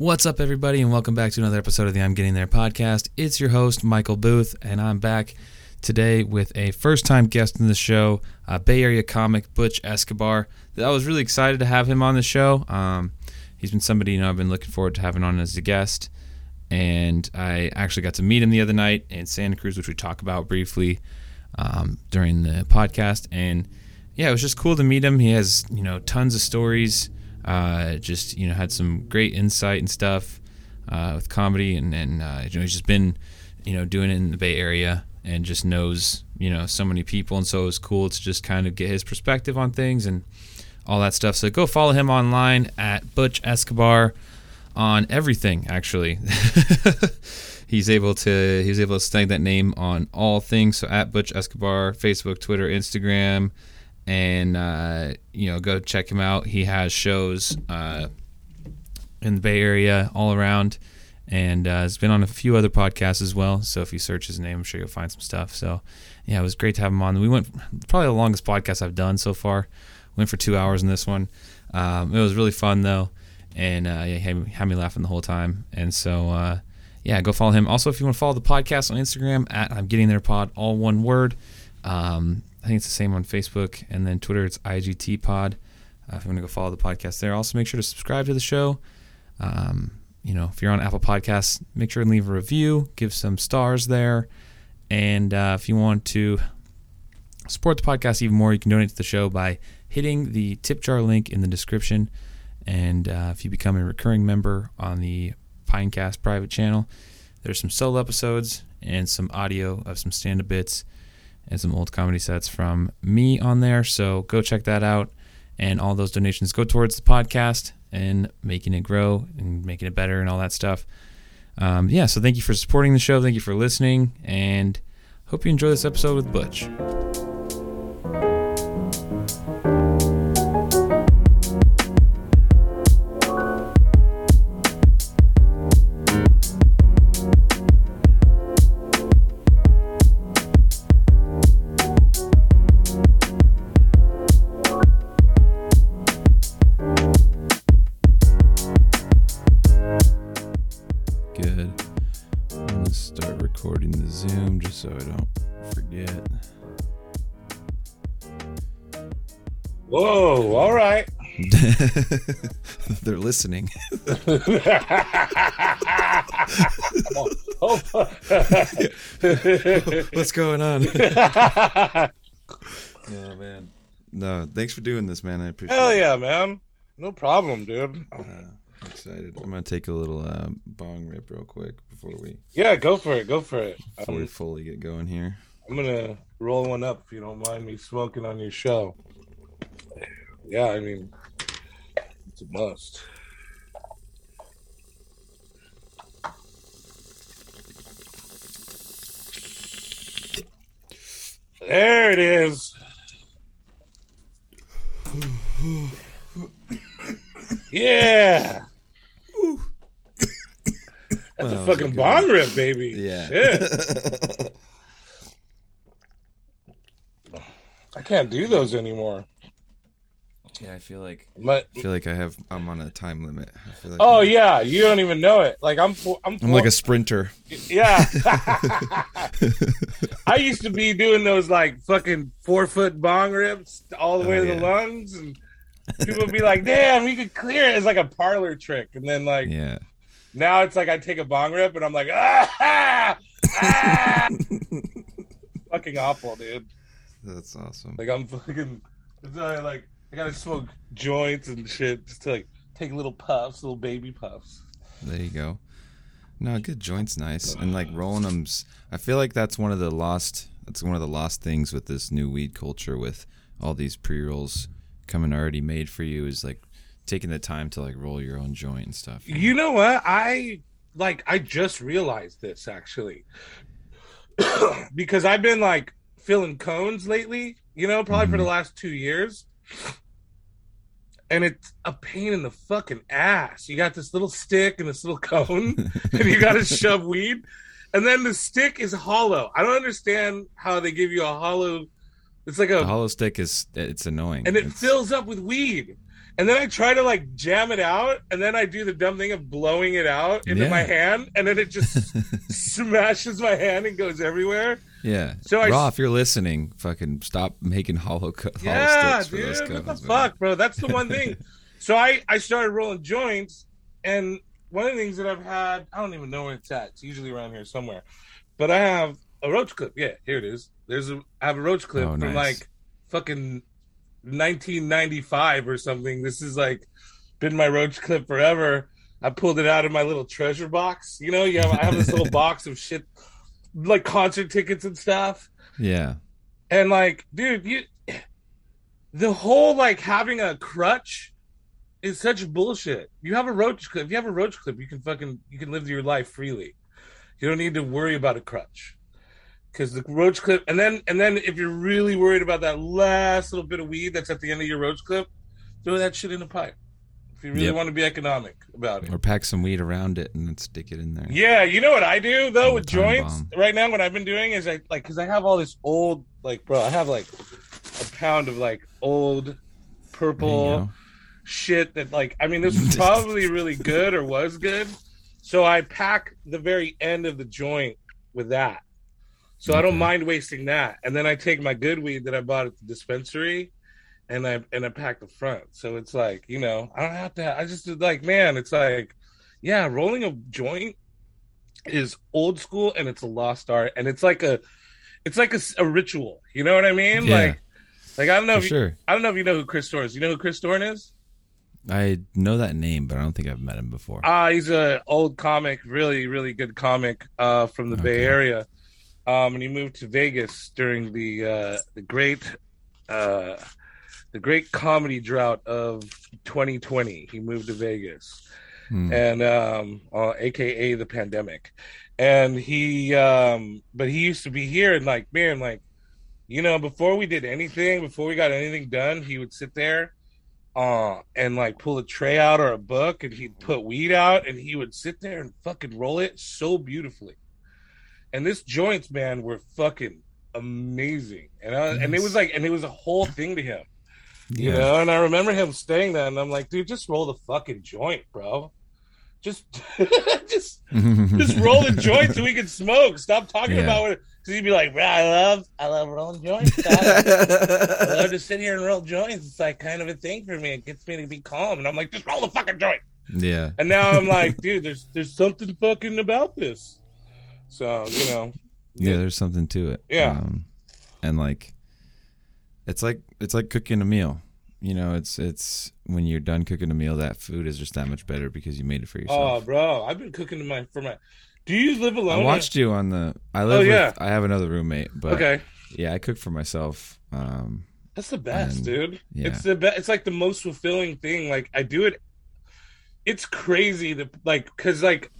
What's up, everybody, and welcome back to another episode of the I'm Getting There podcast. It's your host, Michael Booth, and I'm back today with a first time guest in the show, uh, Bay Area comic Butch Escobar. I was really excited to have him on the show. Um, he's been somebody you know I've been looking forward to having on as a guest, and I actually got to meet him the other night in Santa Cruz, which we talk about briefly um, during the podcast. And yeah, it was just cool to meet him. He has you know tons of stories. Uh, just you know had some great insight and stuff uh, with comedy, and and uh, you know he's just been you know doing it in the Bay Area and just knows you know so many people, and so it was cool to just kind of get his perspective on things and all that stuff. So go follow him online at Butch Escobar on everything. Actually, he's able to he's able to snag that name on all things. So at Butch Escobar, Facebook, Twitter, Instagram and uh, you know go check him out. He has shows uh, in the Bay Area all around, and uh, has been on a few other podcasts as well. So if you search his name, I'm sure you'll find some stuff. So yeah, it was great to have him on. We went probably the longest podcast I've done so far. Went for two hours in this one. Um, it was really fun though, and uh, yeah, had, had me laughing the whole time. And so uh, yeah, go follow him. Also, if you want to follow the podcast on Instagram at I'm Getting There Pod, all one word. Um, think it's the same on Facebook and then Twitter. It's IGT Pod. Uh, if you want to go follow the podcast there, also make sure to subscribe to the show. Um, you know, if you're on Apple Podcasts, make sure and leave a review, give some stars there, and uh, if you want to support the podcast even more, you can donate to the show by hitting the tip jar link in the description. And uh, if you become a recurring member on the Pinecast private channel, there's some solo episodes and some audio of some stand-up bits and some old comedy sets from me on there. So go check that out. And all those donations go towards the podcast and making it grow and making it better and all that stuff. Um, yeah, so thank you for supporting the show. Thank you for listening. And hope you enjoy this episode with Butch. Whoa, all right. They're listening. oh, What's going on? Oh man. No, thanks for doing this, man. I appreciate it. Hell yeah, man. No problem, dude. Uh, I'm excited. I'm gonna take a little uh, bong rip real quick before we Yeah, go for it. Go for it. before we Um, fully get going here. I'm gonna roll one up if you don't mind me smoking on your show. Yeah, I mean, it's a must. There it is. Yeah. That's a that was a fucking good bong rip, baby. Yeah. Shit. I can't do those anymore. Yeah, I feel like But I feel like I have I'm on a time limit. I feel like oh yeah, you don't even know it. Like I'm, I'm, I'm like a sprinter. yeah. I used to be doing those like fucking four foot bong rips all the Oh, way to yeah. the lungs, and people would be like, "Damn, you could clear it." It's like a parlor trick, and then like Yeah. now it's like I take a bong rip and I'm like, ah, ah! fucking awful, dude. That's awesome. Like I'm fucking. It's like I gotta smoke joints and shit just to like take little puffs, little baby puffs. There you go. No, good joints, nice, and like rolling them's. I feel like that's one of the lost. That's one of the lost things with this new weed culture, with all these pre rolls coming already made for you, is like taking the time to like roll your own joint and stuff. You know what? I like. I just realized this actually because I've been like filling cones lately. You know, probably for the mm-hmm. last two years. And it's a pain in the fucking ass. You got this little stick and this little cone, and you got to shove weed. And then the stick is hollow. I don't understand how they give you a hollow. It's like a The hollow stick is it's annoying. and it It's- fills up with weed. and then I try to like jam it out, and then I do the dumb thing of blowing it out into Yeah. my hand, and then it just smashes my hand and goes everywhere. Yeah. So I- if you're listening, fucking stop making hollow, co- hollow Yeah, sticks for dude, what the man. fuck, bro? That's the one thing. so I I started rolling joints, and one of the things that I've had, I don't even know where it's at. It's usually around here somewhere, but I have a roach clip. Yeah, here it is. There's a I have a roach clip Oh, from like fucking 1995 or something. This is like been my roach clip forever. I pulled it out of my little treasure box. You know, you have I have this little box of shit, like concert tickets and stuff. Yeah. And like, dude, you the whole like having a crutch is such bullshit. You have a roach clip. If you have a roach clip, you can fucking you can live your life freely. You don't need to worry about a crutch. Cause the roach clip and then and then if you're really worried about that last little bit of weed that's at the end of your roach clip, throw that shit in a pipe. If you really Yep. want to be economic about it. Or pack some weed around it and then stick it in there. Yeah, you know what I do though Oh, with joints bomb. right now. What I've been doing is I like because I have all this old like bro, I have like a pound of like old purple shit that like I mean this was probably really good or was good. So I pack the very end of the joint with that. So I don't mind wasting that. And then I take my good weed that I bought at the dispensary and I and I pack the front. So it's like, you know, I don't have to I just like, man, it's like yeah, rolling a joint is old school and it's a lost art and it's like a it's like a ritual. You know what I mean? Yeah. Like like I don't know For if you, sure. I don't know if you know who Chris Dorn is. You know who Chris Dorn is? I know that name, but I don't think I've met him before. Ah, he's a old comic, really, really good comic uh, from the Bay Area, um, and he moved to Vegas during the uh, the great uh, the great comedy drought of 2020. He moved to Vegas, Hmm. and um, uh, AKA the pandemic, and he um, but he used to be here and like man, like you know, before we did anything, before we got anything done, he would sit there uh, and like pull a tray out or a book and he'd put weed out and he would sit there and fucking roll it so beautifully. And this joints, man, were fucking amazing. And I, and it was like, and it was a whole thing to him, you Yeah. know? And I remember him staying there and I'm like, dude, just roll the fucking joint, bro. Just, just, just roll the joint so we can smoke. Stop talking Yeah. about it. Cause he'd be like, bro, I love, I love rolling joints. I love to sit here and roll joints. It's like kind of a thing for me. It gets me to be calm. And I'm like, just roll the fucking joint. yeah. And now I'm like, dude, there's there's something fucking about this. So, you know. Yeah, there's something to it. Yeah. Um, and like it's like it's like cooking a meal. You know, it's it's when you're done cooking a meal, that food is just that much better because you made it for yourself. Oh, bro, I've been cooking my for my. Do you live alone? I watched you on the I live Oh, yeah. with I have another roommate, but Okay, yeah, I cook for myself. Um that's the best, And- dude. yeah. It's the best. It's like the most fulfilling thing. Like I do it. It's crazy to like because like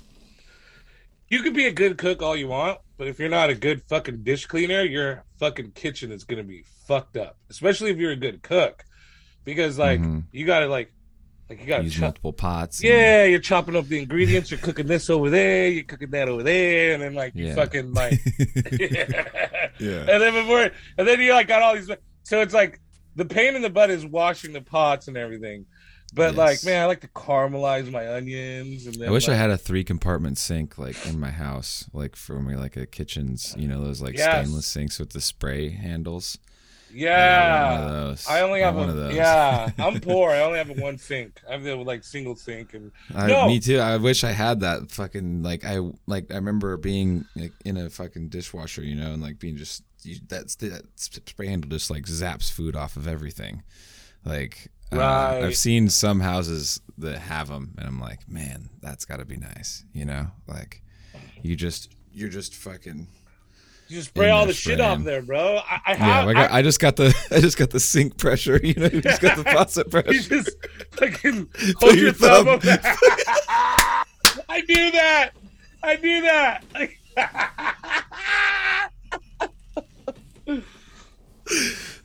you could be a good cook all you want, but if you're not a good fucking dish cleaner, your fucking kitchen is gonna be fucked up. Especially if you're a good cook, because like Mhm. you gotta like like you gotta use chop. multiple pots. and- Yeah, you're chopping up the ingredients. You're cooking this over there. You're cooking that over there, and then like you Yeah. fucking like yeah. and then before, and then you like got all these. So it's like the pain in the butt is washing the pots and everything. But like, man, I like to caramelize my onions. And then I wish I had a three compartment sink like in my house, like for me, like a kitchen's, you know, those like Yes. stainless sinks with the spray handles. Yeah, want one of those. I only have a, one of those. Yeah, I'm poor. I only have a one sink. I have the like single sink, and I, No. Me too. I wish I had that fucking like I like I remember being like, in a fucking dishwasher, you know, and like being just you, that's that spray handle just like zaps food off of everything. Like uh, I've seen some houses that have them, and I'm like, man, that's got to be nice, you know? Like you just you're just fucking you just spray all the shit off there, bro. I, I yeah. have. I, I, just got the I just got the sink pressure, you know, you just got the faucet you pressure. just fucking hold your your thumb thumb. I do that. I do that.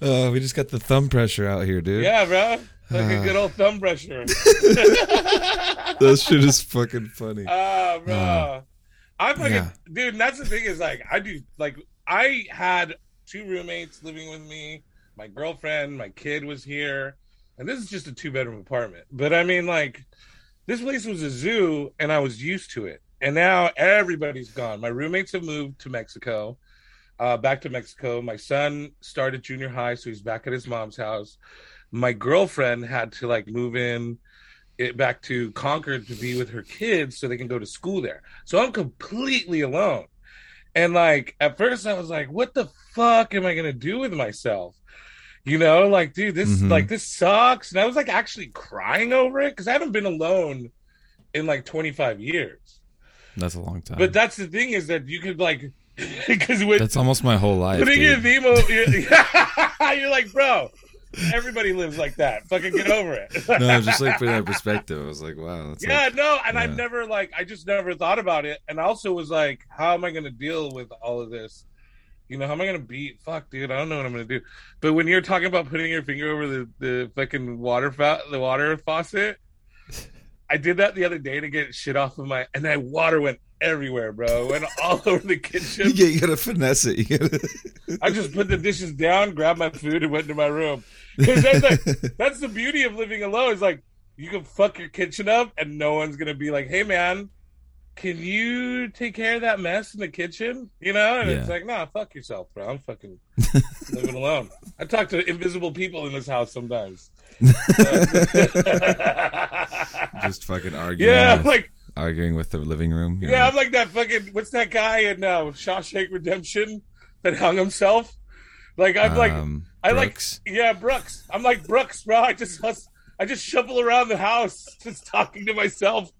Uh, we just got the thumb pressure out here, dude. yeah, bro. Like a good old thumb brusher. That shit is fucking funny. Ah, bro. Uh, I'm fucking yeah. dude. And that's the thing is like I do like I had two roommates living with me. My girlfriend, my kid was here. and this is just a two bedroom apartment. But I mean, like, this place was a zoo, and I was used to it. And now everybody's gone. My roommates have moved to Mexico, uh, back to Mexico. My son started junior high, so he's back at his mom's house. My girlfriend had to like move in it back to Concord to be with her kids so they can go to school there. So I'm completely alone. And like at first I was like, what the fuck am I gonna do with myself? You know, like, dude, this Mhm. like this sucks. And I was like actually crying over it because I haven't been alone in like 25 years. That's a long time. But that's the thing is that you could like because That's almost my whole life. putting your dude. Vimo, you're, you're like, bro, everybody lives like that. Fucking get over it. no, just like putting that perspective, I was like, wow. That's yeah, like, no, and I've never like I just never thought about it, and I also was like, how am I going to deal with all of this? You know, how am I going to beat? Fuck, dude, I don't know what I'm going to do. But when you're talking about putting your finger over the the fucking water fa- the water faucet, I did that the other day to get shit off of my, and that water went everywhere, bro. Went all over the kitchen. yeah, you gotta finesse it. Gotta... I just put the dishes down, grabbed my food, and went to my room. 'Cause that's like that's the beauty of living alone. Is like you can fuck your kitchen up, and no one's gonna be like, "Hey, man, can you take care of that mess in the kitchen?" You know, and it's like, "Nah, fuck yourself, bro. I'm fucking living alone." I talk to invisible people in this house sometimes. just fucking arguing. yeah, like arguing with the living room. yeah, know? I'm like that fucking. What's that guy in uh, Shawshank Redemption that hung himself? Like I'm like Um, I like Yeah, Brooks. I'm like Brooks, bro. I just I just shuffle around the house, just talking to myself,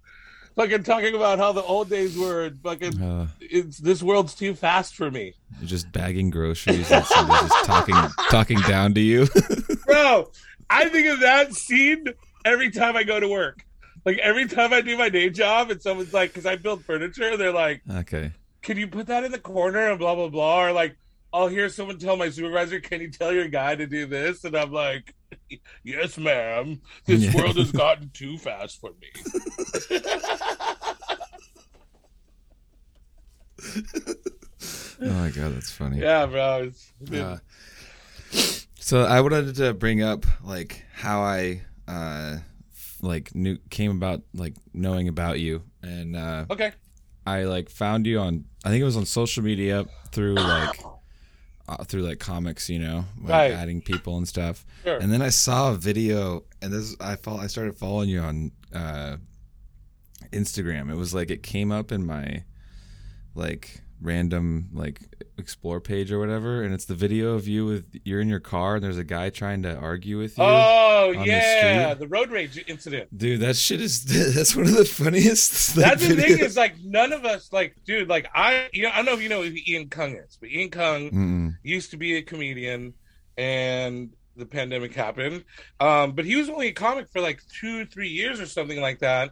fucking talking about how the old days were. And fucking, Uh, it's this world's too fast for me, you're just bagging groceries and just talking talking down to you. bro. I think of that scene every time I go to work. Like every time I do my day job, and someone's like, because I build furniture, they're like, okay. "Can you put that in the corner?" and blah blah blah, or like. I'll hear someone tell my supervisor, "Can you tell your guy to do this?" And I'm like, "Yes, ma'am. This Yeah. world has gotten too fast for me." Oh my god, that's funny. Yeah, bro. It's, Uh, so I wanted to bring up like how I uh like knew came about like knowing about you and uh okay. I like found you on I think it was on social media through like uh, through like comics, you know, like Right. adding people and stuff. Sure. And then I saw a video and this I follow, I started following you on uh Instagram. It was like it came up in my like random like explore page or whatever and it's the video of you with you're in your car and there's a guy trying to argue with you. oh yeah, street? the road rage incident. Dude, that shit is that's one of the funniest like, That's the thing is like none of us like, dude. Like I, you know, I don't know if you know who Ian Kung is, but Ian Kung Mm-mm. used to be a comedian, and the pandemic happened. Um, but he was only a comic for like two, three years or something like that.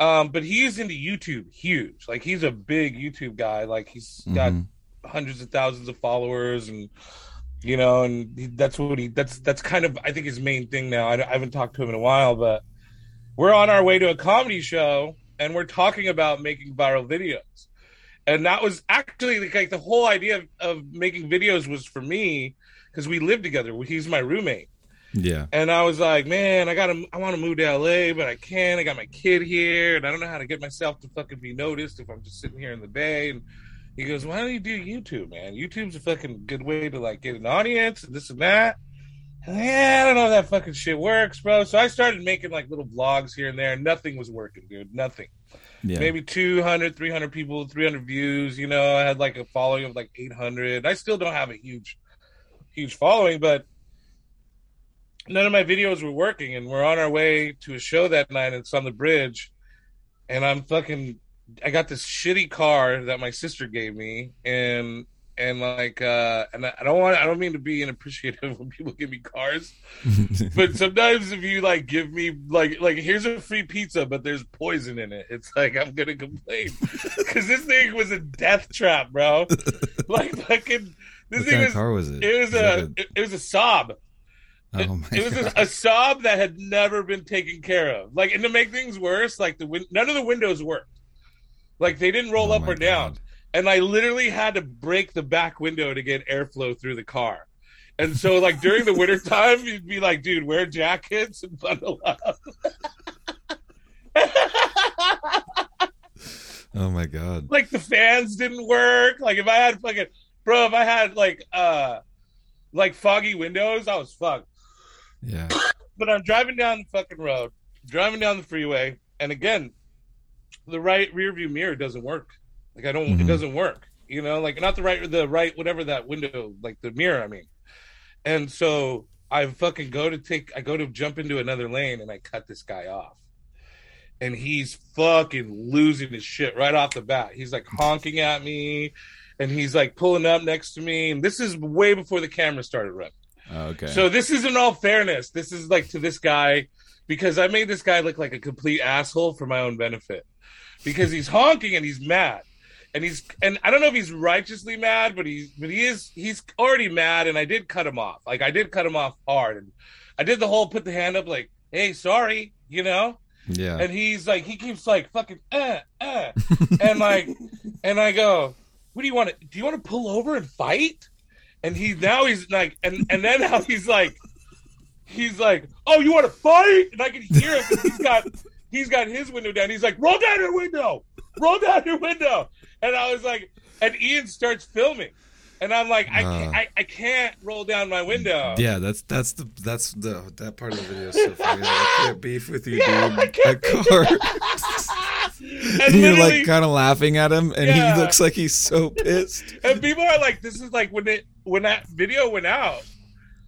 Um, but he's into YouTube, huge. Like he's a big YouTube guy. Like he's got Mhm. hundreds of thousands of followers and you know and he, that's what he that's that's kind of i think his main thing now I, I haven't talked to him in a while but we're on our way to a comedy show and we're talking about making viral videos and that was actually like, like the whole idea of, of making videos was for me because we live together he's my roommate Yeah. and I was like, man, I gotta, I want to move to LA, but I can't. I got my kid here, and I don't know how to get myself to fucking be noticed if I'm just sitting here in the Bay. And he goes, why don't you do YouTube, man? YouTube's a fucking good way to like get an audience and this and that. And yeah, I don't know if that fucking shit works, bro. So I started making like little vlogs here and there. Nothing was working, dude. Nothing. Yeah. Maybe 200, 300 people, 300 views. You know, I had like a following of like 800. I still don't have a huge, huge following, but none of my videos were working. And we're on our way to a show that night. And it's on the bridge. And I'm fucking, I got this shitty car that my sister gave me. And, and like, uh, and I don't want, I don't mean to be inappreciative when people give me cars, but sometimes if you like give me like like here's a free pizza but there's poison in it it's like i'm gonna complain because this thing was a death trap bro like fucking this what thing kind was of car was it? it was Was that a it, it was a Saab a- oh it was god. a, a Saab that had never been taken care of like and to make things worse like the win- none of the windows worked like they didn't roll Oh up or down and I literally had to break the back window to get airflow through the car. And so, like during the winter time, you'd be like, "Dude, wear jackets and bundle up." oh my god! Like the fans didn't work. Like if I had fucking bro, if I had like uh like foggy windows, I was fucked. Yeah. But I'm driving down the fucking road, driving down the freeway, and again, the right rear view mirror doesn't work. Like I don't, Mhm. it doesn't work. You know, like not the right, the right, whatever that window, like the mirror. I mean, and so I fucking go to take, I go to jump into another lane, and I cut this guy off, and he's fucking losing his shit right off the bat. He's like honking at me, and he's like pulling up next to me, and this is way before the camera started running. Oh, okay. So this isn't all fairness. This is like to this guy because I made this guy look like a complete asshole for my own benefit because he's honking and he's mad. And he's and I don't know if he's righteously mad, but he's but he is he's already mad and I did cut him off. Like I did cut him off hard and I did the whole put the hand up like, "Hey, sorry," you know? yeah. And he's like he keeps like fucking uh uh and like and I go, "What do you want to do you want to pull over and fight?" And he now he's like and and then now he's like he's like, "Oh, you want to fight?" And I can hear him he's got he's got his window down. He's like, "Roll down your window. Roll down your window." And I was like and Ian starts filming. And I'm like, I, Uh. can't, I I can't roll down my window. yeah, that's that's the that's the that part of the video is so funny. I can't beef with you, Yeah, dude. I can't That car. and And you're like kind of laughing at him, and Yeah. he looks like he's so pissed. And people are like, this is like when it when that video went out.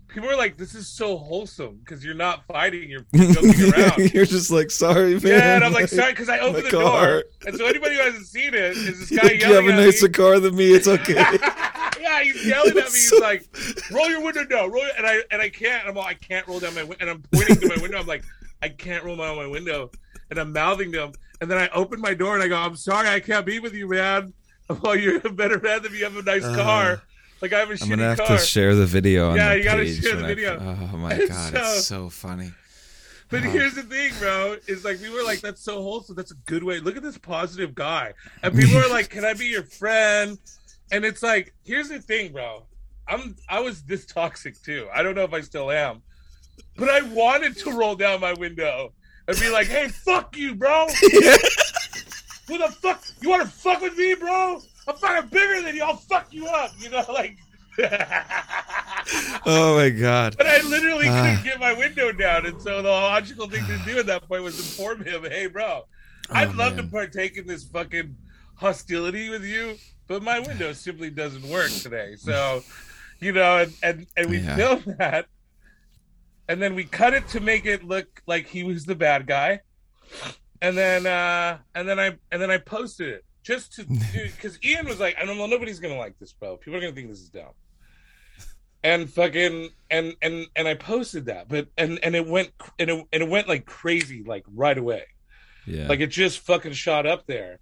People were like, this is so wholesome because you're not fighting, you're joking around. you're just like sorry, man. yeah, and I'm like, sorry, because I opened the door. And so anybody who hasn't seen it is this guy yelling. you have a nicer me. car than me. It's okay. yeah, he's yelling at me. He's so- like, "Roll your window down, roll." Your, and I and I can't. And I'm all, I can't roll down my window. And I'm pointing to my window. I'm like, I can't roll down my window. And I'm mouthing to him. And then I open my door and I go, "I'm sorry, I can't be with you, man. Well, you're a better man than me. You have a nice Uh, car. Like I have a I'm shitty gonna have car." to share the video on Yeah, you gotta share the when I- video. oh my And god, so- it's so funny. But Oh. here's the thing, bro. Is like we were like, that's so wholesome. That's a good way. Look at this positive guy. And people are like, can I be your friend? And it's like, here's the thing, bro. I'm I was this toxic too. I don't know if I still am, but I wanted to roll down my window and be like, hey, fuck you, bro. Who the fuck? You want to fuck with me, bro? I'm fucking bigger than you. I'll fuck you up. You know, like. oh my god. But I literally Ah. couldn't get my window down, and so the logical thing to do at that point was inform him, "Hey, bro, I'd Oh, love man. to partake in this fucking hostility with you, but my window simply doesn't work today." So, you know, and and, and we Yeah. filmed that, and then we cut it to make it look like he was the bad guy, and then uh and then I and then I posted it just to because Ian was like, "I don't know, nobody's gonna like this, bro. People are gonna think this is dumb." and fucking and and and I posted that, but and and it went and it, and it went like crazy like right away, Yeah. like it just fucking shot up there,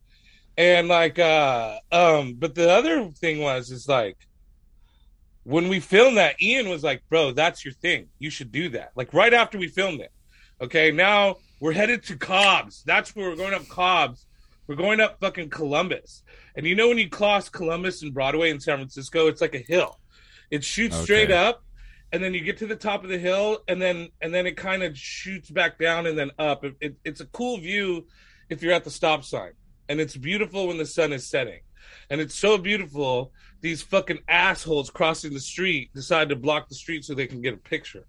and like uh um, but the other thing was is like when we filmed that, Ian was like, "Bro, that's your thing. You should do that." Like right after we filmed it. Okay, now we're headed to Cobb's. That's where we're going up Cobb's. We're going up fucking Columbus. And you know when you cross Columbus and Broadway in San Francisco, it's like a hill. It shoots Okay. straight up, and then you get to the top of the hill, and then and then it kind of shoots back down and then up. It, it, it's a cool view if you're at the stop sign, and it's beautiful when the sun is setting, and it's so beautiful. These fucking assholes crossing the street decide to block the street so they can get a picture.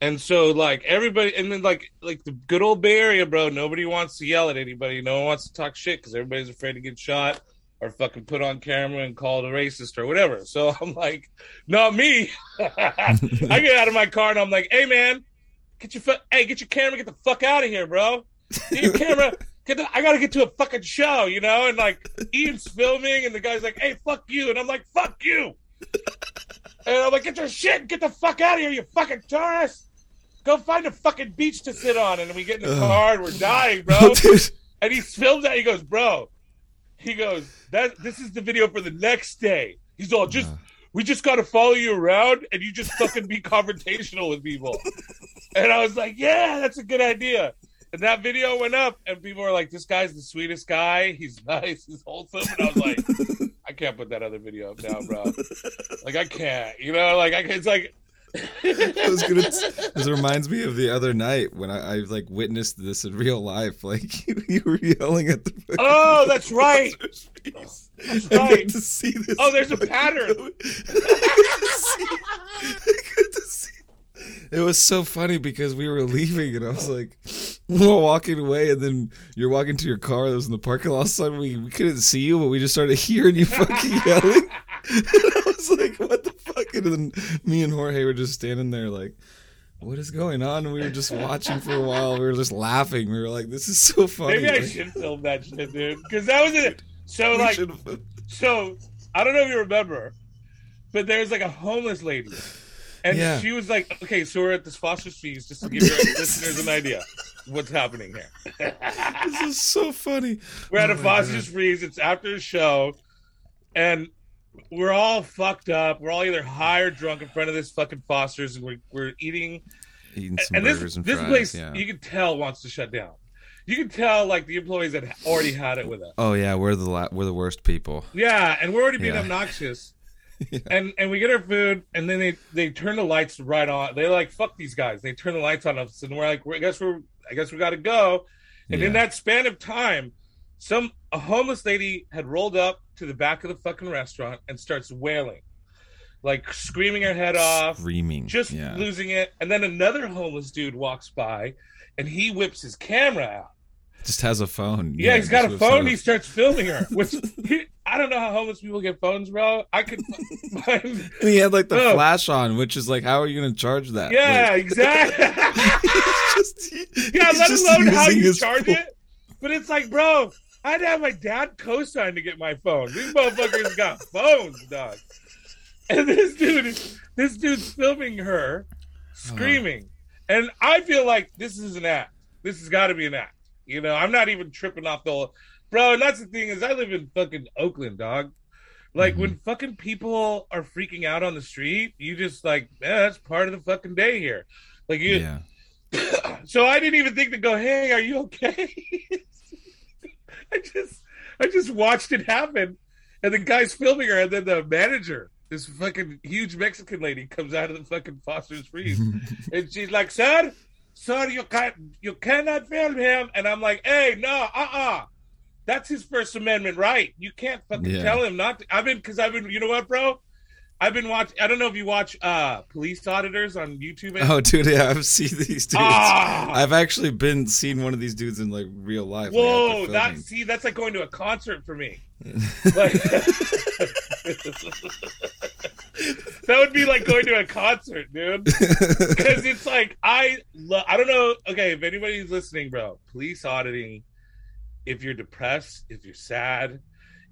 And so like everybody and then like like the good old Bay Area, bro, nobody wants to yell at anybody. No one wants to talk shit because everybody's afraid to get shot or fucking put on camera and called a racist or whatever. So I'm like, not me. I get out of my car and I'm like, hey man, get your fu- hey, get your camera, get the fuck out of here, bro. Get your camera. Get the, I gotta get to a fucking show, you know? And like Ian's filming and the guy's like, hey, fuck you. And I'm like, fuck you. And I'm like, get your shit, get the fuck out of here, you fucking tourist. Go find a fucking beach to sit on. And we get in the car and we're dying, bro. And he filmed that. He goes, bro. He goes, that this is the video for the next day. He's all just Uh. we just gotta follow you around and you just fucking be confrontational with people. And I was like, Yeah, that's a good idea. And that video went up and people were like, This guy's the sweetest guy, he's nice, he's wholesome. And I was like, can't put that other video up now, bro. like I can't, you know, like I it's like. I was gonna. This reminds me of the other night when I, I like witnessed this in real life. Like you, you were yelling at the. Oh, that's right. That's right. To see this. Oh, there's a pattern. It was so funny because we were leaving and I was like, we were walking away and then you're walking to your car that was in the parking lot. All of a sudden we, we couldn't see you, but we just started hearing you fucking yelling. and I was like, what the fuck? And then me and Jorge were just standing there like, what is going on? And we were just watching for a while. We were just laughing. We were like, this is so funny. Maybe I Like, should film that shit, dude. Because that was it. So like, so I don't know if you remember, but there's like a homeless lady, and Yeah. she was like, "Okay, so we're at this Foster's Freeze, just to give your listeners an idea what's happening here." this is so funny. we're at Oh a Foster's Freeze. It's after the show, and we're all fucked up. We're all either high or drunk in front of this fucking Foster's, and we're we're eating Eating some and this burgers and this fries. place yeah. you can tell wants to shut down. You can tell like the employees that already had it with us. Oh yeah, we're the la- we're the worst people. Yeah, and we're already being Yeah. obnoxious. Yeah. And and we get our food, and then they they turn the lights right on. They're like, "Fuck these guys!" They turn the lights on us, and we're like, "I guess we're I guess we got to go." And in that span of time, some a homeless lady had rolled up to the back of the fucking restaurant and starts wailing, like screaming her head off, Screaming. just yeah. losing it. And then another homeless dude walks by, and he whips his camera out. Just has a phone. Yeah, he's got a phone. He starts filming her. Which he, I don't know how homeless people get phones, bro. I could find. And he had like the No. flash on, which is like, how are you going to charge that? Yeah, Like, exactly. just, yeah, let alone how you charge phone. it. But it's like, bro, I had to have my dad co-sign to get my phone. These motherfuckers got phones, dog. And this dude, this dude's filming her uh-huh. screaming, and I feel like this is an act. This has got to be an act. You know, I'm not even tripping off the whole, bro. And that's the thing is, I live in fucking Oakland, dog. Like Mhm. when fucking people are freaking out on the street, you just like, yeah, that's part of the fucking day here. Like you, Yeah. so I didn't even think to go, "Hey, are you okay?" I just, I just watched it happen, and the guy's filming her, and then the manager, this fucking huge Mexican lady, comes out of the fucking Foster's Freeze, and she's like, "Sir, sir, you can't, you cannot film him," and I'm like, "Hey, no, uh, uh that's his First Amendment right. You can't fucking Yeah. tell him not to." I've been, because I've been, you know what, bro. I've been watching. I don't know if you watch uh police auditors on YouTube. Oh, dude, yeah, I've seen these dudes. Ah! I've actually been seen one of these dudes in like real life. Whoa, that see, that's like going to a concert for me. Like, that would be like going to a concert, dude. Because it's like I, lo- I don't know. Okay, if anybody's listening, bro, police auditing. If you're depressed, if you're sad,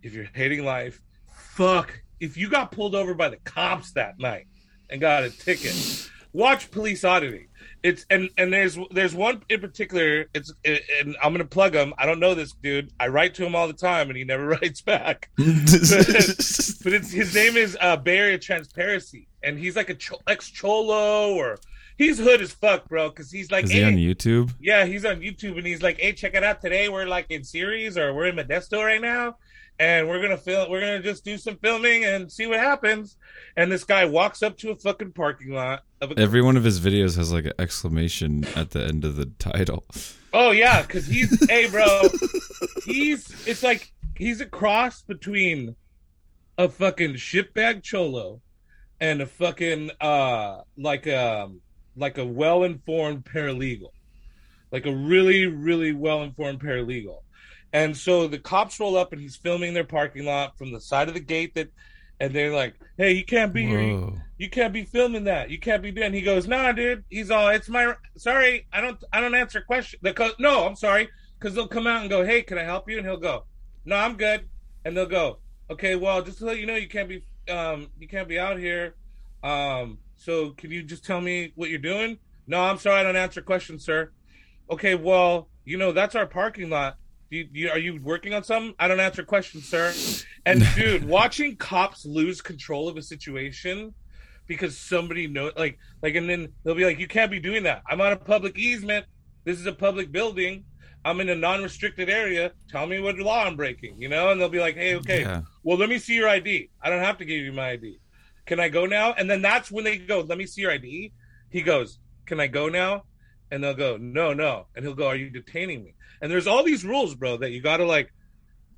if you're hating life, fuck. If you got pulled over by the cops that night and got a ticket, watch police auditing. It's and and there's there's one in particular. It's and I'm gonna plug him. I don't know this dude. I write to him all the time, and he never writes back. But it's his name is uh, Area Transparency, and he's like a ex cholo or he's hood as fuck, bro. Because he's like, Is he on YouTube? yeah, he's on YouTube, and he's like, "Hey, check it out today. We're like in Ceres, or we're in Modesto right now, and we're gonna film. We're gonna just do some filming and see what happens." And this guy walks up to a fucking parking lot of a Every one of his videos has like an exclamation at the end of the title. Oh yeah, because he's hey bro, he's it's like he's a cross between a fucking shitbag cholo and a fucking uh like um like a well informed paralegal, like a really really well informed paralegal, and so the cops roll up and he's filming their parking lot from the side of the gate that. And they're like, "Hey, you can't be here. Whoa. You can't be filming that. You can't be doing." He goes, "Nah, dude." He's all, "It's my sorry. I don't. I don't answer questions." The co- no, I'm sorry, because they'll come out and go, "Hey, can I help you?" And he'll go, "No, I'm good." And they'll go, "Okay, well, just to let you know, you can't be. Um, you can't be out here. Um, so can you just tell me what you're doing?" No, I'm sorry. I don't answer questions, sir. Okay, well, you know that's our parking lot. Do you, you, are you working on something? I don't answer questions, sir. And dude, watching cops lose control of a situation because somebody know like like and then they'll be like, You can't be doing that. I'm on a public easement. This is a public building. I'm in a non-restricted area. Tell me what law I'm breaking, you know? And they'll be like, hey, okay, Yeah. well, let me see your ID. I don't have to give you my ID. Can I go now? And then that's when they go, let me see your ID. He goes, can I go now? And they'll go, no, no. And he'll go, are you detaining me? And there's all these rules, bro, that you got to like,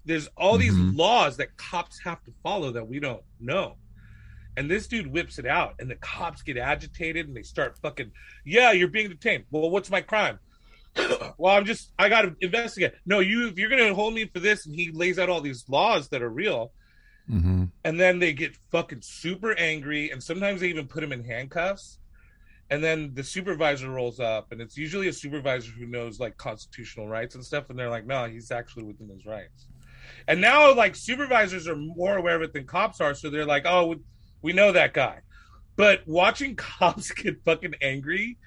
there's all these Mhm. laws that cops have to follow that we don't know. And this dude whips it out, and the cops get agitated and they start fucking, yeah, you're being detained. Well, what's my crime? well, I'm just, I got to investigate. No, you, if you're going to hold me for this, and he lays out all these laws that are real, Mm-hmm. and then they get fucking super angry, and sometimes they even put him in handcuffs. And then the supervisor rolls up, and it's usually a supervisor who knows like constitutional rights and stuff, and they're like, no, he's actually within his rights. And now, like, supervisors are more aware of it than cops are, so they're like, oh, we, know that guy. But watching cops get fucking angry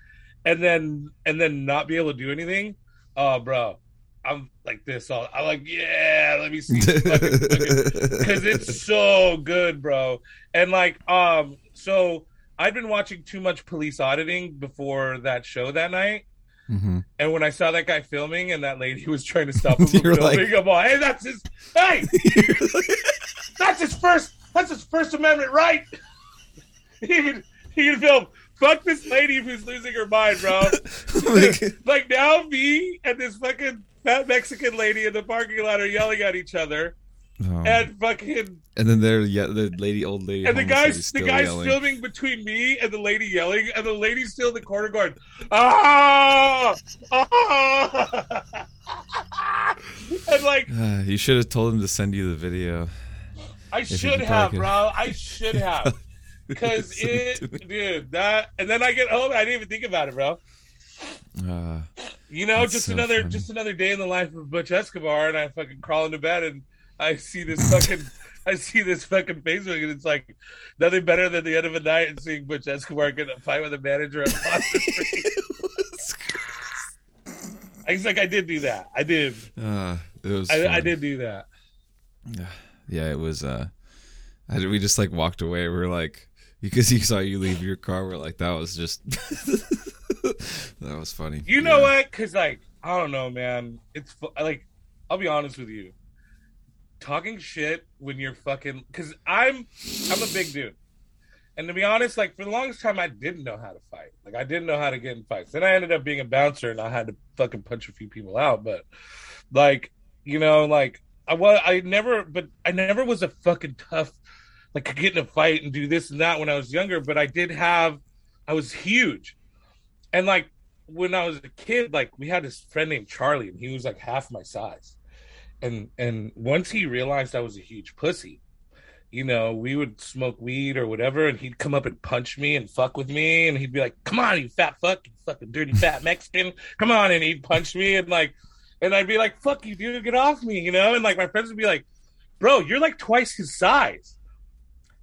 and then and then not be able to do anything, oh, bro, I'm like this. All I'm like, yeah, let me see, because it's so good, bro. And like, um, so I'd been watching too much police auditing before that show that night. mm-hmm. And when I saw that guy filming and that lady was trying to stop him from filming, like- I'm all, hey, that's his, hey, that's his first, that's his First Amendment right. he can, he can film. Fuck this lady who's losing her mind, bro. like now, me and this fucking fat Mexican lady in the parking lot are yelling at each other, Oh. and fucking, And then there, yeah, the lady, old lady, and the guy's the guy's yelling. filming between me and the lady yelling, and the lady still in the corner going, ah, ah, and like. Ah, you should have told him to send you the video. I should have, bro. I should have. Because it it, dude, that, and then I get home, I didn't even think about it, bro. Uh, You know, just so another, funny. just another day in the life of Butch Escobar, and I fucking crawl into bed and I see this fucking, I see this fucking Facebook, and it's like nothing better than the end of a night and seeing Butch Escobar get a fight with a manager at Street. I was like, I did do that. I did. uh, it was. I, I did do that. Yeah, it was. Uh, I, we just like walked away. We are like, because he saw you leave your car. We're like, that was just. that was funny. You know Yeah. what? Because like I don't know, man. It's like I'll be honest with you. Talking shit when you're fucking because I'm I'm a big dude, and to be honest, like for the longest time I didn't know how to fight. Like I didn't know how to get in fights. Then I ended up being a bouncer, and I had to fucking punch a few people out. But like you know, like I was I never, but I never was a fucking tough. Like could get in a fight and do this and that when I was younger, but I did have, I was huge, and like when I was a kid, like we had this friend named Charlie, and he was like half my size. And and once he realized I was a huge pussy, you know, we would smoke weed or whatever, and he'd come up and punch me and fuck with me, and he'd be like, "Come on, you fat fuck, you fucking dirty fat Mexican, come on!" And he'd punch me, and like, and I'd be like, "Fuck you, dude, get off me," you know, and like my friends would be like, "Bro, you're like twice his size."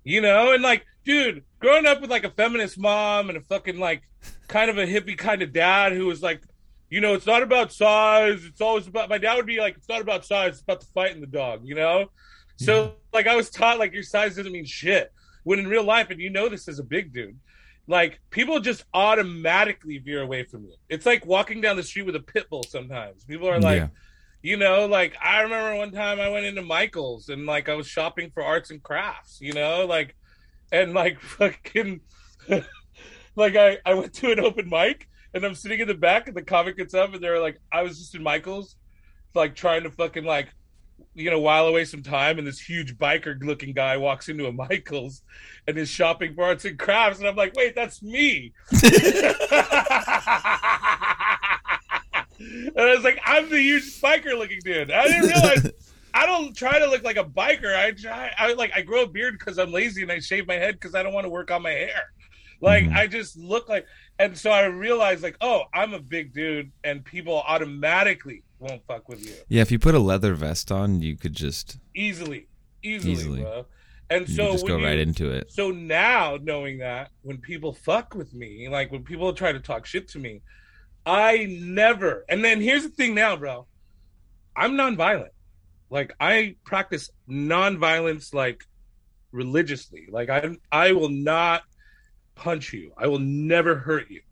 You know, and like, dude, growing up with like a feminist mom and a fucking like kind of a hippie kind of dad who was like, you know, it's not about size. It's always about my dad would be like, it's not about size. It's about the fight and the dog. You know, so like I was taught like your size doesn't mean shit. When in real life, and you know this as a big dude, like people just automatically veer away from you. It's like walking down the street with a pit bull. Sometimes people are like, Yeah. you know, like I remember one time I went into Michael's and like I was shopping for arts and crafts, you know, like and like fucking like I, I went to an open mic and I'm sitting in the back and the comic gets up and they're like I was just in Michael's like trying to fucking like you know while away some time and this huge biker looking guy walks into a Michael's and is shopping for arts and crafts and I'm like wait that's me and I was like, I'm the huge biker looking dude. I didn't realize I don't try to look like a biker. I try, I like, I grow a beard because I'm lazy and I shave my head because I don't want to work on my hair. Like, Mhm. I just look like, and so I realized, like, oh, I'm a big dude, and people automatically won't fuck with you Yeah, if you put a leather vest on, you could just easily, easily, Easily. bro. And you so just go you- right into it. so now knowing that when people fuck with me, like when people try to talk shit to me, I never. And then here's the thing now, bro. I'm nonviolent. Like I practice nonviolence like religiously. Like I I will not punch you. I will never hurt you.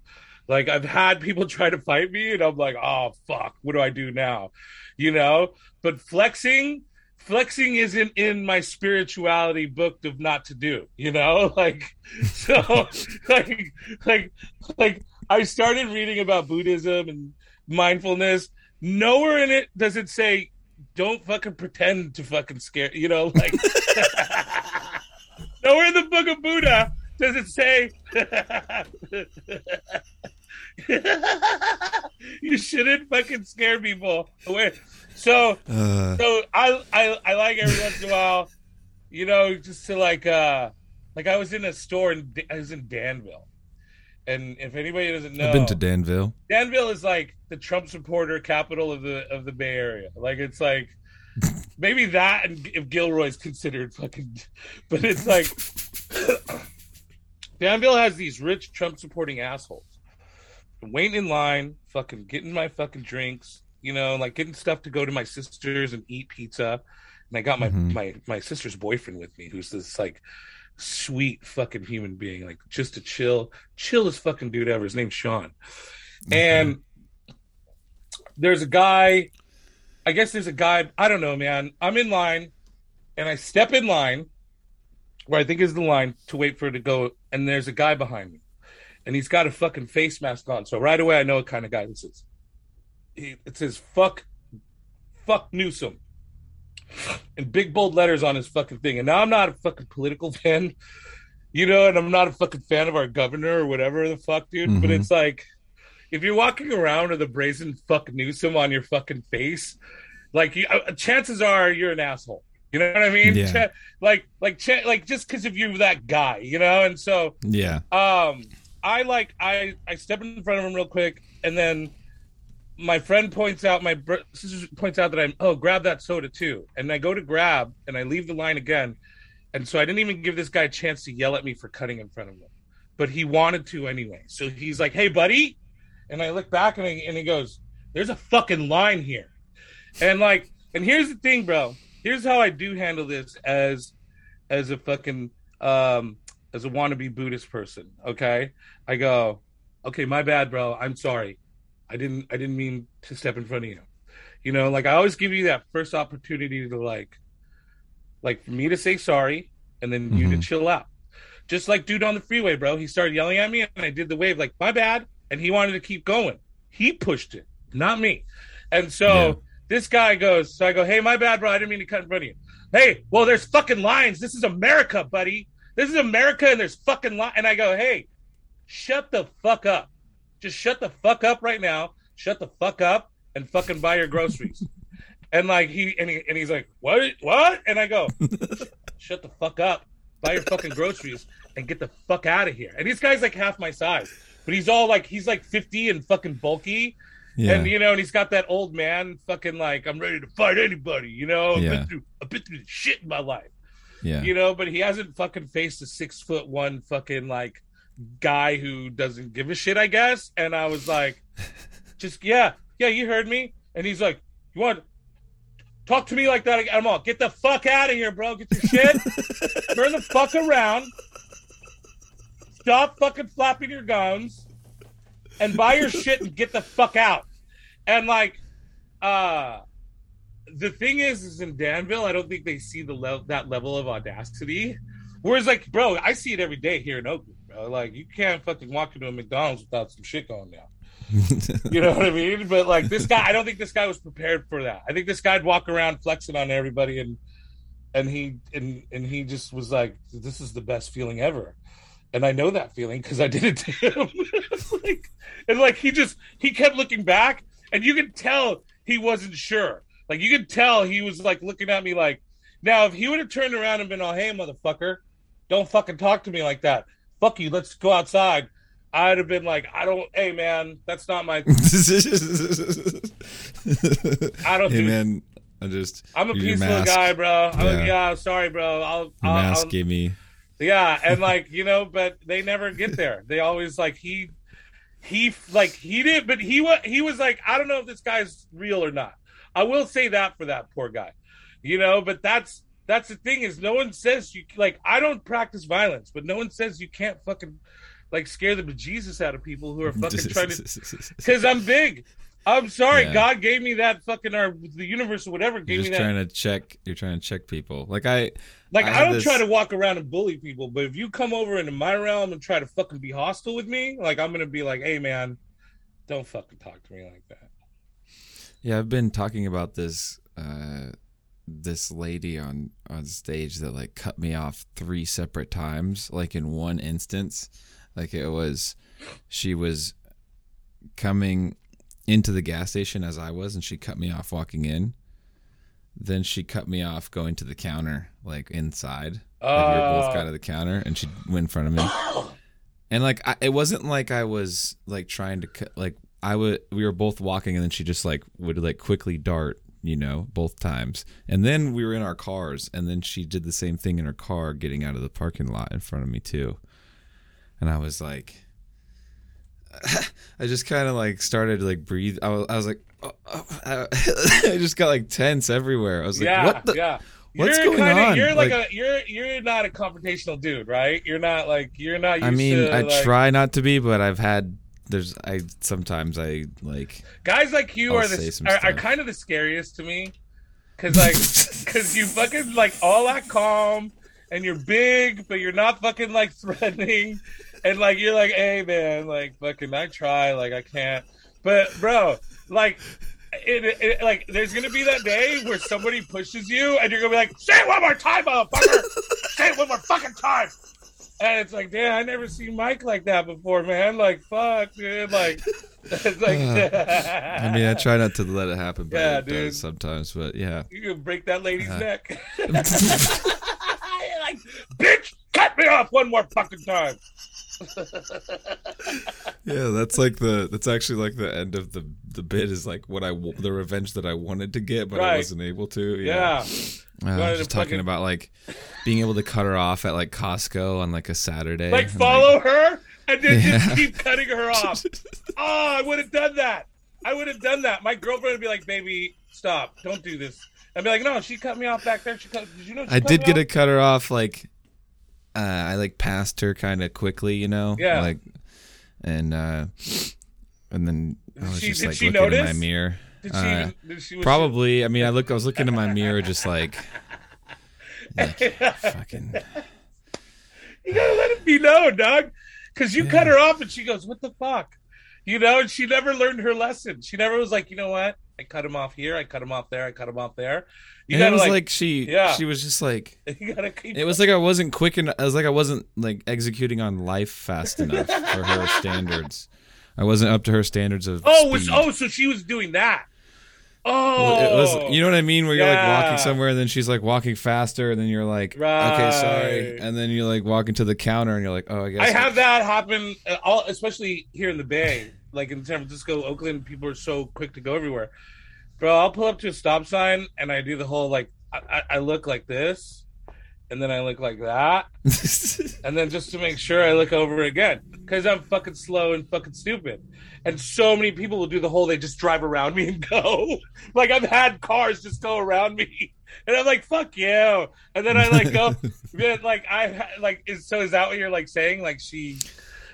Like I've had people try to fight me, and I'm like, oh fuck, what do I do now? You know. But flexing, flexing isn't in my spirituality book of not to do. You know, like so, like like like I started reading about Buddhism and mindfulness. Nowhere in it does it say don't fucking pretend to fucking scare. You know, like nowhere in the book of Buddha does it say you shouldn't fucking scare people away. So, Uh, so I, I, I like every once in a while, you know, just to like, uh, like I was in a store and I was in Danville, and if anybody doesn't know, I've been to Danville. Danville is like the Trump supporter capital of the of the Bay Area. Like it's like maybe that and if Gilroy's considered fucking, but it's like Danville has these rich Trump supporting assholes waiting in line, fucking getting my fucking drinks, you know, like getting stuff to go to my sister's and eat pizza. And I got my Mhm. my my sister's boyfriend with me, who's this like sweet fucking human being, like just a chill, chillest fucking dude ever. His name's Sean. And there's a guy, I guess there's a guy, I don't know, man. I'm in line and I step in line where I think is the line to wait for it to go, and there's a guy behind me. And he's got a fucking face mask on. So right away I know what kind of guy this is. He, it says fuck fuck Newsom. In big bold letters on his fucking thing. And now I'm not a fucking political fan, you know, and I'm not a fucking fan of our governor or whatever the fuck, dude. But Mhm. it's like if you're walking around with a brazen fuck Newsom on your fucking face, like you, uh, chances are you're an asshole. You know what I mean? Yeah. Cha- like, like, cha- like, just because of you that guy, you know. And so, Yeah. um, I like, I, I step in front of him real quick, and then my friend points out, my br- sister points out that I'm, oh, grab that soda too, and I go to grab, and I leave the line again, and so I didn't even give this guy a chance to yell at me for cutting in front of him, but he wanted to anyway. So he's like, "Hey, buddy," and I look back and, he and he goes, "There's a fucking line here," and like, and here's the thing, bro. Here's how I do handle this as, as a fucking, um, as a wannabe Buddhist person. Okay, I go, okay, my bad, bro. I'm sorry. I didn't, I didn't mean to step in front of you. You know, like I always give you that first opportunity to like, like for me to say sorry and then you to Mhm. chill out. Just like dude on the freeway, bro. He started yelling at me and I did the wave like my bad, and he wanted to keep going. He pushed it, not me. And so Yeah. this guy goes, so I go, hey, my bad, bro. I didn't mean to cut in front of you. Hey, well, there's fucking lines. This is America, buddy. This is America, and there's fucking lines." And I go, hey, shut the fuck up. Just shut the fuck up right now. Shut the fuck up and fucking buy your groceries. and like he and he and he's like, what? What? And I go, shut the fuck up. Buy your fucking groceries and get the fuck out of here. And this guy's like half my size, but he's all like he's like 50 and fucking bulky. Yeah. And you know, and he's got that old man fucking like I'm ready to fight anybody. You know, I've Yeah. been through I've been through shit in my life. yeah. You know, but he hasn't fucking faced a six foot one fucking like guy who doesn't give a shit, I guess. And I was like, just yeah, yeah, you heard me. And he's like, you want talk to me like that? again? I'm all get the fuck out of here, bro. Get your shit. Turn the fuck around. Stop fucking flapping your gums and buy your shit and get the fuck out. And like, uh, the thing is, is in Danville, I don't think they see the level that level of audacity. Whereas, like, bro, I see it every day here in Oakland, bro. Like, you can't fucking walk into a McDonald's without some shit going down. You know what I mean? But like, this guy, I don't think this guy was prepared for that. I think this guy'd walk around flexing on everybody, and and he and and he just was like, "This is the best feeling ever." And I know that feeling because I did it to him. like, and like he just he kept looking back, and you could tell he wasn't sure. Like you could tell he was like looking at me like, now if he would have turned around and been all, "Hey, motherfucker, don't fucking talk to me like that. Fuck you. Let's go outside." I'd have been like, "I don't. Hey, man, that's not my. I don't hey do. man, I just I'm a peaceful guy, bro. I'm Yeah. like, yeah, sorry, bro. I'll, I'll, mask I'll gave me. yeah, and like you know, but they never get there. They always like he, he like he did, but he was he was like, I don't know if this guy's real or not. I will say that for that poor guy, you know. But that's that's the thing is, no one says you like. I don't practice violence, but no one says you can't fucking like scare the bejesus out of people who are fucking trying to. Because I'm big. I'm sorry, Yeah. God gave me that fucking or the universe or whatever gave You're me just that. trying to check. You're trying to check people. Like I, Like I I, don't this- try to walk around and bully people, but if you come over into my realm and try to fucking be hostile with me, like I'm gonna be like, hey man, don't fucking talk to me like that. yeah, I've been talking about this. uh this lady on on stage that like cut me off three separate times like in one instance. Like it was she was coming into the gas station as I was and she cut me off walking in. Then she cut me off going to the counter like inside. Like we were both got uh. to the counter and she went in front of me. And like I, it wasn't like I was like trying to cut like I would we were both walking and then she just like would like quickly dart you know both times and then we were in our cars and then she did the same thing in her car getting out of the parking lot in front of me too and I was like I just kind of like started to like breathe I was, I was like oh, oh, oh. I just got like tense everywhere I was like yeah, what the yeah. what's you're going kinda, on? You're like, Like- a you're you're not a confrontational dude, right? You're not like you're not. Used I mean to, I like, try not to be but I've had there's I sometimes I like guys like you I'll are the are, are kind of the scariest to me, because like because you fucking like all that calm and you're big, but you're not fucking like threatening, and like you're like, hey man, like fucking I try, like I can't, but bro, like. It, it, like there's gonna be that day where somebody pushes you and you're gonna be like, say it one more time, motherfucker! say it one more fucking time! And it's like, damn, I never seen Mike like that before, man. Like, fuck, dude. Like, it's like, I mean, I try not to let it happen, but Yeah, it dude. does sometimes. But yeah, you can break that lady's Uh-huh. neck. Like, bitch, cut me off one more fucking time. yeah, that's like the that's actually like the end of the the bit is like what I w- the revenge that I wanted to get, but I wasn't able to. Yeah. Yeah, uh, I was just talking fucking- about like being able to cut her off at like Costco on like a Saturday. Like, and, follow her and then Yeah. just keep cutting her off. Oh, I would have done that. I would have done that. My girlfriend would be like, baby, stop. Don't do this. I'd be like, no, she cut me off back there. She cut, did you know she I cut did me get off? to cut her off like uh, I like passed her kind of quickly, you know. Yeah. Like, and uh, and then I was She- just like she looking in my mirror. Did she, uh, did she was Probably. I mean, I look. I was looking in my mirror, just like, like fucking. You gotta let it be known, dog. Because you cut her off and she goes, What the fuck? You know, and she never learned her lesson. She never was like, you know what? I cut him off here, I cut him off there, I cut him off there. You and it was like, like, she. Yeah. She was just like. you gotta keep It was like I wasn't quick enough. I was like I wasn't like executing on life fast enough for her standards. I wasn't up to her standards of. Oh, was oh, so she was doing that. Oh it was, you know what I mean? Where you're like walking somewhere, and then she's like walking faster, and then you're like, okay, sorry, and then you're like walking to the counter, and you're like, oh, I guess I have that happen, uh, all, especially here in the Bay, like in San Francisco, Oakland. People are so quick to go everywhere, bro. I'll pull up to a stop sign and I do the whole like I, I- look like this, and then I look like that, and then just to make sure I look over again because I'm fucking slow and fucking stupid. And so many people will do the whole they just drive around me and go. like I've had cars just go around me, and I'm like fuck you. And then I like go, then like I like is so is that what you're like saying? Like she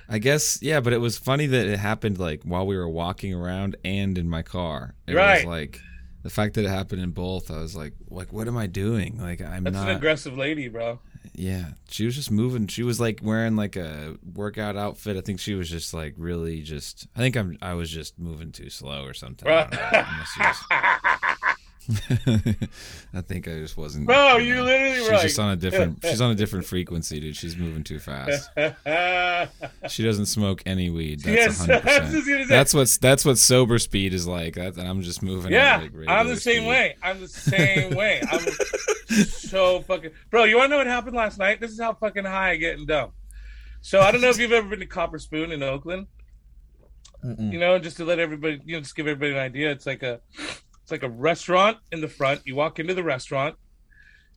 I guess yeah, but it was funny that it happened like while we were walking around and in my car. It Right. was like the fact that it happened in both. I was like, like what am I doing? Like I'm That's not. an aggressive lady, bro. Yeah, she was just moving. She was like wearing like a workout outfit. I think she was just like really just. I think I'm. I was just moving too slow or something don't know. Unless she was- I think I just wasn't. Bro, you you literally She's were like- just on a different. she's on a different frequency, dude. She's moving too fast. She doesn't smoke any weed. That's Yes, hundred I was percent. just. That's what's that's what sober speed is like. That and I'm just moving. yeah, like, I'm the same speed. way. I'm the same way. I'm so fucking bro. You want to know what happened last night? This is how fucking high I get and dumb. So I don't know if you've ever been to Copper Spoon in Oakland. You know, just to let everybody, you know, just give everybody an idea. It's like a, it's like a restaurant in the front. You walk into the restaurant,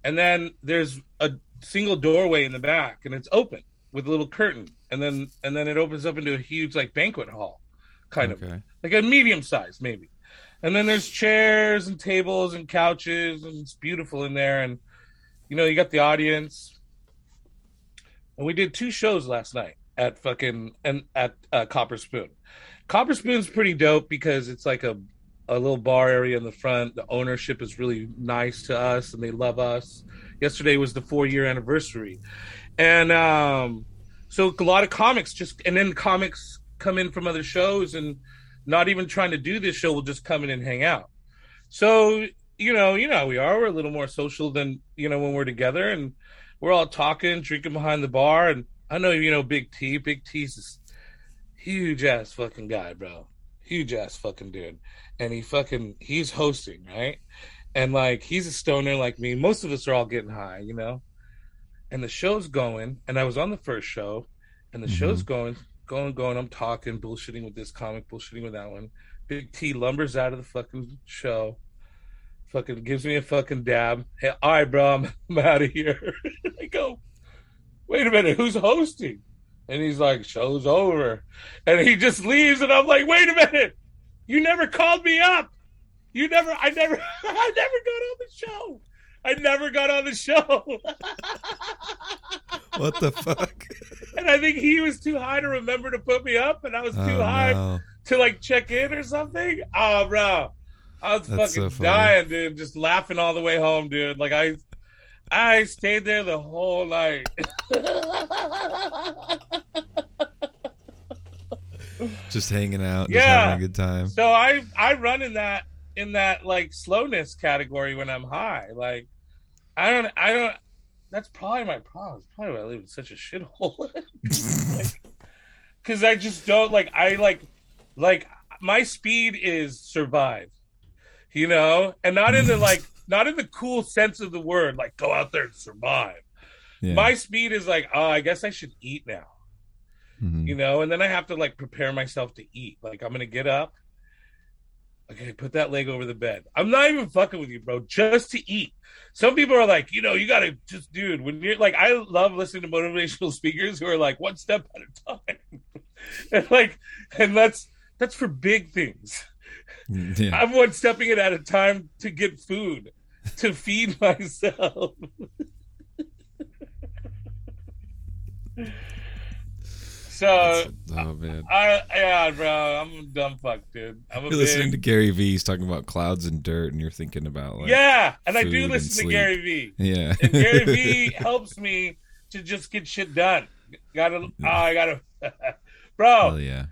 and then there's a single doorway in the back, and it's open with a little curtain, and then and then it opens up into a huge like banquet hall, kind of like a medium size maybe. And then there's chairs and tables and couches, and it's beautiful in there. And you know, you got the audience. And we did two shows last night at fucking and at uh, Copper Spoon. Copper Spoon's pretty dope because it's like a a little bar area in the front. The ownership is really nice to us and they love us. Yesterday was the four year anniversary. And um so a lot of comics just and then comics come in from other shows and not even trying to do this show will just come in and hang out. So, you know, you know we are. We're a little more social than, you know, when we're together and we're all talking, drinking behind the bar and I know you know Big T. Big T's this huge ass fucking guy, bro. Huge ass fucking dude. And he fucking he's hosting, right? And like he's a stoner like me. Most of us are all getting high, you know? And the show's going, and I was on the first show, and the mm-hmm. show's going, going, going. I'm talking, bullshitting with this comic, bullshitting with that one. Big T lumbers out of the fucking show. Fucking gives me a fucking dab. Hey, all right, bro, I'm, I'm out of here. I go, wait a minute, who's hosting? And he's like, show's over. And he just leaves, and I'm like, wait a minute, you never called me up. You never, I never, I never got on the show. I never got on the show. what the fuck? And I think he was too high to remember to put me up, and I was too oh, high no. to like check in or something. Oh, bro. I was That's fucking so dying, dude. Just laughing all the way home, dude. Like I I stayed there the whole night. just hanging out, just yeah. having a good time. So I I run in that in that like slowness category when I'm high. Like I don't I don't that's probably my problem. It's probably why I live in such a shithole. like, Cause I just don't like I like like my speed is survive. You know? And not in the like not in the cool sense of the word, like go out there and survive. Yeah. My speed is like, oh, I guess I should eat now. Mm-hmm. You know, and then I have to like prepare myself to eat. Like I'm gonna get up. Okay, put that leg over the bed. I'm not even fucking with you, bro. Just to eat. Some people are like, you know, you gotta just, dude. When you're like, I love listening to motivational speakers who are like, one step at a time, and like, and that's that's for big things. Yeah. I'm one stepping it at a time to get food, to feed myself. so, oh man, I, yeah, bro, I'm a dumb fuck, dude. I'm you're big... listening to Gary Vee. He's talking about clouds and dirt, and you're thinking about like, yeah, and I do listen to Gary Vee. Yeah, and Gary Vee helps me to just get shit done. Gotta, oh, I gotta, bro. Hell yeah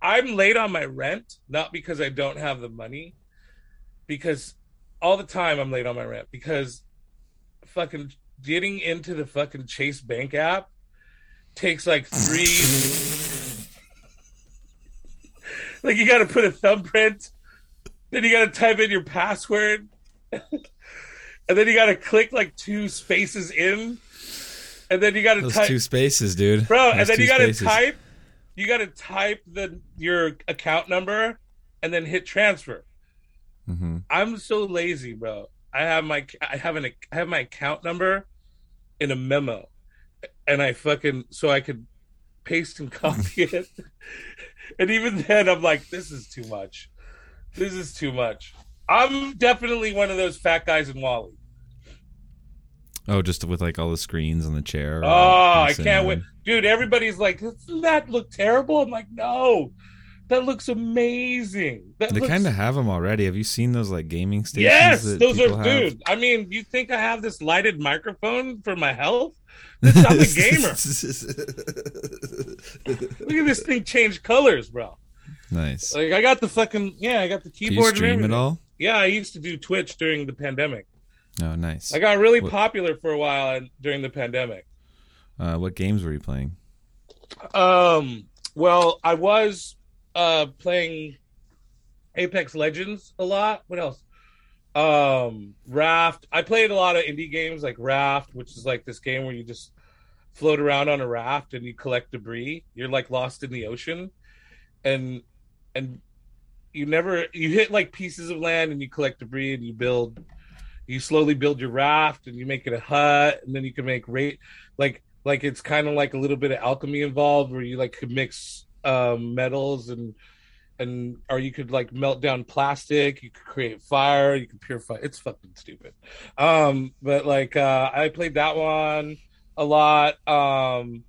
I'm late on my rent, not because I don't have the money, because all the time I'm late on my rent because fucking getting into the fucking Chase Bank app takes like three. like you got to put a thumbprint, then you got to type in your password, and then you got to click like two spaces in, and then you got to type two spaces, dude. Bro, Those and then you got to type you got to type the your account number and then hit transfer. Mm-hmm. I'm so lazy, bro. I have my I have an I have my account number in a memo, and I fucking so I could paste and copy it. and even then, I'm like, this is too much. This is too much. I'm definitely one of those fat guys in WALL-E. Oh, just with like all the screens on the chair. Oh, I can't wait, dude. Everybody's like, "Doesn't that look terrible?" I'm like, "No, that looks amazing." That they looks... kind of have them already. Have you seen those like gaming stations? Yes, those are, have? dude. I mean, you think I have this lighted microphone for my health? This, I'm a gamer. Look at this thing change colors, bro. Nice. Like I got the fucking yeah, I got the keyboard. Do you stream it all? Yeah, I used to do Twitch during the pandemic. Oh, nice. I got really what, popular for a while during the pandemic. Uh, what games were you playing? Um, well, I was uh, playing Apex Legends a lot. What else? Um, Raft. I played a lot of indie games like Raft, which is like this game where you just float around on a raft and you collect debris. You're like lost in the ocean, and and you never you hit like pieces of land and you collect debris and you build you slowly build your raft and you make it a hut and then you can make rate like like it's kind of like a little bit of alchemy involved where you like could mix um, metals and and or you could like melt down plastic you could create fire you could purify it's fucking stupid um but like uh i played that one a lot um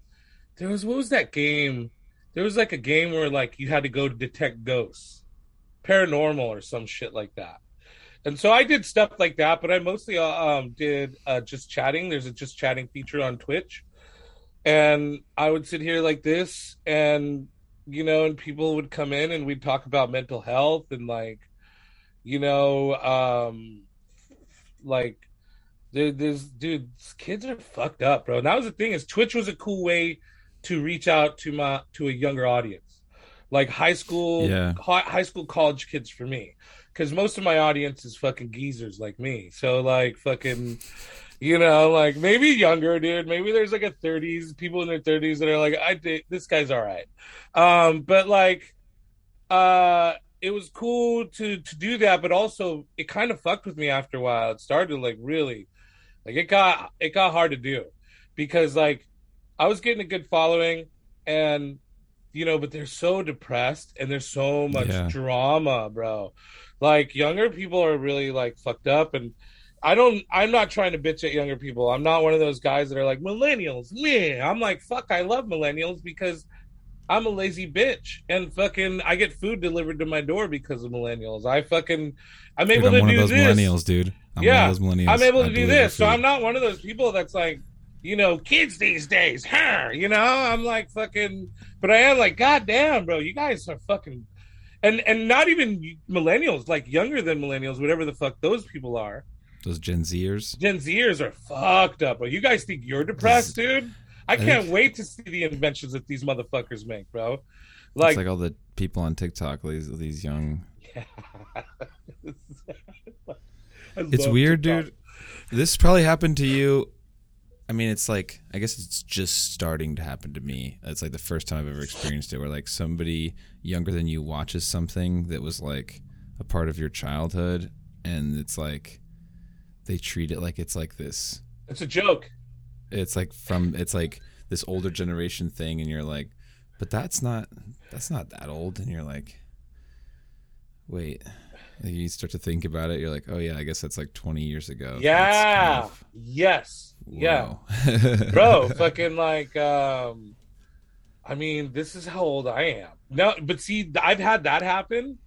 there was what was that game? There was like a game where like you had to go detect ghosts, paranormal or some shit like that. And so I did stuff like that, but I mostly uh, um, did uh, just chatting. There's a just chatting feature on Twitch, and I would sit here like this, and you know, and people would come in, and we'd talk about mental health and like, you know, um, like there, there's dude, kids are fucked up, bro. And that was the thing is Twitch was a cool way to reach out to my to a younger audience, like high school, Yeah. high, high school, college kids for me, because most of my audience is fucking geezers like me. So like fucking, you know, like maybe younger, dude. Maybe there's like a 30s people in their 30s that are like, I did this guy's all right, um, but like, uh. It was cool to to do that, but also it kind of fucked with me after a while. It started like really like it got it got hard to do because like I was getting a good following and you know, but they're so depressed and there's so much Yeah. drama, bro. Like younger people are really like fucked up and I don't I'm not trying to bitch at younger people. I'm not one of those guys that are like millennials. Me. I'm like fuck I love millennials because I'm a lazy bitch and fucking I get food delivered to my door because of millennials. I fucking I'm Dude, able I'm to one do of those this. millennials, dude. I'm Yeah, one of those millennials. I'm able I to do this. So. I'm not one of those people that's like, you know, kids these days, huh? You know, I'm like fucking, but I am like, God damn, bro, you guys are fucking, and and not even millennials, like younger than millennials, whatever the fuck those people are. those Gen Zers. Gen Zers are fucked up. Bro. You guys think you're depressed, dude? I can't wait to see the inventions that these motherfuckers make, bro. Like, it's like all the people on TikTok, these these young. I It's weird, TikTok. dude. This probably happened to you. I mean, it's like I guess it's just starting to happen to me. It's like the first time I've ever experienced it, where like somebody younger than you watches something that was like a part of your childhood, and it's like they treat it like it's like this. It's a joke. It's like from it's like this older generation thing, and you're like, but that's not that's not that old, and you're like, wait. You start to think about it. You're like, oh yeah, I guess that's like 20 years ago. Yeah. kind of- Yes. Yeah. Bro fucking like um i mean this is how old i am no but see i've had that happen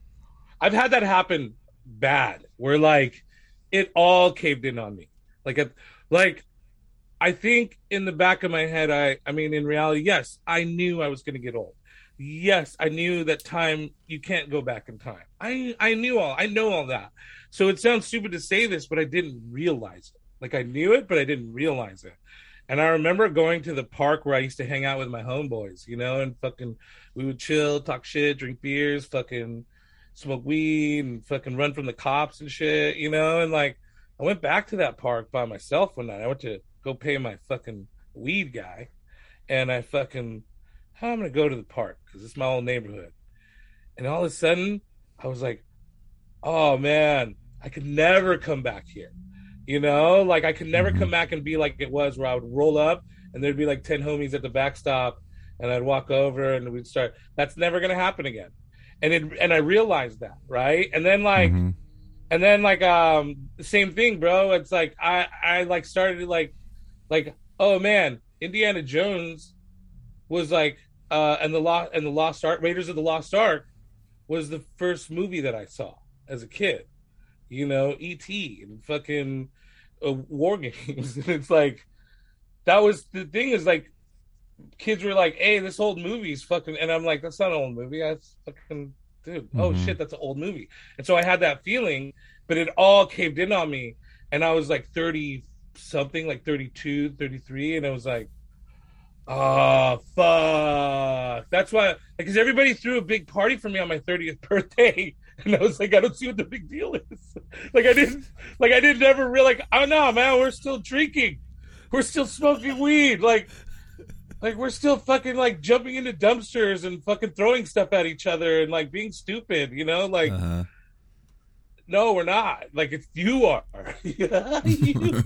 i've had that happen bad where like it all caved in on me like a, like i think in the back of my head i i mean in reality yes i knew i was going to get old yes i knew that time you can't go back in time. I i knew all i know all that. So it sounds stupid to say this but i didn't realize it. Like i knew it but i didn't realize it. And I remember going to the park where I used to hang out with my homeboys, you know, and fucking we would chill, talk shit, drink beers, fucking smoke weed and fucking run from the cops and shit, you know, and like I went back to that park by myself one night. I went to go pay my fucking weed guy and I fucking I'm gonna go to the park because it's my old neighborhood. And all of a sudden I was like, oh man, I could never come back here. You know, like I could never Mhm. come back and be like it was, where I would roll up and there'd be like ten homies at the backstop, and I'd walk over and we'd start. That's never gonna happen again, and it and I realized that, right? And then like, Mhm. and then like um same thing, bro. It's like I I like started like like oh man, Indiana Jones was like uh and the lost and the Lost Ark Raiders of the Lost Ark was the first movie that I saw as a kid. You know, E.T. and fucking uh, War Games. and it's like that was the thing is like kids were like, "Hey, this old movie's fucking," and I'm like, "That's not an old movie. That's fucking dude. Oh Mhm. shit, that's an old movie." And so I had that feeling, but it all caved in on me, and I was like 30 something, like 32, 33, and I was like, "Oh fuck." That's why, because everybody threw a big party for me on my 30th birthday. And I was like, I don't see what the big deal is. like I didn't, like I didn't ever realize. Like, oh no, man, we're still drinking, we're still smoking weed. Like, like we're still fucking like jumping into dumpsters and fucking throwing stuff at each other and like being stupid. You know, like Uh-huh. no, we're not. Like it's you are. Yeah, you-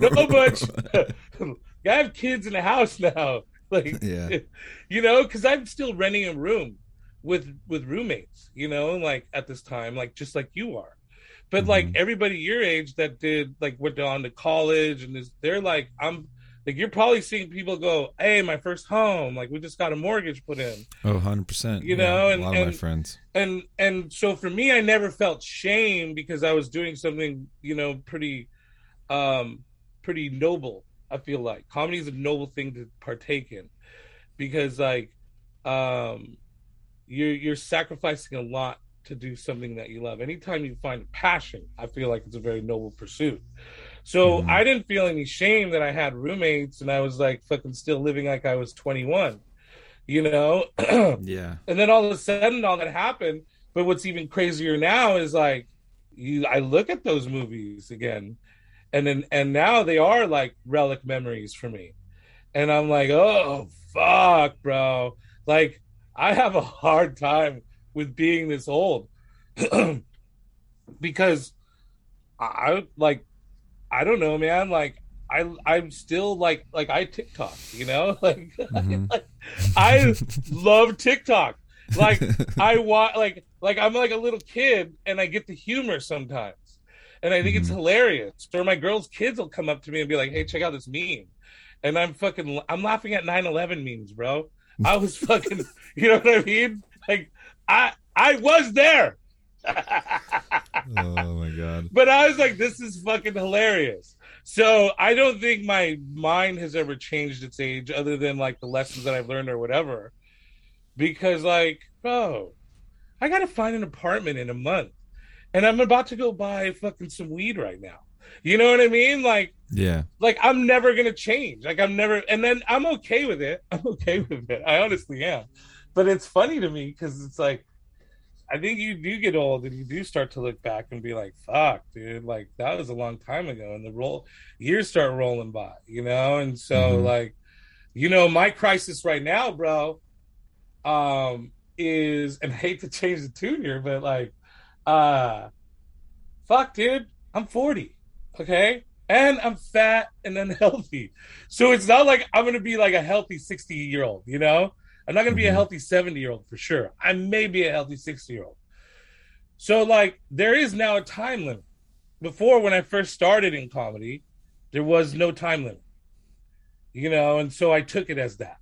no, but I have kids in the house now. Like, Yeah. you know, because I'm still renting a room with with roommates. You know, like at this time, like just like you are. But like Mhm. everybody your age that did like went on to college and is they're like I'm like you're probably seeing people go, "Hey, my first home, like we just got a mortgage put in." Oh, 100%. You know, a and- lot of my friends. and and so for me i never felt shame because i was doing something you know pretty um pretty noble i feel like. Comedy is a noble thing to partake in because like um you're you're sacrificing a lot to do something that you love. Anytime you find a passion i feel like it's a very noble pursuit. So Mhm. i didn't feel any shame that i had roommates and i was like fucking still living like i was 21 you know? Yeah. and then all of a sudden all that happened. But what's even crazier now is like you i look at those movies again and then and now they are like relic memories for me and i'm like oh fuck bro like i have a hard time with being this old because I, like i don't know man like i i'm still like like i tiktok you know like Mhm. I love TikTok. Like I want like like I'm like a little kid and I get the humor sometimes. And I think it's Mhm. hilarious. Or my girls' kids will come up to me and be like, "Hey, check out this meme." And I'm fucking I'm laughing at 9/11 memes, bro. I was fucking, you know what I mean? Like I I was there. oh my god. But I was like, this is fucking hilarious. So I don't think my mind has ever changed its age other than like the lessons that I've learned or whatever. Because like, bro, I gotta find an apartment in a month. And I'm about to go buy fucking some weed right now. You know what I mean? Like Yeah. like I'm never gonna change. Like I'm never and then I'm okay with it. I'm okay with it. I honestly am. But it's funny to me because it's like I think you do get old and you do start to look back and be like, fuck, dude, like that was a long time ago. And the roll years start rolling by, you know? And so Mhm. like, you know, my crisis right now, bro, um, is and I hate to change the tune here, but like uh fuck dude, I'm 40. Okay? And I'm fat and unhealthy. So it's not like I'm gonna be like a healthy 60 year old, you know? I'm not gonna be a Mhm. healthy 70 year old for sure. I may be a healthy 60 year old. So like there is now a time limit. Before when I first started in comedy, there was no time limit. You know, and so I took it as that.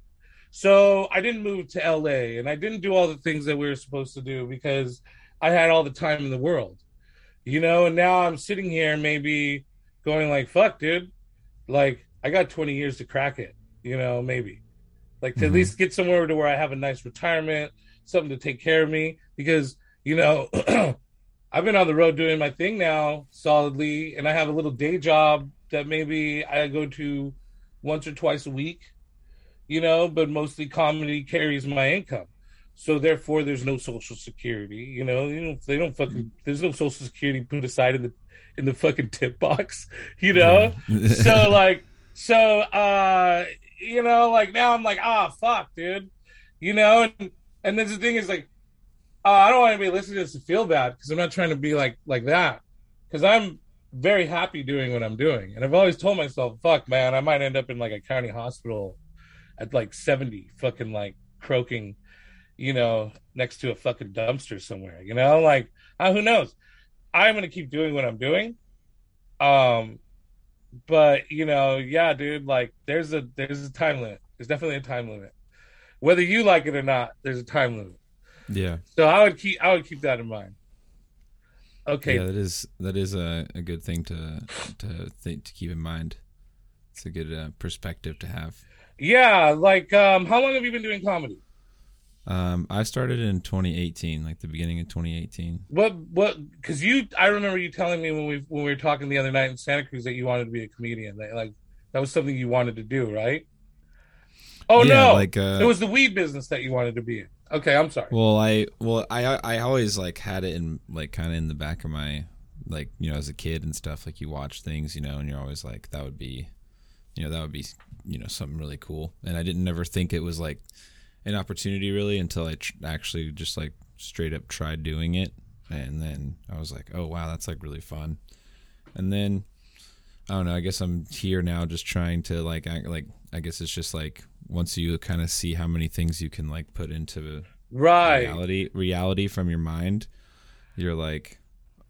So I didn't move to LA and I didn't do all the things that we were supposed to do because I had all the time in the world. You know, and now I'm sitting here maybe going like, fuck, dude. Like, I got 20 years to crack it, you know, maybe. Like to at Mhm. least get somewhere to where I have a nice retirement, something to take care of me. Because, you know, I've been on the road doing my thing now solidly, and I have a little day job that maybe I go to once or twice a week, you know, but mostly comedy carries my income. So therefore, there's no social security. You know, you know they don't fucking. There's no social security put aside in the in the fucking tip box. You know, so like, so uh, you know, like now I'm like, ah, fuck, dude. You know, and and then the thing is like, uh, I don't want anybody listening to this to feel bad because I'm not trying to be like like that. Because I'm very happy doing what I'm doing, and I've always told myself, fuck, man, I might end up in like a county hospital at like 70, fucking like croaking, you know, next to a fucking dumpster somewhere. You know, like uh, who knows? I'm gonna keep doing what I'm doing. Um, but you know, yeah, dude, like there's a there's a time limit. There's definitely a time limit. Whether you like it or not, there's a time limit. yeah. So I would keep I would keep that in mind. Okay, Yeah, that is that is a, a good thing to to think to keep in mind. It's a good uh, perspective to have. yeah, like um, how long have you been doing comedy? Um, I started in 2018, like the beginning of 2018. What what? Because you, I remember you telling me when we when we were talking the other night in Santa Cruz that you wanted to be a comedian. That like that was something you wanted to do, right? Oh yeah, no, like uh, it was the weed business that you wanted to be in. Okay, I'm sorry. Well, I well I I always like had it in like kind of in the back of my like you know as a kid and stuff like you watch things you know and you're always like that would be you know that would be you know something really cool and I didn't ever think it was like an opportunity really until I tr- actually just like straight up tried doing it and then I was like oh wow that's like really fun and then I don't know I guess I'm here now just trying to like act like I guess it's just like once you kind of see how many things you can like put into right. reality reality from your mind you're like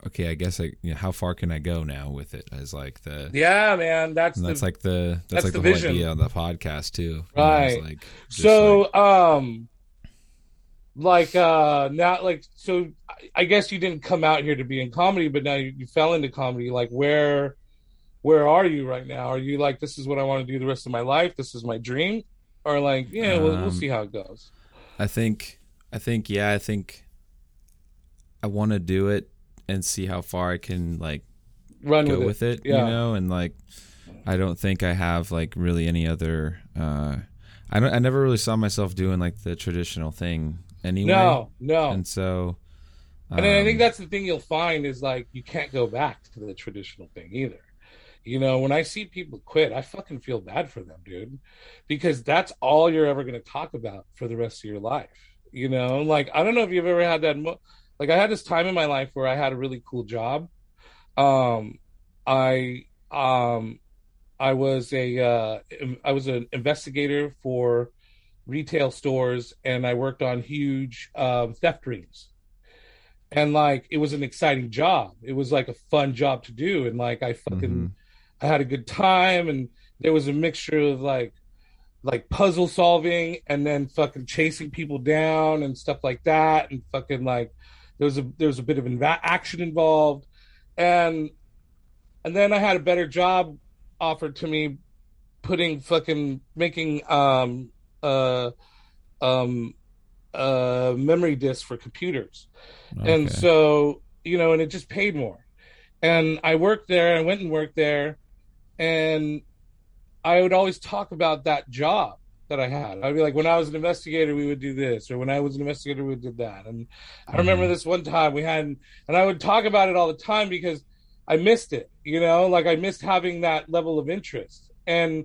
okay, I guess I you know, how far can I go now with it? As like the yeah, man. That's the, that's like the that's, that's like the the, whole vision. idea of the podcast too. You know, Right. like so like- um like uh now like so I- guess you didn't come out here to be in comedy but now you, you fell into comedy like where where are you right now are you like this is what i want to do the rest of my life this is my dream or like yeah we'll, we'll Um, see how it goes I think I think yeah, I think I want to do it and see how far I can like run go with it, with it, Yeah. you know, and like I don't think I have like really any other uh I don't I never really saw myself doing like the traditional thing anyway. no no And so And I think um, that's the thing you'll find is like you can't go back to the traditional thing either. You know, when I see people quit, I fucking feel bad for them, dude, because that's all you're ever going to talk about for the rest of your life. You know, like I don't know if you've ever had that. Mo- like I had this time in my life where I had a really cool job. Um, I um, I was a uh, I was an investigator for retail stores, and I worked on huge um, theft rings and like it was an exciting job it was like a fun job to do and like i fucking Mhm. i had a good time and there was a mixture of like like puzzle solving and then fucking chasing people down and stuff like that and fucking like there was a there was a bit of action involved. And and then i had a better job offered to me putting fucking making um uh um uh memory disks for computers. And so you know and it just paid more. And i worked there i went and worked there and i would always talk about that job that i had. I'd be like when i was an investigator we would do this or when i was an investigator we did that. And i remember Mhm. this one time we had and i would talk about it all the time because i missed it you know? Like i missed having that level of interest. And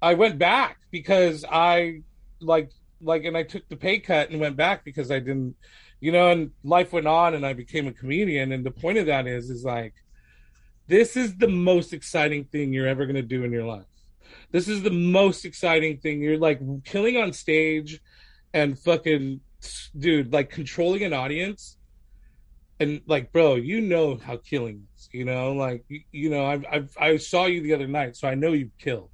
i went back because i like like and i took the pay cut and went back because i didn't you know? And life went on and i became a comedian. And the point of that is is like this is the most exciting thing you're ever going to do in your life this is the most exciting thing. You're like killing on stage and fucking dude like controlling an audience. And like bro you know how killing is you know? Like you, you know I've, I've i saw you the other night so i know you've killed.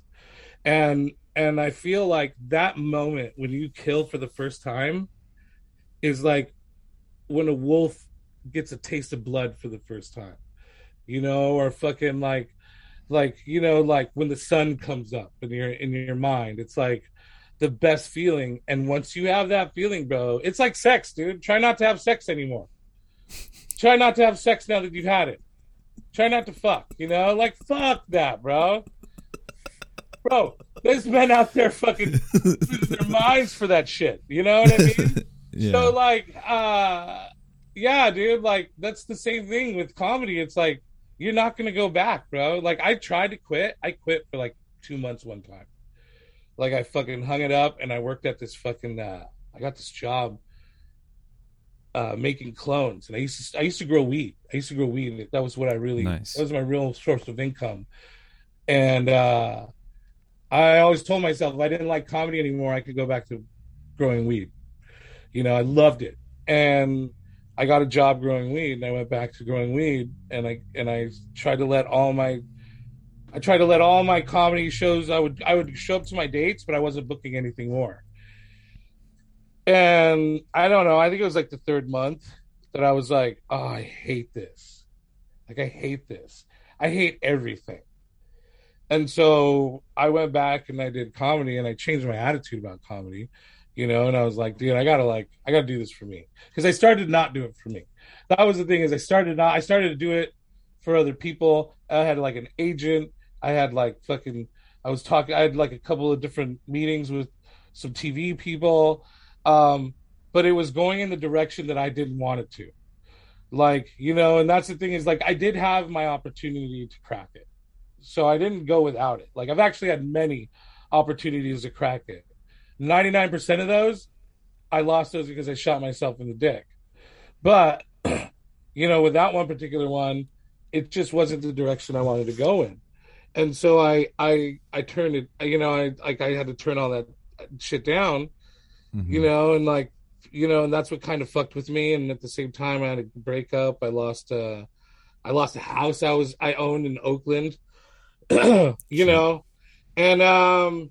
And and i feel like that moment when you kill for the first time is like when a wolf gets a taste of blood for the first time you know? Or fucking like like you know like when the sun comes up in your in your mind it's like the best feeling. And once you have that feeling bro it's like sex dude. Try not to have sex anymore. Try not to have sex now that you've had it. Try not to fuck you know? Like fuck that bro. Bro there's men out there fucking their minds for that shit. You know what i mean? Yeah. so like uh yeah dude. Like that's the same thing with comedy. It's like you're not gonna go back bro. Like i tried to quit. I quit for like two months one time. Like i fucking hung it up and i worked at this fucking uh i got this job uh making clones. And i used to i used to grow weed. I used to grow weed that was what i really Nice. that was my real source of income. And uh i always told myself if i didn't like comedy anymore i could go back to growing weed. You know i loved it. And i got a job growing weed and i went back to growing weed and i and i tried to let all my i tried to let all my comedy shows i would i would show up to my dates but i wasn't booking anything more. And i don't know i think it was like the third month that i was like oh i hate this. Like i hate this. I hate everything. And so i went back and i did comedy and i changed my attitude about comedy you know? And i was like dude i gotta like i gotta do this for me. Because i started to not do it for me. That was the thing is i started not i started to do it for other people. I had like an agent. I had like fucking i was talking i had like a couple of different meetings with some tv people. Um but it was going in the direction that i didn't want it to. Like you know and that's the thing is like i did have my opportunity to crack it. So i didn't go without it. Like i've actually had many opportunities to crack it 99% of those i lost those because i shot myself in the dick but you know with that one particular one it just wasn't the direction i wanted to go in and so i i i turned it you know i like i had to turn all that shit down Mhm. you know, and like, you know, and that's what kind of fucked with me. And at the same time, I had a breakup. I lost, uh, I lost a house I was I owned in Oakland. you know, and um,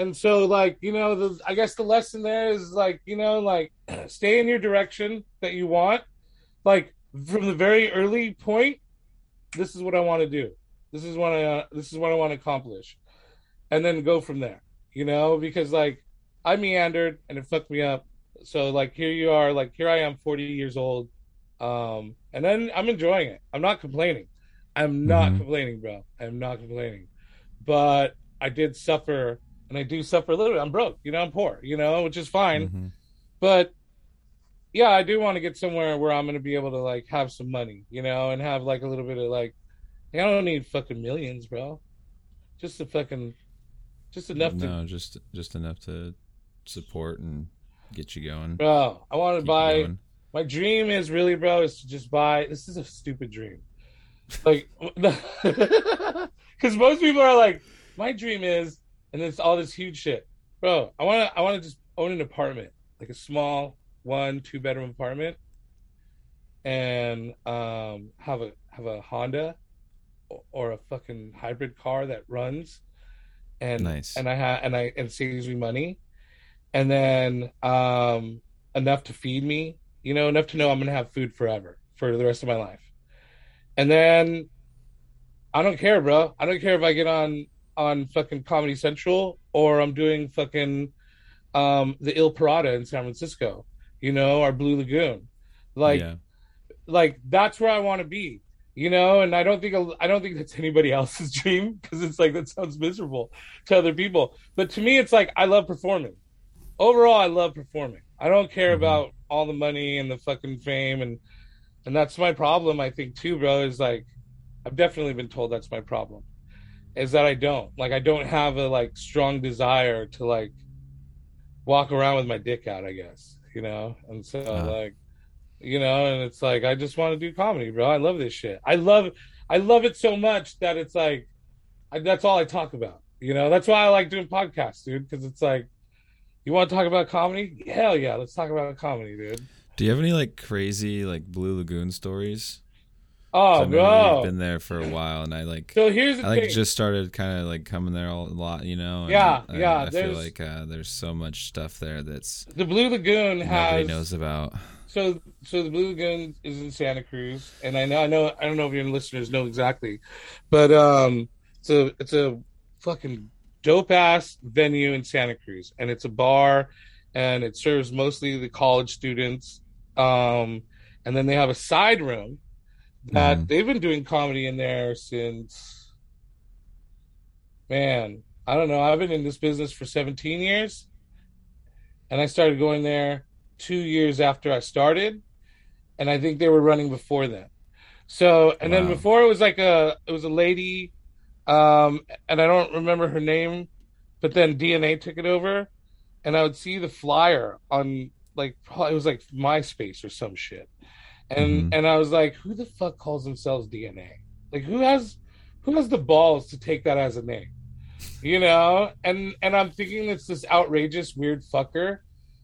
and so like you know the I guess the lesson there is like you know like stay in your direction that you want, like from the very early point. This is what I want to do. This is what I uh, this is what I want to accomplish, and then go from there. You know, because like I meandered and it fucked me up. So like here you are, like here I am, forty years old, um, and then I'm enjoying it. I'm not complaining. I'm not Mhm. complaining, bro. I'm not complaining. But I did suffer, and I do suffer a little bit. I'm broke, you know. I'm poor, you know, which is fine. Mhm. But yeah, I do want to get somewhere where I'm going to be able to like have some money, you know, and have like a little bit of like. I don't need fucking millions, bro. Just a fucking, just enough to No, just just enough to support and get you going. Bro, I want to keep buy. My dream is really, bro, is to just buy. This is a stupid dream. Like, because most people are like, my dream is, and then it's all this huge shit, bro. I want to, I want to just own an apartment, like a small one, two bedroom apartment, and um, have a have a Honda or- or a fucking hybrid car that runs, and Nice. and I have and I and saves me money, and then um enough to feed me, you know, enough to know I'm gonna have food forever for the rest of my life, and then I don't care, bro. I don't care if I get on on fucking Comedy Central or I'm doing fucking um the Il Pirata in San Francisco, you know, or Blue Lagoon, like yeah. like that's where I want to be, you know. And I don't think I don't think that's anybody else's dream because it's like that sounds miserable to other people. But to me, it's like I love performing. Overall, I love performing. I don't care Mhm. about all the money and the fucking fame and and that's my problem. I think too, bro. Is like I've definitely been told that's my problem. Is that I don't like I don't have a like strong desire to like walk around with my dick out. I guess you know, and so Uh-huh. like you know and it's like i just want to do comedy bro i love this shit i love i love it so much that it's like I, that's all i talk about you know that's why i like doing podcasts dude because it's like you want to talk about comedy hell yeah let's talk about comedy dude Do you have any like crazy like Blue Lagoon stories? Oh I bro You've been there for a while, and I like. so here's the I like thing just started kind of like coming there a lot, you know. and Yeah, I, yeah, I feel like uh, there's so much stuff there that's the blue lagoon nobody has knows about. so so the blue lagoon is in santa cruz and i know i know i don't know if your listeners know exactly but um it's a it's a fucking dope ass venue in santa cruz and it's a bar and it serves mostly the college students um and then they have a side room that Mhm. they've been doing comedy in there since man i don't know. I've been in this business for 17 years and i started going there two years after i started and i think they were running before then. So and then before it was like a it was a lady um and i don't remember her name but then dna took it over and i would see the flyer on like it was like myspace or some shit and Mhm. and i was like who the fuck calls themselves dna like who has who has the balls to take that as a name? You know? And and i'm thinking it's this outrageous weird fucker.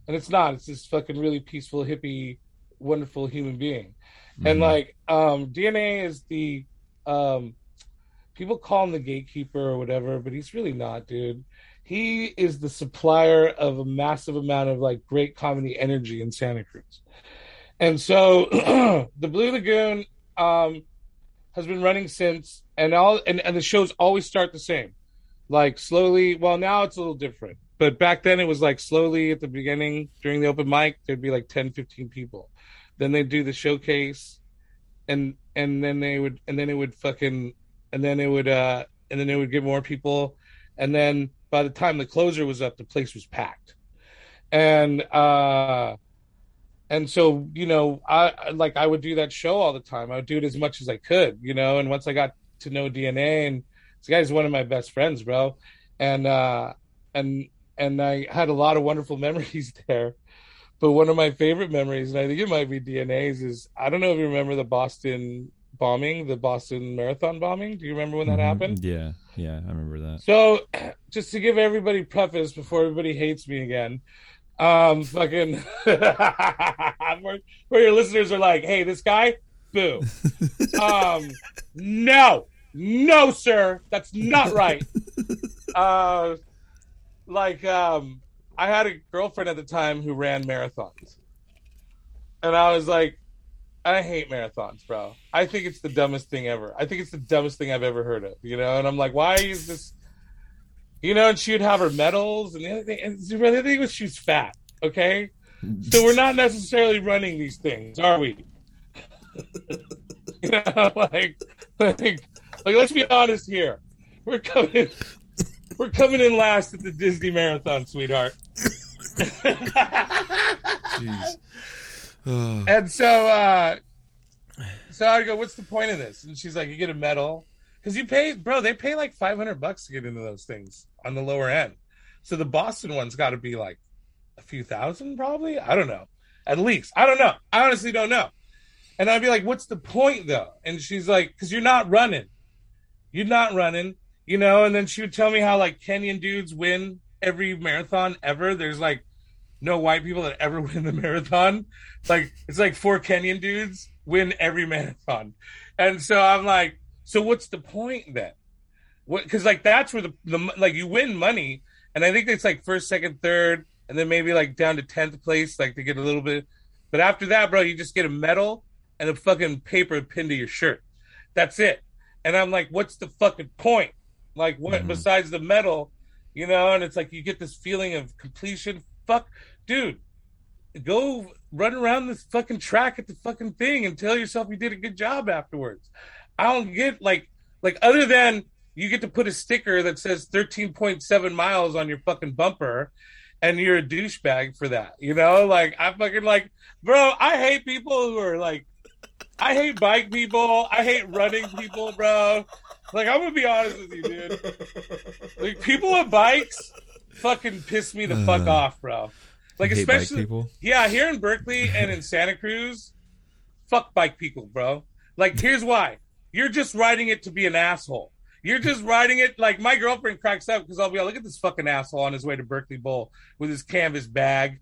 And it's not. It's this fucking really peaceful hippie wonderful human being. And Mhm. like um dna is the um people call him the gatekeeper or whatever but he's really not dude. He is the supplier of a massive amount of like great comedy energy in santa cruz and so the blue lagoon um has been running since and all and, and the shows always start the same. Like slowly well now it's a little different but back then it was like slowly at the beginning during the open mic there'd be like 10 15 people. Then they'd do the showcase and and then they would and then it would fucking and then it would uh and then it would get more people. And then by the time the closer was up the place was packed. And uh and so you know i like i would do that show all the time. I would do it as much as i could you know? And once i got to know dna and this guy's one of my best friends bro. And uh and and i had a lot of wonderful memories there. But one of my favorite memories and i think it might be dna's is i don't know if you remember the boston bombing the boston marathon bombing. Do you remember when that Mhm. happened? Yeah, yeah, I remember that. so, just to give everybody preface before everybody hates me again, um, fucking, where, where your listeners are like, "Hey, this guy boo. um, no, no, sir, that's not right. Uh, like, um, I had a girlfriend at the time who ran marathons, and I was like, I hate marathons, bro. I think it's the dumbest thing ever. I think it's the dumbest thing I've ever heard of. You know, and I'm like, why is this? You know, and she would have her medals, and the other thing, and the other thing was she was fat. Okay, so we're not necessarily running these things, are we? you know, like, like, like, let's be honest here. We're coming, we're coming in last at the Disney Marathon, sweetheart. Jeez. Oh. And so, uh, so I go, "What's the point of this?" And she's like, "You get a medal because you pay, bro. They pay like five hundred bucks to get into those things on the lower end. So the Boston one's got to be like a few thousand, probably. I don't know. At least I don't know. I honestly don't know. And I'd be like, "What's the point, though?" And she's like, "Because you're not running. You're not running." You know, and then she would tell me how like Kenyan dudes win every marathon ever. There's like no white people that ever win the marathon. It's like it's like four Kenyan dudes win every marathon, and so I'm like, so what's the point then? What? Because like that's where the the like you win money, and I think it's like first, second, third, and then maybe like down to tenth place, like to get a little bit. But after that, bro, you just get a medal and a fucking paper pinned to your shirt. That's it. And I'm like, what's the fucking point? Like, what Mhm. besides the medal? You know, and it's like you get this feeling of completion. Fuck, dude, go run around this fucking track at the fucking thing and tell yourself you did a good job afterwards. I don't get like, like other than you get to put a sticker that says 13.7 miles on your fucking bumper and you're a douchebag for that. You know, like I fucking like, bro, I hate people who are like, I hate bike people. I hate running people, bro. Like I'm gonna be honest with you, dude. Like people with bikes fucking piss me the fuck Uh, off, bro. Like especially people. yeah, here in Berkeley and in Santa Cruz, fuck bike people, bro. Like, here's why: you're just riding it to be an asshole. You're just riding it like my girlfriend cracks up because I'll be like, look at this fucking asshole on his way to Berkeley Bowl with his canvas bag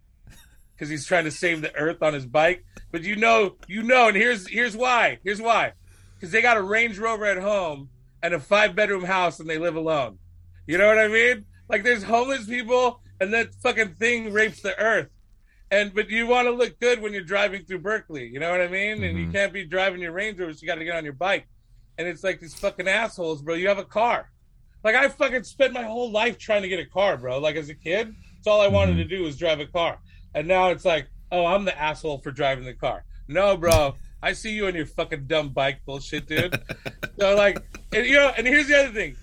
because he's trying to save the earth on his bike. But you know, you know, and here's here's why. Here's why: because they got a Range Rover at home and a five bedroom house and they live alone. You know what I mean? Like, there's homeless people and that fucking thing rapes the earth. And but you want to look good when you're driving through Berkeley, you know what I mean? And you Mhm. can't be driving your Range Rover, so you got to get on your bike. And it's like these fucking assholes, bro. You have a car. Like I fucking spent my whole life trying to get a car, bro. Like as a kid, that's all I wanted Mhm. to do was drive a car. And now it's like, oh, I'm the asshole for driving the car. No, bro. I see you on your fucking dumb bike bullshit, dude. so like, and, you know, and here's the other thing: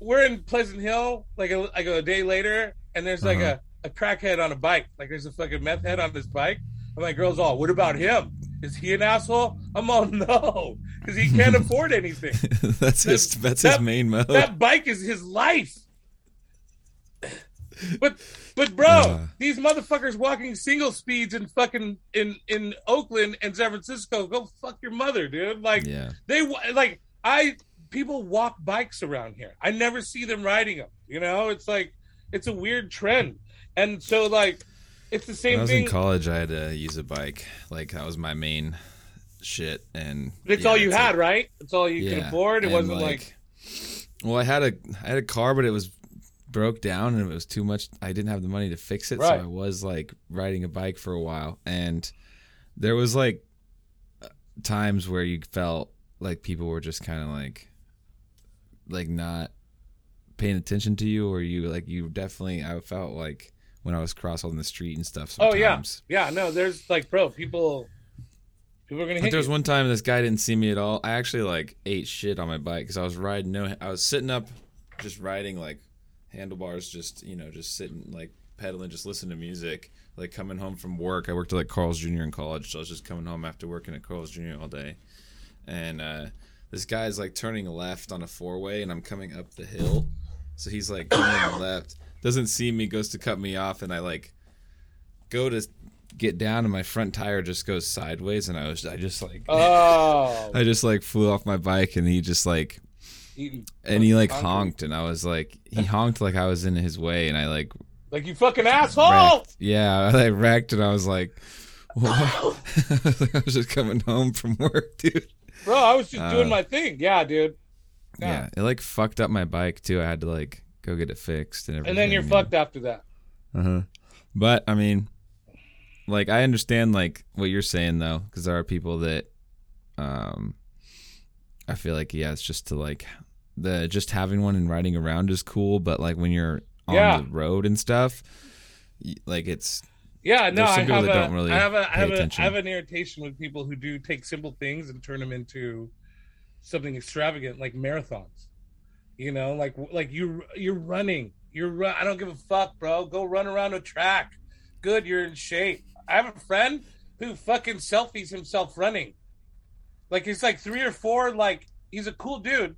we're in Pleasant Hill, like a, like a day later, and there's like Uh-huh. a, a crackhead on a bike. Like there's a fucking meth head on this bike. And my girl's all, what about him? Is he an asshole? I'm all no, because he can't afford anything. that's his. That's his that- main mode. That bike is his life. But but bro, Uh. these motherfuckers walking single speeds in fucking in in Oakland and San Francisco. Go fuck your mother, dude. Like yeah. they like I people walk bikes around here. I never see them riding them. You know, it's like it's a weird trend, and so like it's the When same I was thing. in college, I had to use a bike. Like that was my main shit, and it's yeah, all you had, like- right? It's all you yeah. can afford. It wasn't like, Well, I had a I had a car, but it was broke down and it was too much. I didn't have the money to fix it, Right. so I was like riding a bike for a while, and there was like times where you felt like people were just kind of like like not paying attention to you, or you like you definitely. I felt like when I was crossing the street and stuff. Sometimes. oh yeah, yeah. No, there's like, bro, people, people are gonna But hit there was you. one time this guy didn't see me at all. I actually like ate shit on my bike because I was riding. No, I was sitting up, just riding like handlebars, just you know, just sitting like pedaling, just listening to music. Like coming home from work, I worked at like Carl's Jr. in college, so I was just coming home after working at Carl's Jr. all day. And uh, this guy's like turning left on a four way, and I'm coming up the hill, so he's like coming left, doesn't see me, goes to cut me off, and I like go to get down, and my front tire just goes sideways, and I was I just like Oh, I just like flew off my bike and he just like and he like honked and I was like he honked like I was in his way and I like like you fucking asshole. wrecked. Yeah, I like wrecked and I was like? I was just coming home from work, dude. Bro, I was just Uh, doing my thing. Yeah, dude. Yeah. it like fucked up my bike too. I had to like go get it fixed and everything. And then you're fucked after that. Uh huh. But I mean, like I understand like what you're saying though, because there are people that, um, I feel like yeah, it's just to like the just having one and riding around is cool, but like when you're on Yeah. the road and stuff, like it's Yeah, no, I have, a, don't really I have a, I have a. I have an irritation with people who do take simple things and turn them into something extravagant, like marathons. You know, like like you you're running. You're ru- I don't give a fuck, bro. Go run around a track. Good, you're in shape. I have a friend who fucking selfies himself running. Like he's like three or four. Like he's a cool dude,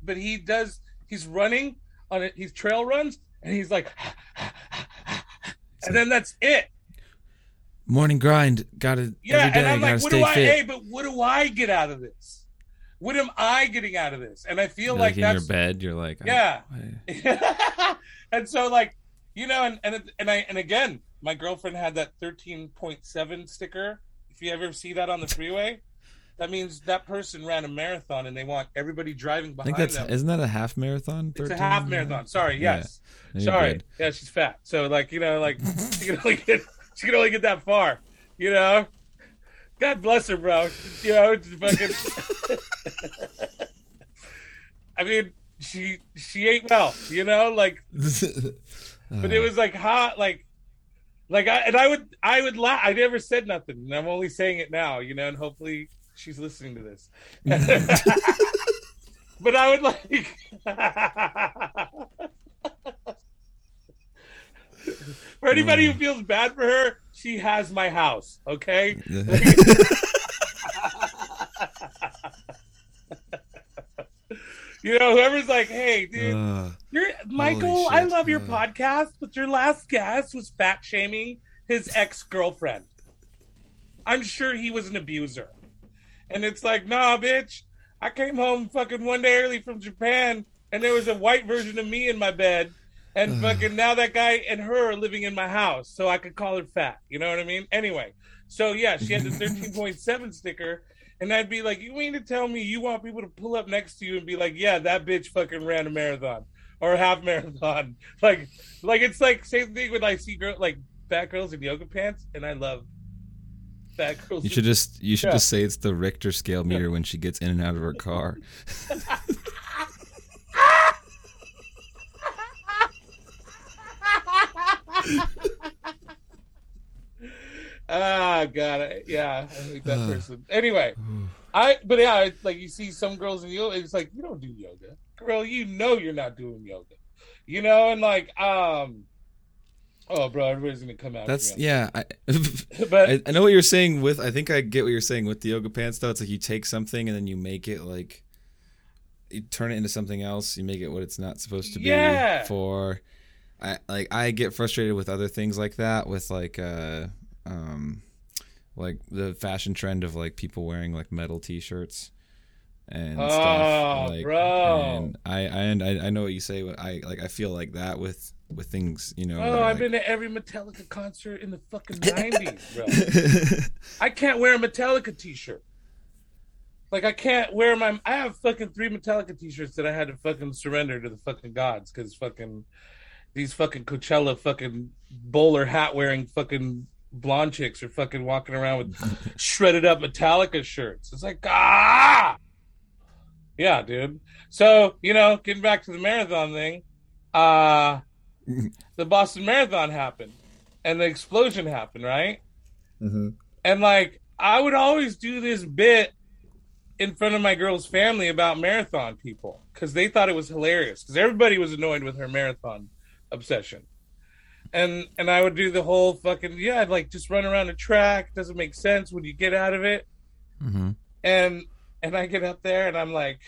but he does. He's running on it. He's trail runs, and he's like, and then that's it. morning grind. Got to Yeah, every day. and I'm like, what do I? fit. Hey, but what do I get out of this? What am I getting out of this? And I feel You're, like, like, in your bed, you're like, I- Yeah. And so like you know, and and and I and again, my girlfriend had that thirteen point seven sticker. If you ever see that on the freeway, that means that person ran a marathon, and they want everybody driving I behind think that's them. isn't that a half marathon? It's a half marathon. Sorry, Yeah. yes. You're Sorry. good. Yeah, she's fat. So like, you know, like she can only get she can only get that far. You know? God bless her, bro. You know, fucking I mean, she she ate well, you know, like but it was like hot, like like I and I would I would laugh I never said nothing, and I'm only saying it now, you know, and hopefully she's listening to this. but I would like For anybody who mm. feels bad for her, she has my house, okay? You know, whoever's like, hey, dude, Uh, you're Michael, shit. I love your Uh. podcast, but your last guest was fat shaming his ex girlfriend. I'm sure he was an abuser. And it's like, nah, bitch. I came home fucking one day early from Japan and there was a white version of me in my bed. And mm. fucking now that guy and her are living in my house, so I could call her fat. You know what I mean? Anyway, so yeah, she had the 13.7 sticker, and I'd be like, you mean to tell me you want people to pull up next to you and be like, yeah, that bitch fucking ran a marathon or a half marathon? Like, like it's like same thing when I see girl like fat girls in yoga pants, and I love fat girls. you should just you should Yeah. just say it's the Richter scale meter when she gets in and out of her car. Ah, God, I, yeah, I hate that person. Anyway, I but yeah, it's like you see some girls in yoga, it's like you don't do yoga, girl. You know you're not doing yoga, you know, and like, um, oh, bro, everybody's gonna come out. That's yeah. I, but I, I know what you're saying with. I think I get what you're saying with the yoga pants. Though it's like you take something and then you make it like you turn it into something else. You make it what it's not supposed to be Yeah. for. I like I get frustrated with other things like that. With like uh um like the fashion trend of like people wearing like metal T-shirts and Oh, stuff. Like, bro. And I I and I, I know what you say. but I like I feel like that with with things you know. oh, I've like- been to every Metallica concert in the fucking nineties, bro. I can't wear a Metallica t-shirt. Like I can't wear my. I have fucking three Metallica t-shirts that I had to fucking surrender to the fucking gods because fucking these fucking Coachella fucking bowler hat wearing fucking blonde chicks are fucking walking around with shredded up Metallica shirts. It's like ah, yeah, dude. So you know, getting back to the marathon thing, uh, the Boston Marathon happened, and the explosion happened, right? Mhm. And like I would always do this bit in front of my girl's family about marathon people because they thought it was hilarious because everybody was annoyed with her marathon obsession. And and I would do the whole fucking yeah, I'd like just run around a track, doesn't make sense when you get out of it. Mm-hmm. And and I get up there and I'm like,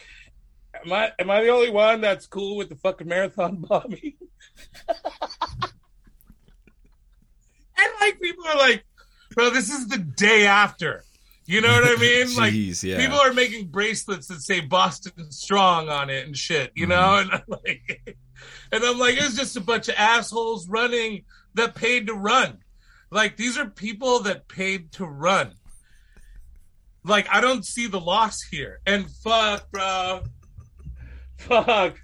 Am I am I the only one that's cool with the fucking marathon bombing? and like people are like, bro, this is the day after. You know what I mean? like yeah. people are making bracelets that say Boston Strong on it and shit, you know? And I'm like and I'm like, it's just a bunch of assholes running that paid to run. Like these are people that paid to run. Like I don't see the loss here. And fuck, bro. Fuck.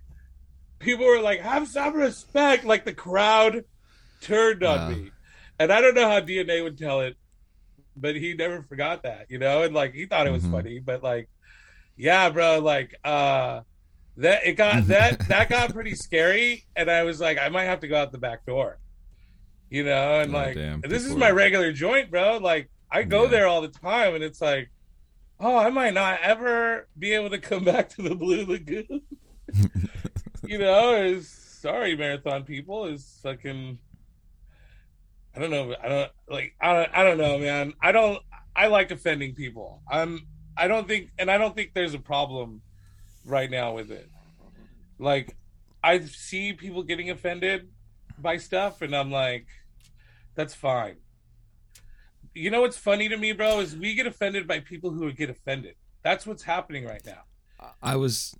People were like, have some respect. Like the crowd turned on Wow. me. And I don't know how DNA would tell it, but he never forgot that, you know? And like he thought it was Mhm. funny, but like, yeah, bro, like uh that it got mm-hmm. that that got pretty scary, and I was like, I might have to go out the back door. You know, and Oh, like damn. this is my regular joint, bro. Like I go Yeah. there all the time, and it's like, oh, I might not ever be able to come back to the Blue Lagoon. you know, is sorry, marathon people is fucking. I don't know. I don't like. I don't. I don't know, man. I don't. I like offending people. I'm. I don't think, and I don't think there's a problem right now with it. Like, I see people getting offended by stuff, and I'm like, that's fine. You know what's funny to me, bro, is we get offended by people who get offended. That's what's happening right now. I was,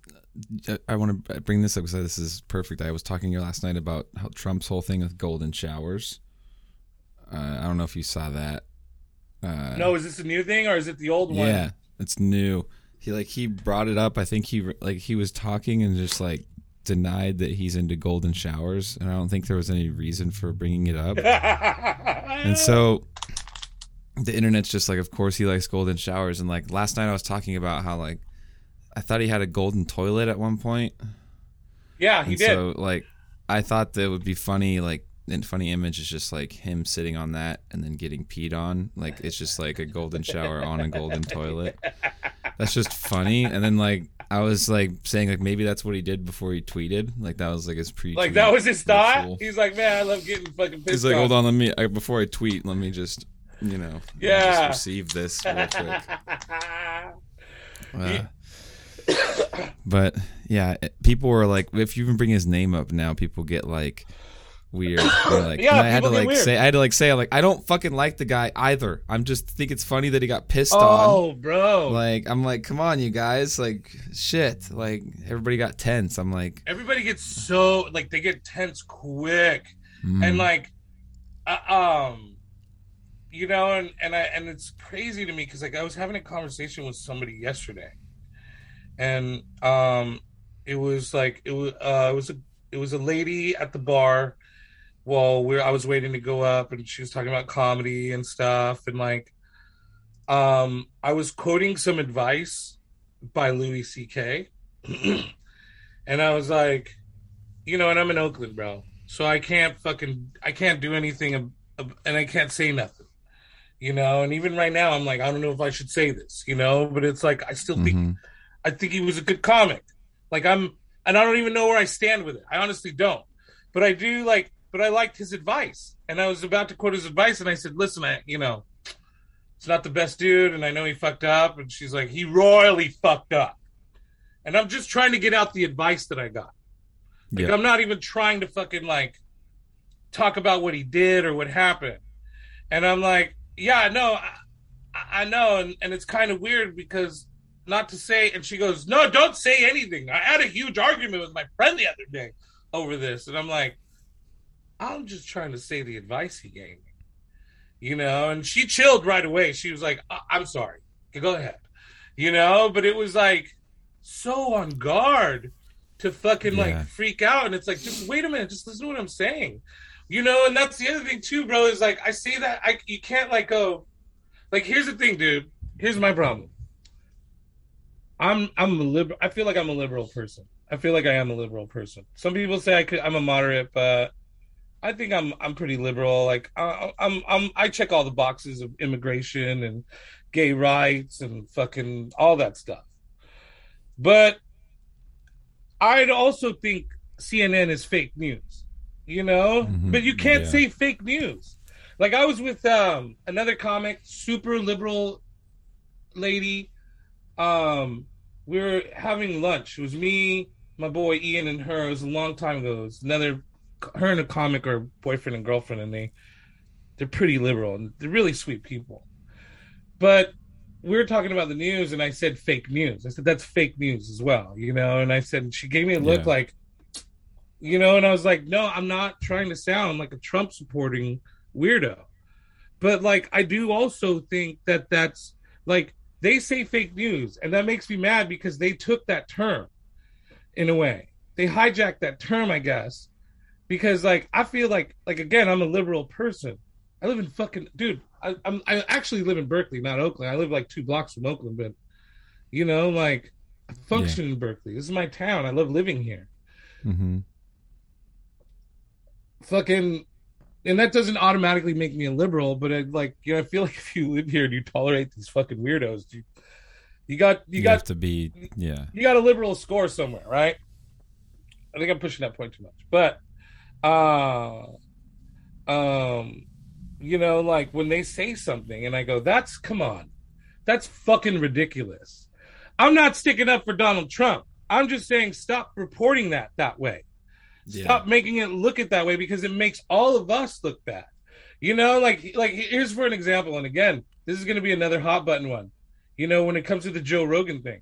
I want to bring this up because this is perfect. I was talking here last night about how Trump's whole thing with golden showers. Uh, I don't know if you saw that. Uh, No, is this a new thing or is it the old one? yeah, it's new. He like he brought it up. I think he like he was talking and just like denied that he's into golden showers, and I don't think there was any reason for bringing it up. And so the internet's just like, of course he likes golden showers. And like last night I was talking about how like I thought he had a golden toilet at one point. yeah, he and did. so like I thought that would be funny, like and funny image is just like him sitting on that and then getting peed on. Like it's just like a golden shower on a golden toilet. That's just funny. And then like I was like saying like maybe that's what he did before he tweeted. Like that was like his pre like that was his thought. He's like, man, I love getting fucking pissed He's like, off. hold on, let me I, before I tweet, let me just you know, Yeah. just receive this real quick. Uh, but yeah, people were like, if you even bring his name up now, people get like weird. Like, Yeah, and I had to like weird. say, I had to like say, I'm like, I don't fucking like the guy either. I'm just think it's funny that he got pissed on. oh, bro. Like, I'm like, come on, you guys, like, shit. Like, everybody got tense. I'm like, Everybody gets so like they get tense quick. mm, and like uh, um you know and and i and it's crazy to me because like i was having a conversation with somebody yesterday and um it was like it was uh it was a it was a lady at the bar while we i was waiting to go up and she was talking about comedy and stuff and like um i was quoting some advice by louis ck and i was like you know and i'm in oakland bro so I can't fucking I can't do anything and I can't say nothing. You know, and even right now I'm like I don't know if I should say this, you know, but it's like I still think mhm. I think he was a good comic. Like I'm and I don't even know where I stand with it. I honestly don't. But I do like but I liked his advice. And I was about to quote his advice and I said, "Listen, I, you know, it's not the best dude and I know he fucked up." And she's like, "He royally fucked up." And I'm just trying to get out the advice that I got. Like Yeah. I'm not even trying to fucking like talk about what he did or what happened. And I'm like, yeah, no, I, I know, and, and it's kind of weird because not to say. And she goes, no, don't say anything. I had a huge argument with my friend the other day over this, and I'm like, I'm just trying to say the advice he gave me, you know. And she chilled right away. She was like, I'm sorry, go ahead, you know. But it was like so on guard to fucking Yeah. like freak out and it's like just wait a minute just listen to what i'm saying you know and that's the other thing too bro is like i say that i you can't like go like here's the thing dude here's my problem i'm i'm a liberal i feel like i'm a liberal person i feel like i am a liberal person some people say i could i'm a moderate but i think i'm i'm pretty liberal like I, i'm i'm i check all the boxes of immigration and gay rights and fucking all that stuff but I'd also think CNN is fake news, you know? Mhm, But you can't yeah. say fake news. Like I was with um another comic, super liberal lady. Um we were having lunch. It was me, my boy Ian and her. It was a long time ago. It was another her and a comic are boyfriend and girlfriend and they they're pretty liberal and they're really sweet people. But we were talking about the news and I said fake news. I said that's fake news as well, you know. And I said she gave me a look Yeah. like, you know, and I was like, no, I'm not trying to sound like a Trump supporting weirdo. but like I do also think that that's like they say fake news, and that makes me mad because they took that term in a way. They hijacked that term, I guess, because like I feel like like again I'm a liberal person. I live in fucking dude. I, I'm I actually live in Berkeley, not Oakland. I live like two blocks from Oakland, but you know, like I function in Berkeley. This is my town. I love living here. Mm-hmm. Fucking, and that doesn't automatically make me a liberal, but I like you know I feel like if you live here and you tolerate these fucking weirdos, you you got you, You, got to be, yeah. you got a liberal score somewhere, right? I think I'm pushing that point too much, but uh, um, you know, like when they say something and I go, "That's come on, that's fucking ridiculous." I'm not sticking up for Donald Trump. I'm just saying, stop reporting that that way. Stop making it look it that way because it makes all of us look bad. You know, like like here's for an example, and again, this is going to be another hot button one. You know, when it comes to the Joe Rogan thing,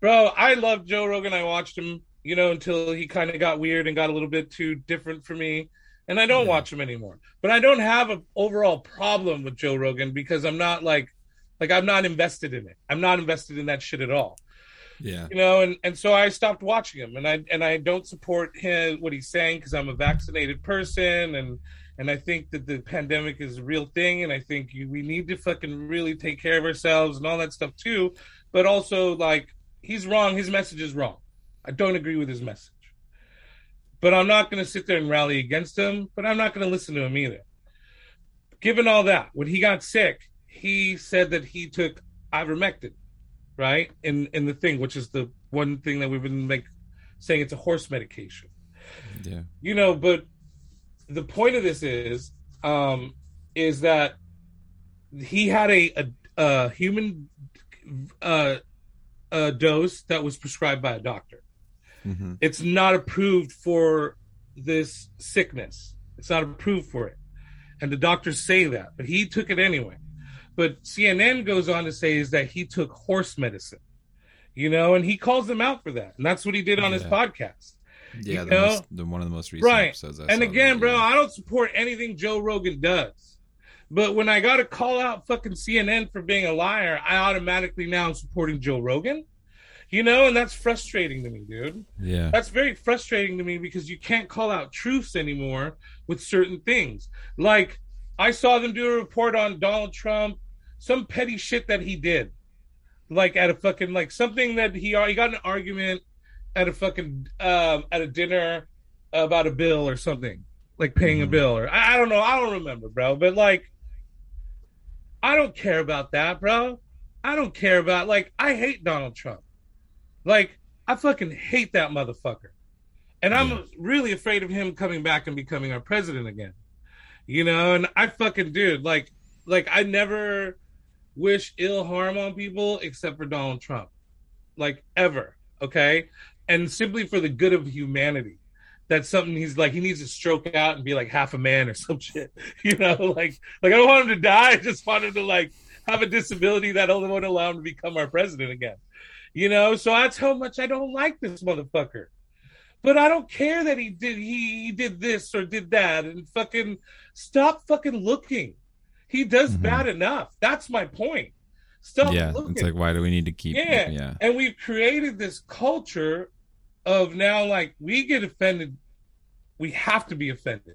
bro, I love Joe Rogan. I watched him, you know, until he kind of got weird and got a little bit too different for me, and I don't Yeah. watch him anymore. But I don't have an overall problem with Joe Rogan because I'm not like like I'm not invested in it. I'm not invested in that shit at all Yeah. you know and and so i stopped watching him and i and i don't support him what he's saying because i'm a vaccinated person and and i think that the pandemic is a real thing and i think you, we need to fucking really take care of ourselves and all that stuff too but also like he's wrong his message is wrong i don't agree with his message but i'm not going to sit there and rally against him but i'm not going to listen to him either given all that when he got sick he said that he took ivermectin right? In in the thing, which is the one thing that we've been like saying it's a horse medication. Yeah. You know, but the point of this is um is that he had a a, a human uh a dose that was prescribed by a doctor. Mm-hmm. It's not approved for this sickness. It's not approved for it. And the doctors say that, but he took it anyway. But CNN goes on to say is that he took horse medicine, you know, and he calls them out for that. And that's what he did on his podcast. Yeah. The, most, the one of the most recent Right. episodes. I and again, that, bro, yeah. I don't support anything Joe Rogan does. But when I got to call out fucking CNN for being a liar, I automatically now am supporting Joe Rogan. You know, and that's frustrating to me, dude. Yeah. That's very frustrating to me because you can't call out truths anymore with certain things. Like I saw them do a report on Donald Trump, some petty shit that he did, like at a fucking like something that he he got in an argument at a fucking um, at a dinner about a bill or something, like paying a Mhm. bill or I, I don't know, I don't remember, bro. But like, I don't care about that, bro. I don't care about like I hate Donald Trump. Like I fucking hate that motherfucker. And I'm Yeah. really afraid of him coming back and becoming our president again. You know, and I fucking dude, like like I never wish ill harm on people except for Donald Trump. Like ever, okay? And simply for the good of humanity. That's something he's like he needs to stroke out and be like half a man or some shit. You know, like like I don't want him to die, I just want him to like have a disability that only won't allow him to become our president again. You know, so that's how much I don't like this motherfucker. But I don't care that he did he, he did this or did that and fucking stop fucking looking. He does Mhm. bad enough. That's my point. Stop yeah. looking. It's like, why do we need to keep? Yeah. Yeah. and we've created this culture of now like we get offended we have to be offended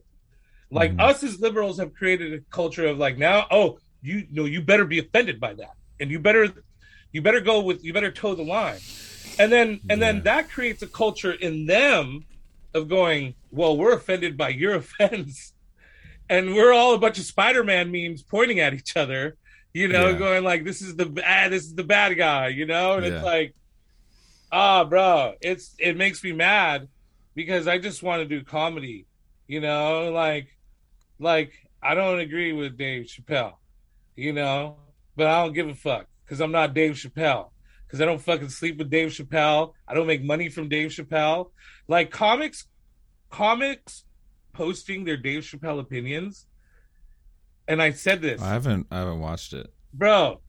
like Mhm. us as liberals have created a culture of like now oh you know you better be offended by that and you better you better go with you better toe the line and then and Yeah. then that creates a culture in them of going well we're offended by your offense and we're all a bunch of spider-man memes pointing at each other you know Yeah. going like this is the bad this is the bad guy you know and Yeah. it's like ah bro it's it makes me mad because i just want to do comedy you know like like i don't agree with dave chappelle you know but i don't give a fuck because i'm not dave chappelle because i don't fucking sleep with dave chappelle i don't make money from dave chappelle like comics comics posting their dave chappelle opinions and i said this I haven't. I haven't watched it. bro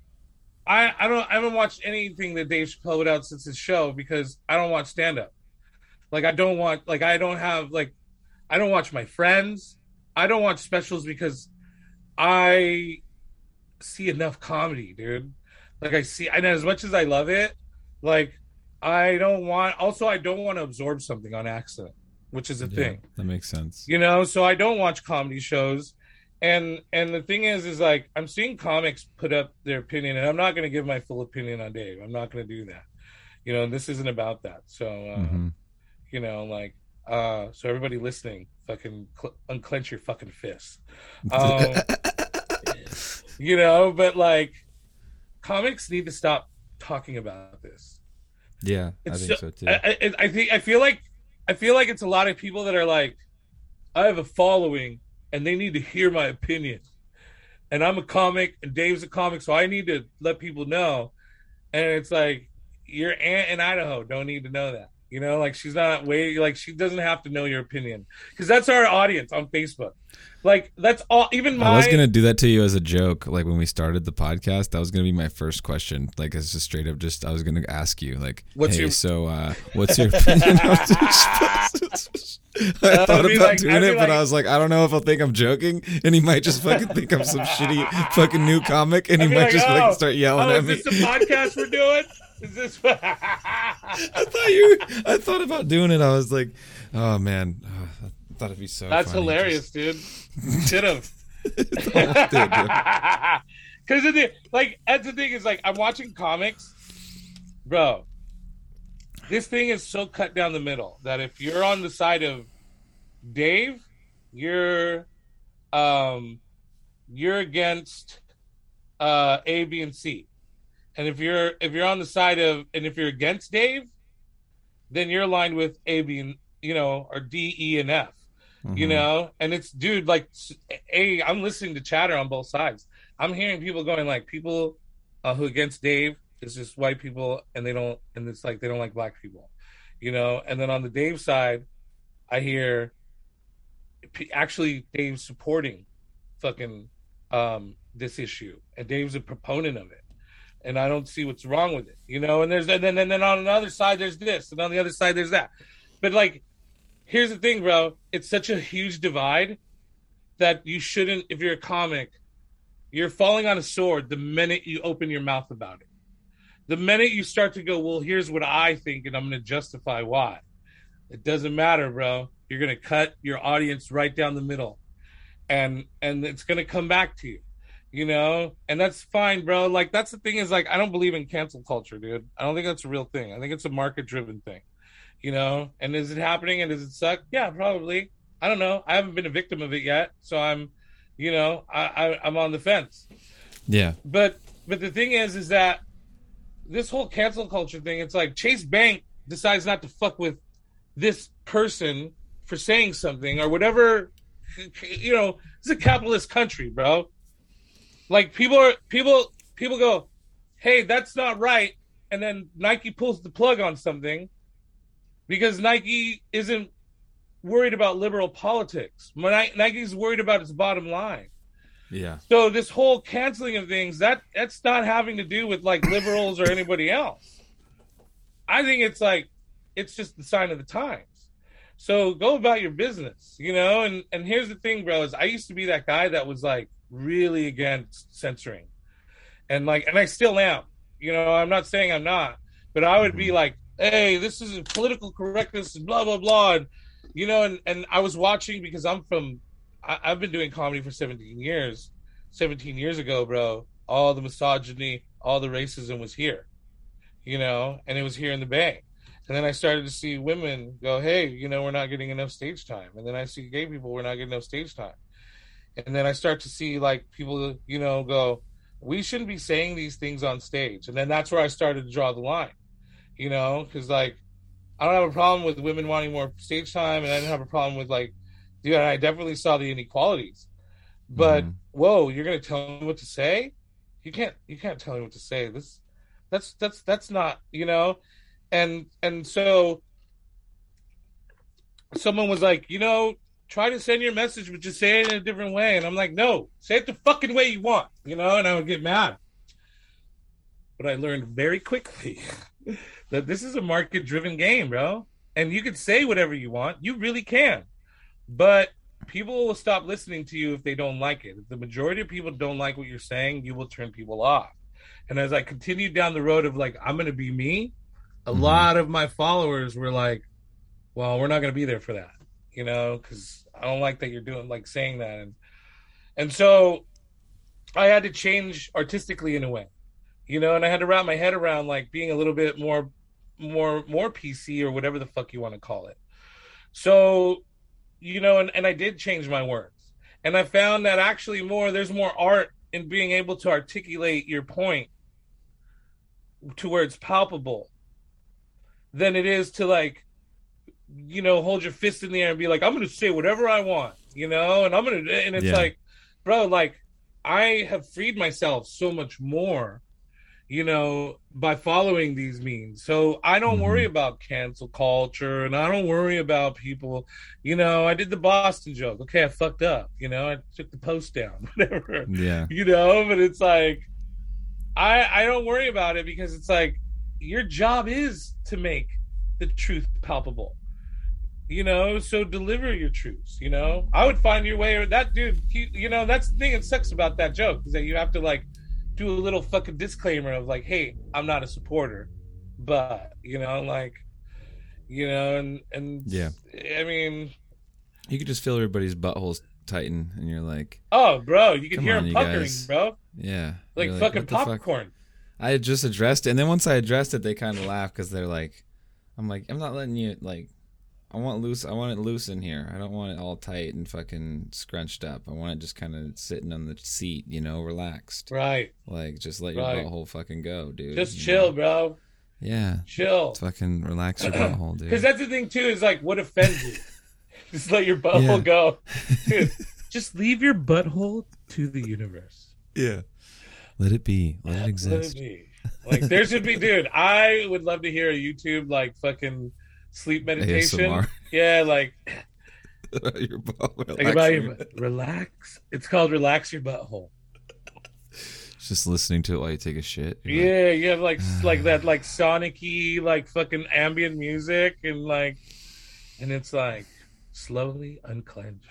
I, I don't I haven't watched anything that Dave Chappelle put out since his show because I don't watch stand up. Like I don't want like I don't have like I don't watch my friends. I don't watch specials because I see enough comedy, dude. Like I see, and as much as I love it, like I don't want. Also, I don't want to absorb something on accident, which is a Yeah, thing. That makes sense. You know, so I don't watch comedy shows. And and the thing is, is like I'm seeing comics put up their opinion, and I'm not going to give my full opinion on Dave. I'm not going to do that. You know, this isn't about that. So, uh, Mhm. you know, like, uh, so everybody listening, fucking cl- unclench your fucking fists. Um, you know, but like, comics need to stop talking about this. yeah, I think so- so too. I, I, I think I feel like I feel like it's a lot of people that are like, I have a following and they need to hear my opinion, and I'm a comic and Dave's a comic, so I need to let people know. And it's like your aunt in Idaho don't need to know that. You know, like she's not way like she doesn't have to know your opinion because that's our audience on Facebook. Like that's all. Even my I was gonna do that to you as a joke, like when we started the podcast. That was gonna be my first question. Like it's just straight up, just I was gonna ask you, like, What's hey, your- so uh, what's your opinion? on this? I thought about like- doing it, but I was like, I don't know if I'll think I'm joking, and he might just fucking think I'm some shitty fucking new comic, and he might like, just "Oh, fucking start yelling oh, at is me. this a podcast we're doing? Is this? I thought you. I thought about doing it. I was like, oh man, oh, I thought it'd be so. That's funny. hilarious, dude. Should have. Just- Almost did, dude. Because the like, that's the thing is like I'm watching comics, bro. This thing is so cut down the middle that if you're on the side of Dave, you're um you're against uh A, B, and C. And if you're if you're on the side of and if you're against Dave, then you're aligned with A, B, and you know, or D, E, and F you Mhm. know? And it's dude like a i'm listening to chatter on both sides. I'm hearing people going like people uh, who against dave is just white people and they don't and it's like they don't like black people you know? And then on the dave side i hear p- actually dave's supporting fucking um this issue and dave's a proponent of it and i don't see what's wrong with it you know and there's and then and then on another side there's this and on the other side there's that but like here's the thing, bro. It's such a huge divide that you shouldn't, if you're a comic, you're falling on a sword the minute you open your mouth about it. The minute you start to go, well, here's what I think, and I'm going to justify why. It doesn't matter, bro. You're going to cut your audience right down the middle, and and it's going to come back to you, you know. And that's fine, bro. Like that's the thing is like I don't believe in cancel culture, dude. I don't think that's a real thing. I think it's a market driven thing you know and is it happening and does it suck yeah probably i don't know i haven't been a victim of it yet so i'm you know i, I i'm on the fence Yeah. but but the thing is is that this whole cancel culture thing it's like chase bank decides not to fuck with this person for saying something or whatever you know it's a capitalist country bro like people are people people go hey that's not right and then nike pulls the plug on something because nike isn't worried about liberal politics Ni- nike's worried about its bottom line Yeah. so this whole canceling of things that that's not having to do with like liberals or anybody else. I think it's like it's just the sign of the times. So go about your business, you know. And and here's the thing, bro: is I used to be that guy that was like really against censoring, and like, and I still am. You know, I'm not saying I'm not, but I would be mm-hmm. like, hey, this is political correctness, and blah blah blah, and you know, and and I was watching because I'm from I, I've been doing comedy for 17 years. 17 years ago, bro, all the misogyny, all the racism was here, you know, and it was here in the Bay. And then I started to see women go, hey, you know, we're not getting enough stage time. And then I see gay people, we're not getting enough stage time. And then I start to see like people, you know, go, we shouldn't be saying these things on stage. And then that's where I started to draw the line, you know, because like I don't have a problem with women wanting more stage time, and I didn't have a problem with like, dude, I definitely saw the inequalities. But Mhm. whoa, you're gonna tell me what to say? You can't. You can't tell me what to say. This, that's that's that's not you know, and and so someone was like, you know, try to send your message, but just say it in a different way. And I'm like, no, say it the fucking way you want, you know. And I would get mad. But I learned very quickly that this is a market driven game, bro. And you can say whatever you want. You really can. But people will stop listening to you if they don't like it. If the majority of people don't like what you're saying, you will turn people off. And as I continued down the road of like, I'm going to be me, a Mhm. lot of my followers were like, well, we're not going to be there for that, you know, because I don't like that you're doing like saying that. And, and so I had to change artistically in a way, you know, and I had to wrap my head around like being a little bit more, more, more PC or whatever the fuck you want to call it. So, you know, and, and I did change my words. And I found that actually more, there's more art in being able to articulate your point to where it's palpable than it is to like, you know, hold your fist in the air and be like, I'm going to say whatever I want, you know, and I'm going to, and it's Yeah. like, bro, like, I have freed myself so much more, you know, by following these means. So I don't Mhm. worry about cancel culture and I don't worry about people, you know, I did the Boston joke. Okay, I fucked up, you know, I took the post down, whatever Yeah. you know but it's like i i don't worry about it because it's like your job is to make the truth palpable you know so deliver your truths you know i would find your way or that dude he, you know that's the thing that sucks about that joke is that you have to like do a little fucking disclaimer of like hey i'm not a supporter but you know like you know and and Yeah. i mean You could just feel everybody's buttholes tighten, and you're like, oh bro you can hear on, you puckering guys. bro yeah, like You're fucking the fuck? popcorn I had just addressed it, and then once I addressed it, they kind of laugh because they're like, "I'm like, I'm not letting you like, I want loose, I want it loose in here. I don't want it all tight and fucking scrunched up. I want it just kind of sitting on the seat, you know, relaxed. right Like, just let your Right. butthole fucking go, dude. just chill know? bro Yeah, chill fucking relax your butthole, dude. because that's the thing too is like what offends you just let your butthole Yeah. go Dude, just leave your butthole to the universe yeah, let it be, let it Let it exist. be. like there should be dude i would love to hear a youtube like fucking sleep meditation ASMR. yeah like your butthole, think relax about your your butt- relax it's called relax your butthole Just listening to it while you take a shit. You're like, yeah you have like like that like sonic-y like fucking ambient music and like and it's like slowly unclench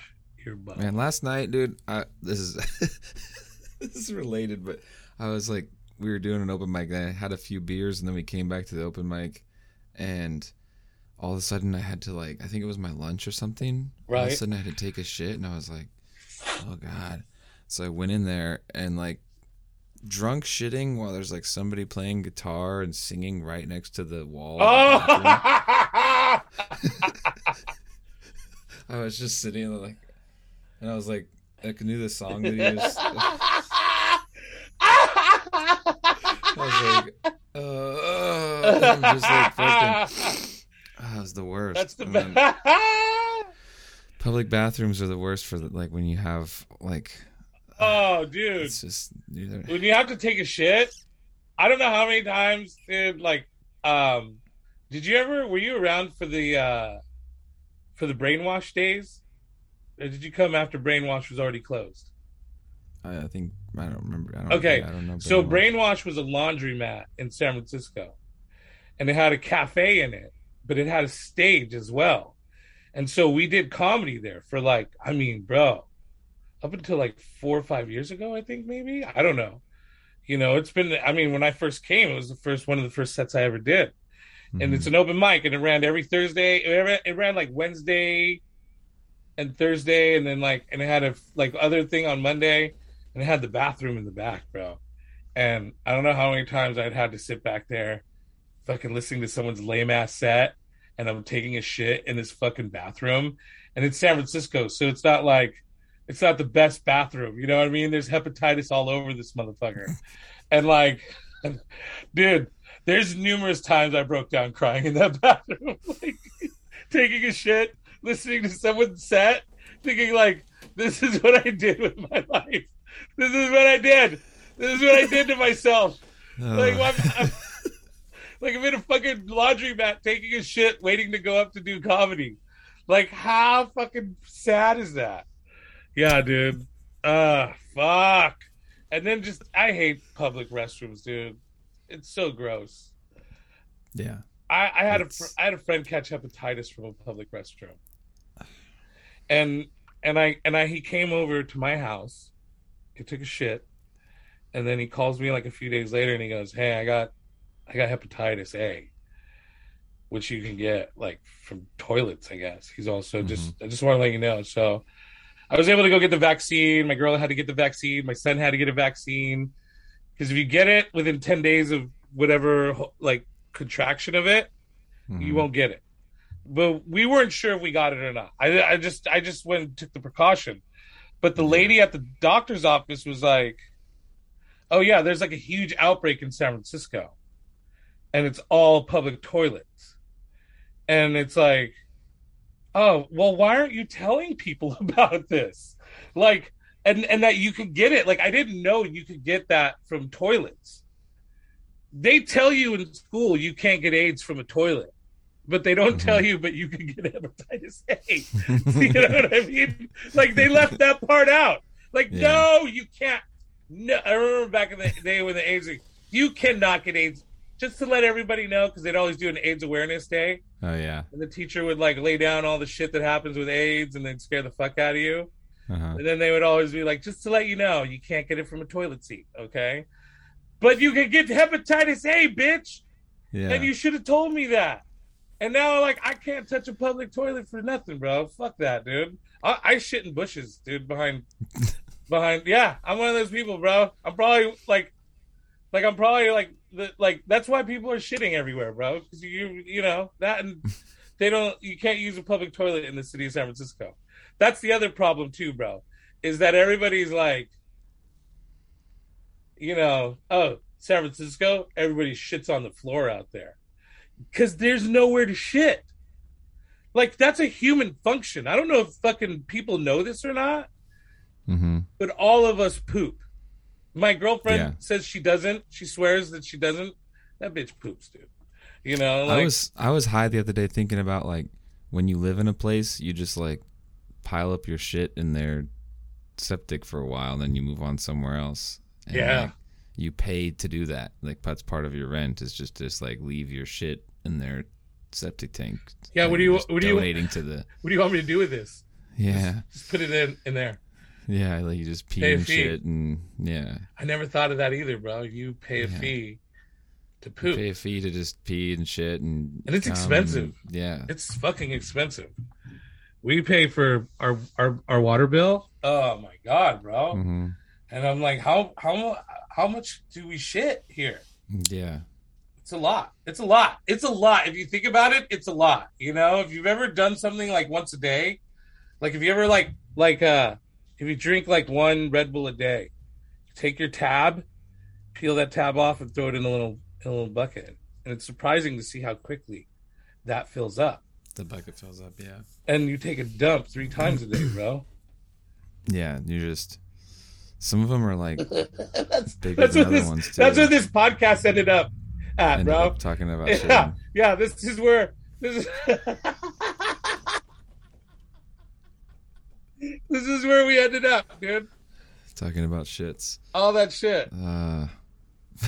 your butt Man, last night, dude, I, this is this is related, but I was like, we were doing an open mic. And I had a few beers, and then we came back to the open mic, and all of a sudden, I had to like, I think it was my lunch or something. Right. All of a sudden, I had to take a shit, and I was like, oh god. So I went in there and like drunk shitting while there's like somebody playing guitar and singing right next to the wall. the. Oh! I was just sitting there like, and I was like, I knew the song that he was. I was like, uh, I'm just like fucking. Ah, it was the worst. That's the best. Public bathrooms are the worst for the, like when you have like. oh, dude. It's just. When you have to take a shit, I don't know how many times, dude. Like, um, did you ever? Were you around for the uh for the brainwash days? Or did you come after brainwash was already closed? I, I think I don't remember. I don't, Okay, yeah, I don't know. So Brainwash. brainwash was a laundromat in San Francisco, and it had a cafe in it, but it had a stage as well. And so we did comedy there for like, I mean, bro, up until like four or five years ago, I think maybe. I don't know. You know, it's been. I mean, when I first came, it was the first one of the first sets I ever did, and Mhm. it's an open mic, and it ran every Thursday. It ran, it ran like Wednesday and Thursday, and then like, and it had a like other thing on Monday, and it had the bathroom in the back, bro. And I don't know how many times I'd had to sit back there, fucking listening to someone's lame ass set, and I'm taking a shit in this fucking bathroom, and it's San Francisco, so it's not like it's not the best bathroom. You know what I mean? There's hepatitis all over this motherfucker, and like, dude, there's numerous times I broke down crying in that bathroom, like taking a shit, listening to someone's set, thinking like, this is what I did with my life. This is what I did. This is what I did to myself. Like. I'm, I'm, like I'm in a fucking laundromat taking a shit, waiting to go up to do comedy. Like, how fucking sad is that? Yeah, dude. Uh, fuck. And then just, I hate public restrooms, dude. It's so gross. yeah. I, I had a It's- fr- I had a friend catch hepatitis from a public restroom, and and I and I he came over to my house. He took a shit, and then he calls me like a few days later, and he goes, "Hey, I got, I got hepatitis A, which you can get like from toilets, I guess." He's also Mhm. just, I just want to let you know. So, I was able to go get the vaccine. My girl had to get the vaccine. My son had to get a vaccine because if you get it within ten days of whatever like contraction of it, you Mhm. won't get it. But we weren't sure if we got it or not. I, I just I just went and took the precaution. But the lady at the doctor's office was like, "Oh yeah, there's like a huge outbreak in San Francisco, and it's all public toilets." And it's like, "Oh well, why aren't you telling people about this? Like, and and that you could get it? Like, I didn't know you could get that from toilets." They tell you in school you can't get AIDS from a toilet but they don't Mhm. tell you, but you can get hepatitis A. you know what I mean? Like they left that part out. Like, Yeah. no, you can't. No, I remember back in the day when the AIDS, you cannot get AIDS. Just to let everybody know, because they'd always do an AIDS awareness day, Oh yeah. and the teacher would like lay down all the shit that happens with AIDS, and they'd scare the fuck out of you. Uh-huh. And then they would always be like, just to let you know, you can't get it from a toilet seat, okay? But you can get hepatitis A, bitch Yeah. and you should have told me that. And now, like, I can't touch a public toilet for nothing, bro. Fuck that, dude. I, I shit in bushes, dude. Behind, behind. Yeah, I'm one of those people, bro. I'm probably like, like I'm probably like, like that's why people are shitting everywhere, bro. Because you, you know that, and they don't. You can't use a public toilet in the city of San Francisco. That's the other problem too, bro. Is that everybody's like, you know, oh, San Francisco, everybody shits on the floor out there because there's nowhere to shit. Like that's a human function. I don't know if fucking people know this or not, mm-hmm. but all of us poop. My girlfriend Yeah. says she doesn't. She swears that she doesn't. That bitch poops, dude. You know, like I was I was high the other day thinking about like when you live in a place, you just like pile up your shit in their septic for a while, and then you move on somewhere else. And, Yeah. like, you pay to do that. Like that's part of your rent is just just like leave your shit in their septic tank. Yeah, what do you- what do you- donating to the what do you want me to do with this? yeah Just put it in in there. Yeah like you just pee Pay and shit and yeah I never thought of that either, bro. You pay a Yeah. fee to you poop. pay a fee to just pee and shit and And it's expensive. and- yeah It's fucking expensive. We pay for our our, our water bill. Oh my god, bro! hmm And I'm like, how how how much do we shit here? yeah It's a lot. It's a lot. It's a lot. If you think about it, it's a lot. You know, if you've ever done something like once a day, like if you ever like like uh if you drink like one Red Bull a day, take your tab, peel that tab off and throw it in a little in a little bucket. And it's surprising to see how quickly that fills up. the bucket fills up yeah And you take a dump three times a day, bro. yeah you just some of them are like that's bigger that's than what other this ones too that's what this podcast ended up at, Ended bro. up talking about shit. Yeah, yeah. This is where this is. this is where we ended up, dude. talking about shits All that shit. uh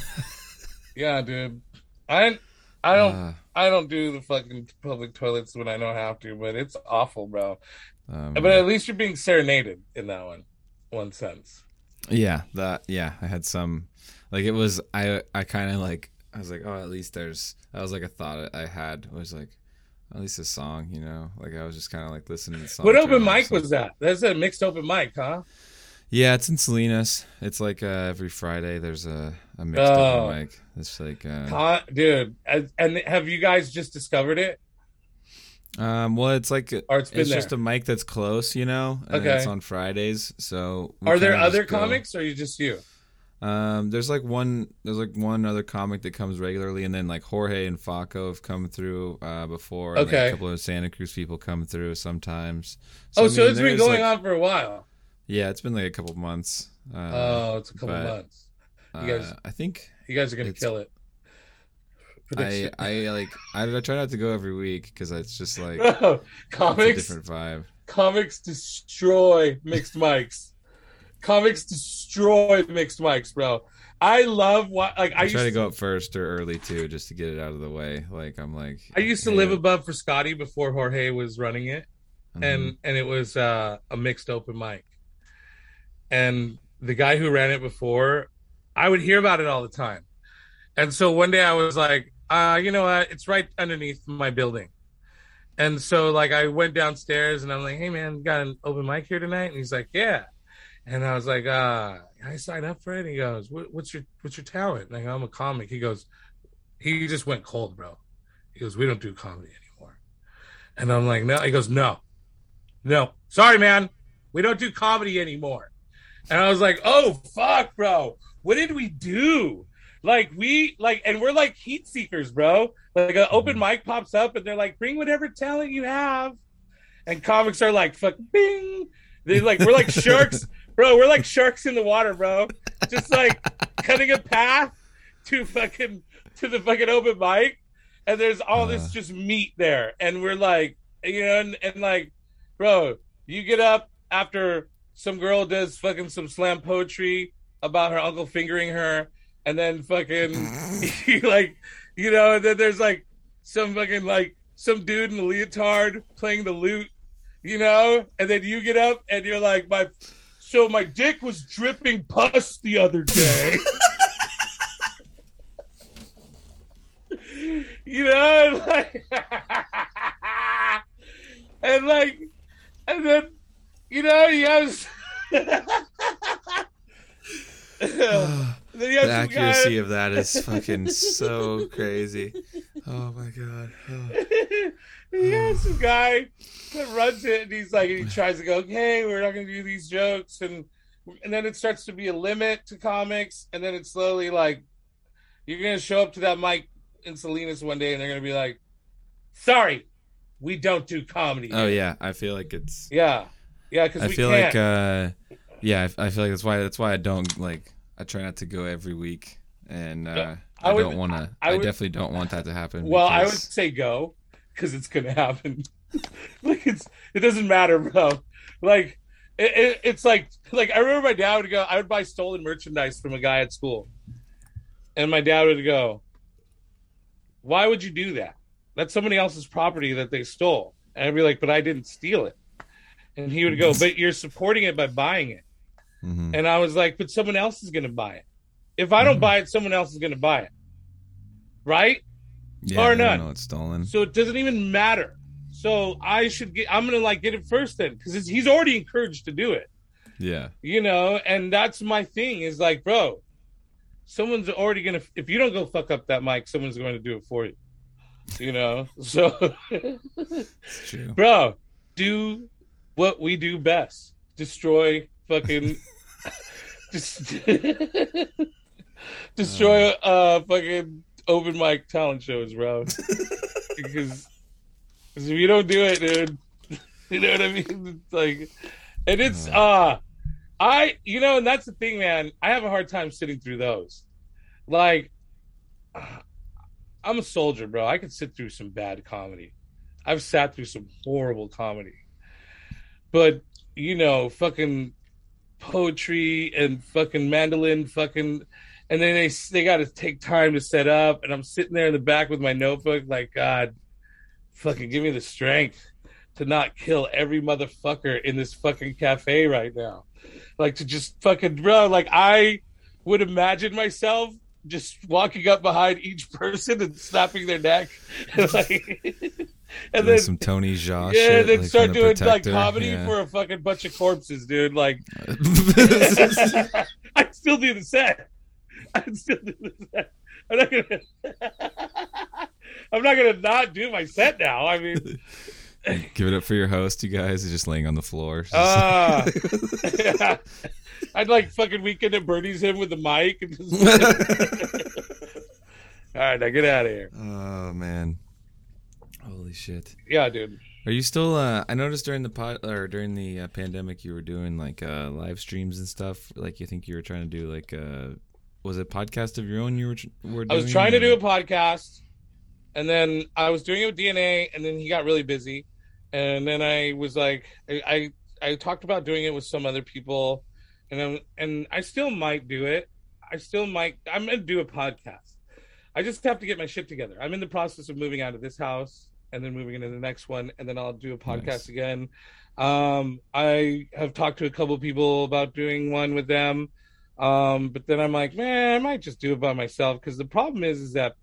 Yeah, dude. I I don't uh, I don't do the fucking public toilets when I don't have to, but it's awful, bro. um, But at least you're being serenaded in that one, one sense. Yeah, that yeah, I had some like it was I I kind of like I was like, "Oh, at least there's that was like a thought I had. It was like at least a song, you know? Like I was just kind of like listening to the song. What open mic was that? That's a mixed open mic, huh? Yeah, it's in Salinas. It's like uh, every Friday there's a a mixed Oh. open mic. It's like uh Huh? Dude, and- have you guys just discovered it, um well, it's like or it's it's just a mic that's close, you know? And Okay. it's on Fridays. So Are there other go- comics, or are you just you? Um, there's like one, there's like one other comic that comes regularly, and then like Jorge and Faco have come through uh, before. and, like, Okay. a couple of Santa Cruz people come through sometimes. oh, I so it's been going like- on for a while. Yeah, it's been like a couple months. Uh, oh, it's a couple but, months. you uh, guys- I think You guys are gonna kill it. I I like I, I try not to go every week because it's just like Bro, it's a comics, different vibe. comics destroy mixed mics. Comics destroy mixed mics, bro. I love what like I, I, try to to, go up first or early too, just to get it out of the way. Like I'm like I used to yeah, live above for Scotty before Jorge was running it. and and it was uh, a mixed open mic. And the guy who ran it before, I would hear about it all the time. And so one day I was like, uh, you know what? It's right underneath my building. And so like I went downstairs and I'm like, hey man, got an open mic here tonight? And he's like, yeah. And I was like, uh, I signed up for it. And he goes, what, what's your what's your talent? And I go, I'm a comic. He goes, he just went cold, bro. He goes, we don't do comedy anymore. And I'm like, no. He goes, no, no, sorry, man, we don't do comedy anymore. And I was like, oh fuck, bro, what did we do? Like we like, and we're like heat seekers, bro. Like an open mic pops up, and they're like, bring whatever talent you have. And comics are like, fuck, bing. They like, we're like sharks, bro. We're like sharks in the water, bro. Just like cutting a path to fucking to the fucking open mic, and there's all this uh. just meat there, and we're like, you know, and, and like, bro, you get up after some girl does fucking some slam poetry about her uncle fingering her, and then fucking you like, you know, and then there's like some fucking like some dude in a leotard playing the lute, you know, and then you get up and you're like, my, so my dick was dripping pus the other day. you know, and like, and like, and then, you know, he has. the accuracy of that is fucking so crazy. Oh my god. Oh. He has some guy that runs it, and he's like, he tries to go, okay, we're not going to do these jokes, and and then it starts to be a limit to comics, and then it's slowly like, you're going to show up to that mic in Salinas one day, and they're going to be like, sorry, we don't do comedy. Oh yeah, I feel like it's. yeah, yeah, because I feel can't. like uh, yeah, I, I feel like that's why that's why I don't like. I try not to go every week, and uh, I I, would- don't want to. I I, would- definitely don't want that to happen. well, I would say go because it's going to happen. like it's it doesn't matter, bro. Like it, it, it's like like I remember my dad would go. I would buy stolen merchandise from a guy at school, and my dad would go, "Why would you do that? That's somebody else's property that they stole." And I'd be like, "But I didn't steal it." And he would go, "But you're supporting it by buying it." Mhm. And I was like, "But someone else is going to buy it. If I don't Mhm. buy it, someone else is going to buy it, right?" Yeah, or I don't none. know it's stolen. So it doesn't even matter. So I should get. I'm gonna like get it first then because he's already encouraged to do it. Yeah, You know, and that's my thing. Is like, bro, someone's already gonna. If you don't go fuck up that mic, someone's going to do it for you. You know, so it's true. bro, do what we do best: destroy fucking. just destroy uh fucking open mic talent shows, bro. because, because if you don't do it, dude, you know what I mean? It's like, and it's uh, I you know, and that's the thing, man. I have a hard time sitting through those. Like, I'm a soldier, bro. I could sit through some bad comedy. I've sat through some horrible comedy, but you know, fucking poetry and fucking mandolin, fucking and then they they got to take time to set up and i'm sitting there in the back with my notebook like god fucking give me the strength to not kill every motherfucker in this fucking cafe right now like to just fucking bro like i would imagine myself just walking up behind each person and snapping their neck and like and then some Tony Jaa yeah, shit, then like, start doing like comedy yeah. for a fucking bunch of corpses, dude. Like, I still do the set. I still do the set. I'm not gonna. I'm not gonna not do my set now. I mean, Give it up for your host, you guys. He's just laying on the floor. Just- ah, I'd like fucking weekend at Bernie's him with the mic. And just... All right, now get out of here. oh man, holy shit. Yeah, dude. Are you still? Uh, I noticed during the pod or during the uh, pandemic, you were doing like uh, live streams and stuff. Like you think you were trying to do like uh, was it podcast of your own? You were were. Doing, I was trying to do a podcast, and then I was doing it with DNA, and then he got really busy, and then I was like, I I, I talked about doing it with some other people, and then and I still might do it. I still might. I'm gonna do a podcast. I just have to get my shit together. I'm in the process of moving out of this house, and then moving into the next one, and then I'll do a podcast nice. again. Um, I have talked to a couple people about doing one with them, um, but then I'm like, man, I might just do it by myself because the problem is, is that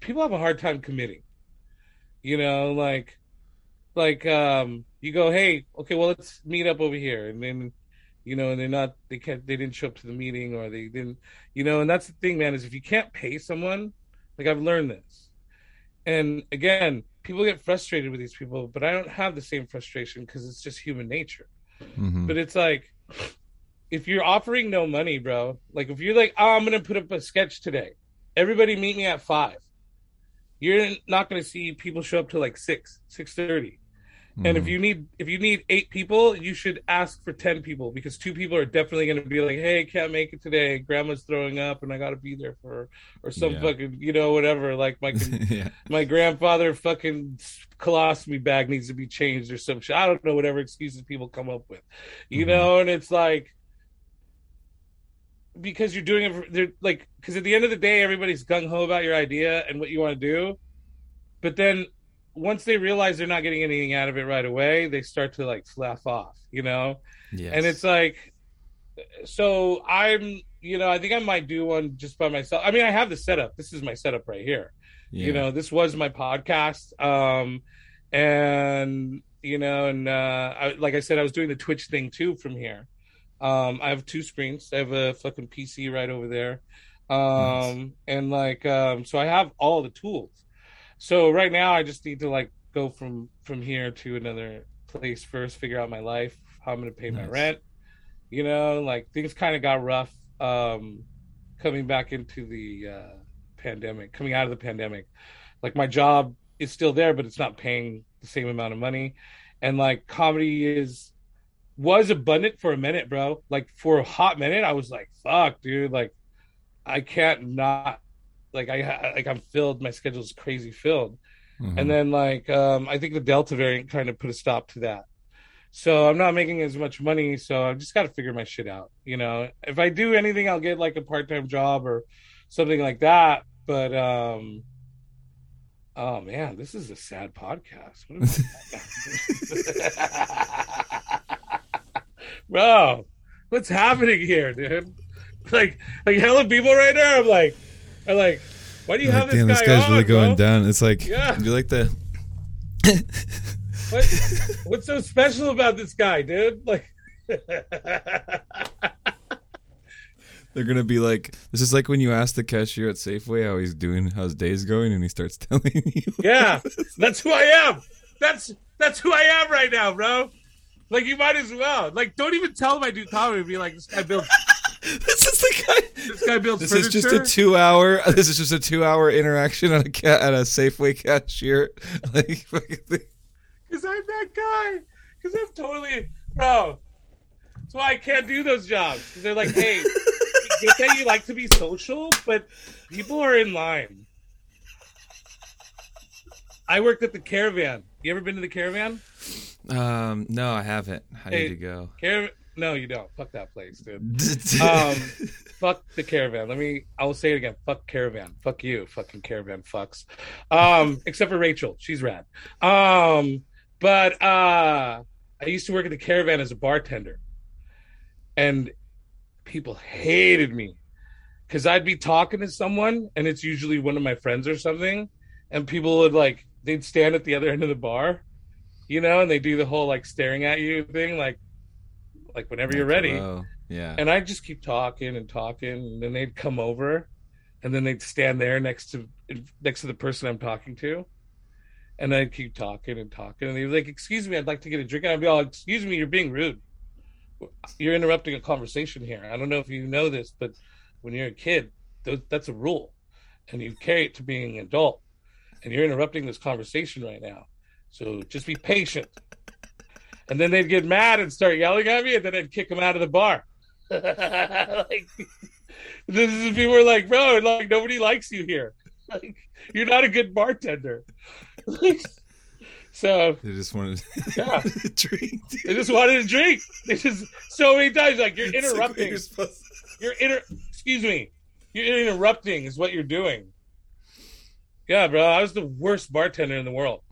people have a hard time committing. You know, like, like um, you go, hey, okay, well, let's meet up over here, and then you know, and they're not they can't they didn't show up to the meeting or they didn't you know, and that's the thing, man, is if you can't pay someone, like I've learned this. And again, people get frustrated with these people, but I don't have the same frustration because it's just human nature. Mm-hmm. But it's like if you're offering no money, bro, like if you're like, oh, I'm gonna put up a sketch today, everybody meet me at five. You're not gonna see people show up to like six, six thirty. Mm. And if mm. you need if you need eight people, you should ask for ten people because two people are definitely going to be like, "Hey, can't make it today. Grandma's throwing up, and I got to be there for her," or some yeah. fucking you know whatever. Like my yeah. my grandfather fucking colostomy bag needs to be changed or some shit. I don't know whatever excuses people come up with, you mm-hmm. know. And it's like because you're doing it, they're like because at the end of the day, everybody's gung ho about your idea and what you want to do, but then once they realize they're not getting anything out of it right away, they start to like laugh off, you know? Yes. And it's like, so I'm, you know, I think I might do one just by myself. I mean, I have the setup. This is my setup right here. Yeah. You know, this was my podcast. Um, and, you know, and, uh, I, like I said, I was doing the Twitch thing too from here. Um, I have two screens. I have a fucking PC right over there. Um, nice. and like, um, so I have all the tools so right now I just need to like go from from here to another place first, figure out my life, how I'm gonna pay nice. my rent. You know, like things kind of got rough um coming back into the uh pandemic, coming out of the pandemic. Like my job is still there, but it's not paying the same amount of money. And like comedy is was abundant for a minute, bro. Like for a hot minute, I was like, fuck, dude, like I can't not like I like I'm filled. My schedule's crazy filled, mm-hmm. and then like um, I think the Delta variant kind of put a stop to that. So I'm not making as much money. So I've just got to figure my shit out. You know, if I do anything, I'll get like a part time job or something like that. But um, oh man, this is a sad podcast. Bro, what's happening here, dude? Like, like hella people right now. I'm like, I'm like, why do you have this damn, guy this guy's on, really going bro? down. It's like, yeah. you like the. what, what's so special about this guy, dude? Like. They're gonna be like, this is like when you ask the cashier at Safeway how he's doing, how his day's going, and he starts telling you. Yeah, that's who I am. That's that's who I am right now, bro. Like you might as well. Like, don't even tell him I do comedy. Be like, this guy builds this is the guy. This guy builds. This furniture? is just a two-hour. This is just a two-hour interaction at a cat at a Safeway cashier. Like, because I'm that guy. Because I'm totally bro. That's why I can't do those jobs. Because they're like, hey, get that you like to be social, but people are in line. I worked at the Caravan. You ever been to the Caravan? Um, no, I haven't. I hey, need to go. Caravan no, you don't. Fuck that place, dude. um, fuck the caravan. Let me. I will say it again. Fuck caravan. Fuck you. Fucking caravan. Fucks. Um, except for Rachel. She's rad. Um, but uh, I used to work at the caravan as a bartender, and people hated me because I'd be talking to someone, and it's usually one of my friends or something, and people would like they'd stand at the other end of the bar, you know, and they do the whole like staring at you thing, like like whenever you're ready. Yeah. And I just keep talking and talking, and then they'd come over, and then they'd stand there next to next to the person I'm talking to, and I'd keep talking and talking, and they'd be like, "Excuse me, I'd like to get a drink." And I'd be all, "Excuse me, you're being rude. You're interrupting a conversation here. I don't know if you know this, but when you're a kid, that's a rule, and you carry it to being an adult, and you're interrupting this conversation right now. So just be patient." and then they'd get mad and start yelling at me, and then I'd kick them out of the bar. like, this is people are like, bro, like nobody likes you here. Like, you're not a good bartender. so they just wanted yeah. to drink. They just wanted to drink. They just so many times like you're interrupting. You're, you're inter. Excuse me. You're interrupting is what you're doing. Yeah, bro. I was the worst bartender in the world.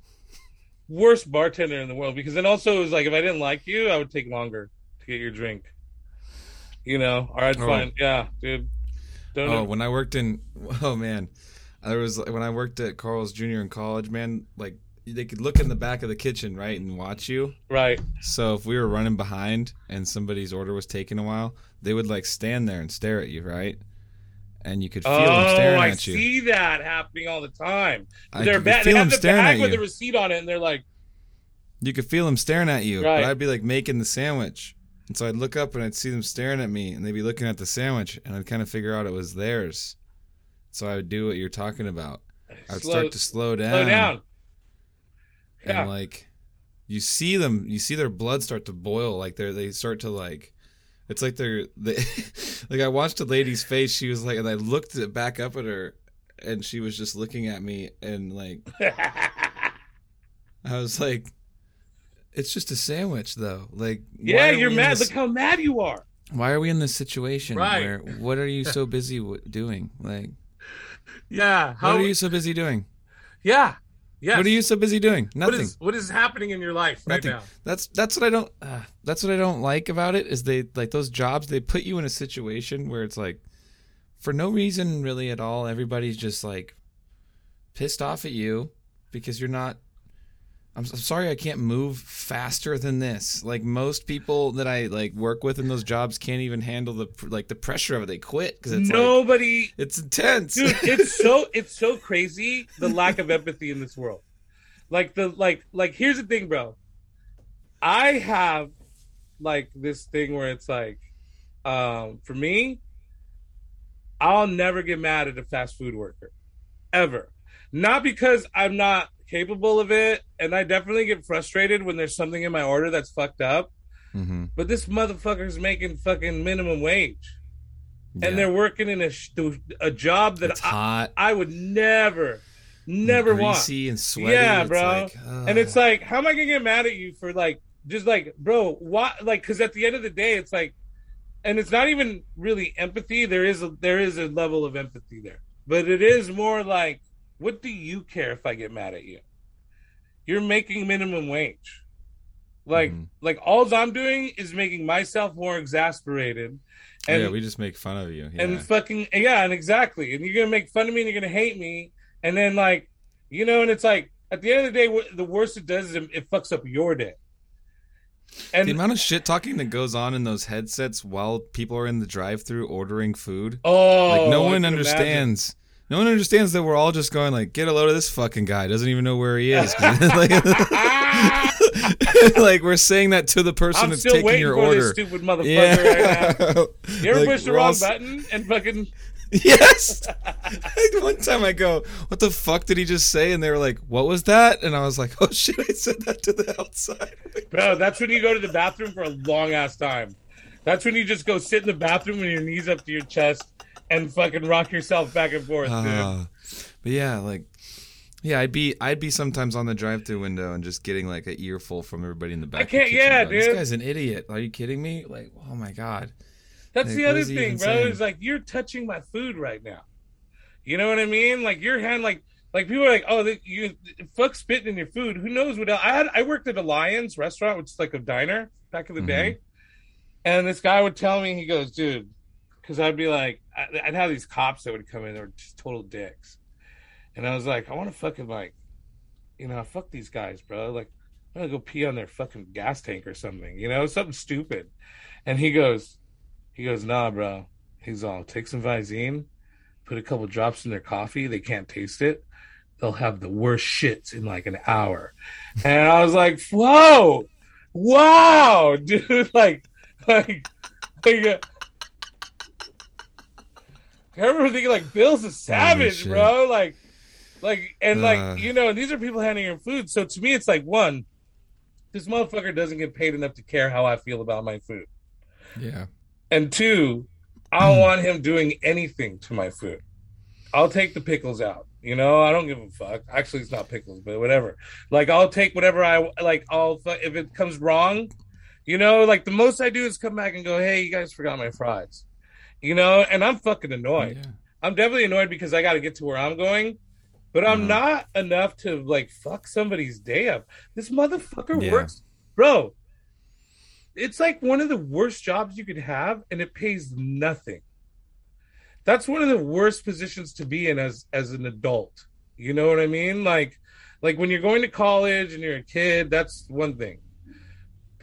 Worst bartender in the world because then also it was like if I didn't like you, I would take longer to get your drink. You know, or I'd Oh. find yeah, dude. Don't Oh, when I worked in, oh man, there was when I worked at Carl's Jr. in college, man. Like they could look in the back of the kitchen, right, and watch you. right. So if we were running behind and somebody's order was taking a while, they would like stand there and stare at you, right? And you could feel them Oh, staring I at you. I see that happening all the time. I they're bad. They have the bag with the receipt on it, and they're like, You could feel them staring at you, Right. but I'd be like making the sandwich. And so I'd look up and I'd see them staring at me, and they'd be looking at the sandwich, and I'd kind of figure out it was theirs. So I would do what you're talking about. I'd slow, start to slow down. slow down. Yeah. and like you see them you see their blood start to boil like they're they start to like it's like they're they like i watched a lady's face she was like and i looked it back up at her and she was just looking at me and like i was like it's just a sandwich though like yeah, you're mad. this- Look how mad you are. why are we in this situation Right. where what are you so busy w- doing like Yeah. what are you so busy doing Yeah. Yes. what are you so busy doing nothing is what is happening in your life right Nothing. now? That's that's what I don't. Uh, that's what I don't like about it is they like those jobs. They put you in a situation where it's like, for no reason really at all. Everybody's just like pissed off at you because you're not. I'm, I'm sorry I can't move faster than this. Like most people that I like work with in those jobs can't even handle the like the pressure of it. They quit because it's like Nobody it's intense. dude it's so it's so crazy the lack of empathy in this world like the like like here's the thing bro i have like this thing where it's like um for me i'll never get mad at a fast food worker ever not because i'm not capable of it and i definitely get frustrated when there's something in my order that's fucked up hmm but this motherfucker's making fucking minimum wage Yeah. and they're working in a a job that I, I would never, never want. greasy and sweaty. Yeah, bro. like, And it's like, how am I gonna get mad at you for like, just like, bro, what? Like, because at the end of the day, it's like, and it's not even really empathy. There is a there is a level of empathy there, but it is more like, what do you care if I get mad at you? You're making minimum wage. Like, Mhm. like all I'm doing is making myself more exasperated. Oh, And yeah, we just make fun of you. Yeah. and fucking yeah, and exactly, and you're gonna make fun of me and you're gonna hate me, and then like, you know, and it's like at the end of the day, the worst it does is it, fucks up your day. And the amount of shit talking that goes on in those headsets while people are in the drive-through ordering food, oh, like no one understands. No one understands that we're all just going like, get a load of this fucking guy. Doesn't even know where he is. like, like, we're saying that to the person I'm that's still taking waiting your for order. this stupid motherfucker yeah. right now. You ever Like, push the all wrong button and fucking? Yes. One time I go, what the fuck did he just say? And they were like, what was that? And I was like, oh shit, I said that to the outside. Bro, that's when you go to the bathroom for a long ass time. That's when you just go sit in the bathroom with your knees up to your chest and fucking rock yourself back and forth, dude. Ah. but yeah, like yeah, I'd be I'd be sometimes on the drive-through window and just getting like an earful from everybody in the back. I can't- yeah, going, This guy's an idiot. Are you kidding me? Like, oh my god. That's Like, the other thing, bro. saying? Is like you're touching my food right now. You know what I mean? Like your hand, like like people are like, oh, you fuck spitting in your food. Who knows what? Else? I had I worked at a Lyons restaurant, which is like a diner back in the Mhm. day, and this guy would tell me, he goes, dude, because I'd be like, I'd have these cops that would come in, they were just total dicks, and I was like, I want to fucking like, you know, fuck these guys, bro. Like, I'm gonna go pee on their fucking gas tank or something, you know, something stupid. And he goes, he goes, nah, bro. He's all take some Visine, put a couple drops in their coffee. They can't taste it. They'll have the worst shits in like an hour. And I was like, whoa, wow, dude, like, like, like I remember thinking like Bill's a savage, bro. Like, like, and like, Uh. you know, and these are people handing him food. So to me, it's like one, this motherfucker doesn't get paid enough to care how I feel about my food. Yeah. And two, I don't want him doing anything to my food. I'll take the pickles out. You know, I don't give a fuck. Actually, it's not pickles, but whatever. Like, I'll take whatever I like. I'll if it comes wrong, you know, like the most I do is come back and go, "Hey, you guys forgot my fries," you know, and I'm fucking annoyed. Yeah. I'm definitely annoyed because I got to get to where I'm going, but I'm Mhm. not enough to like fuck somebody's day up. This motherfucker Yeah. works, bro. It's like one of the worst jobs you could have, and it pays nothing. That's one of the worst positions to be in as as an adult. You know what I mean? Like, like when you're going to college and you're a kid, that's one thing.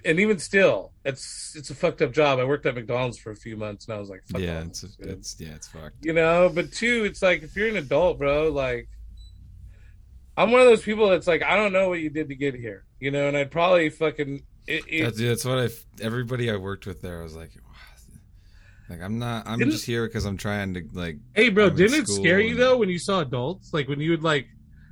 And even still, it's it's a fucked up job. I worked at McDonald's for a few months, and I was like, fuck yeah, it's it's yeah, it's fucked. you know but two it's like if you're an adult bro like i'm one of those people that's like i don't know what you did to get here you know and i'd probably fucking it, it, That's, that's what I. Everybody I worked with there, I was like, like I'm not. I'm just here because I'm trying to like, hey bro didn't it scare you and- though when you saw adults like when you would like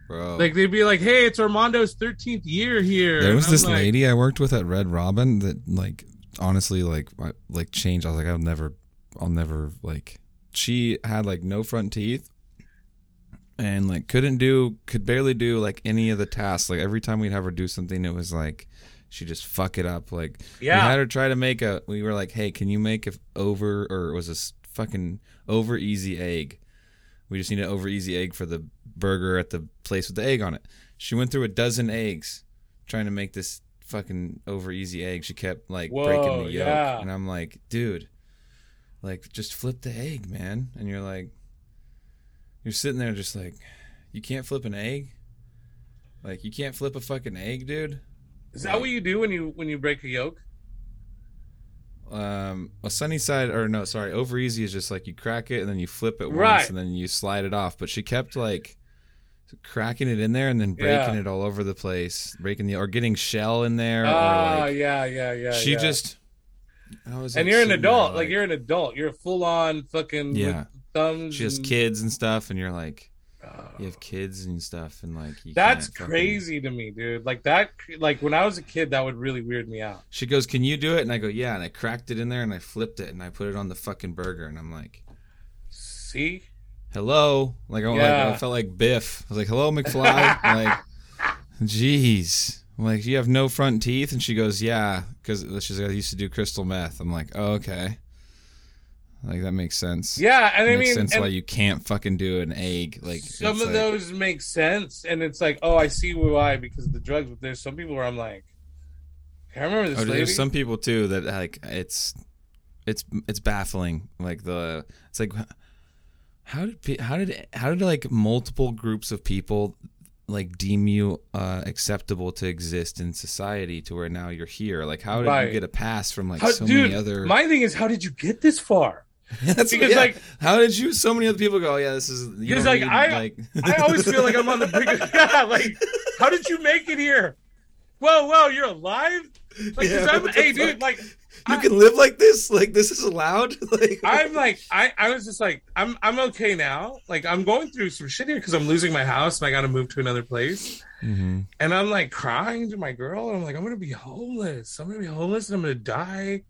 bro. like they'd be like hey it's armando's 13th year here there was this like, lady I worked with at Red Robin that like honestly like I- like changed. I was like, I'll never, I'll never like. She had like no front teeth, and like couldn't do, could barely do like any of the tasks. Like every time we'd have her do something, it was like she just fuck it up. Like we yeah had her try to make a. We were like, hey, can you make a over or it was a s- fucking over easy egg? We just need an over easy egg for the burger at the place with the egg on it. She went through a dozen eggs trying to make this fucking over easy egg. She kept like breaking the yolk, yeah. and I'm like, dude, like just flip the egg, man. And you're like, you're sitting there just like, you can't flip an egg. Like you can't flip a fucking egg, dude. is that what you do when you when you break a yolk um a sunny side or no sorry over easy is just like you crack it and then you flip it once and then you slide it off but she kept like cracking it in there and then breaking Yeah. it all over the place breaking the or getting shell in there oh like yeah yeah yeah she yeah. just and like, you're an adult like, you're an adult you're full on fucking Yeah. with thumbs she has and- kids and stuff and you're like Oh. you have kids and stuff and like you That's can't fucking- crazy to me, dude. Like that, like when I was a kid, that would really weird me out. she goes can you do it and i go yeah and i cracked it in there and i flipped it and i put it on the fucking burger and i'm like See, hello. Like I, like, I felt like biff. I was like hello mcfly. Like jeez. I'm like you have no front teeth? And she goes yeah because she's like i used to do crystal meth. I'm like oh, okay. Like that makes sense. Yeah, and I makes mean, sense why you can't fucking do an egg. Like some of like- those make sense, and it's like, oh, I see why because of the drugs. But there's some people where I'm like, I remember this Oh, lady. there's some people too that like it's it's it's baffling. Like the it's like how did how did how did like multiple groups of people like deem you uh, acceptable to exist in society to where now you're here? Like how did Right. you get a pass from like How- so dude, many other? my thing is, how did you get this far? That's because, yeah. like- how did you? So many other people go. Oh yeah, this is. Because, like, I- like I always feel like I'm on the brink of yeah. Like, how did you make it here? Whoa, whoa, you're alive? Like, Yeah, I'm, hey, dude, like, you can live like this. Like this is allowed. like I'm like, I, I was just like, I'm, I'm okay now. Like, I'm going through some shit here because I'm losing my house and I got to move to another place. Mhm. And I'm like crying to my girl. And I'm like, I'm gonna be homeless. I'm gonna be homeless and I'm gonna die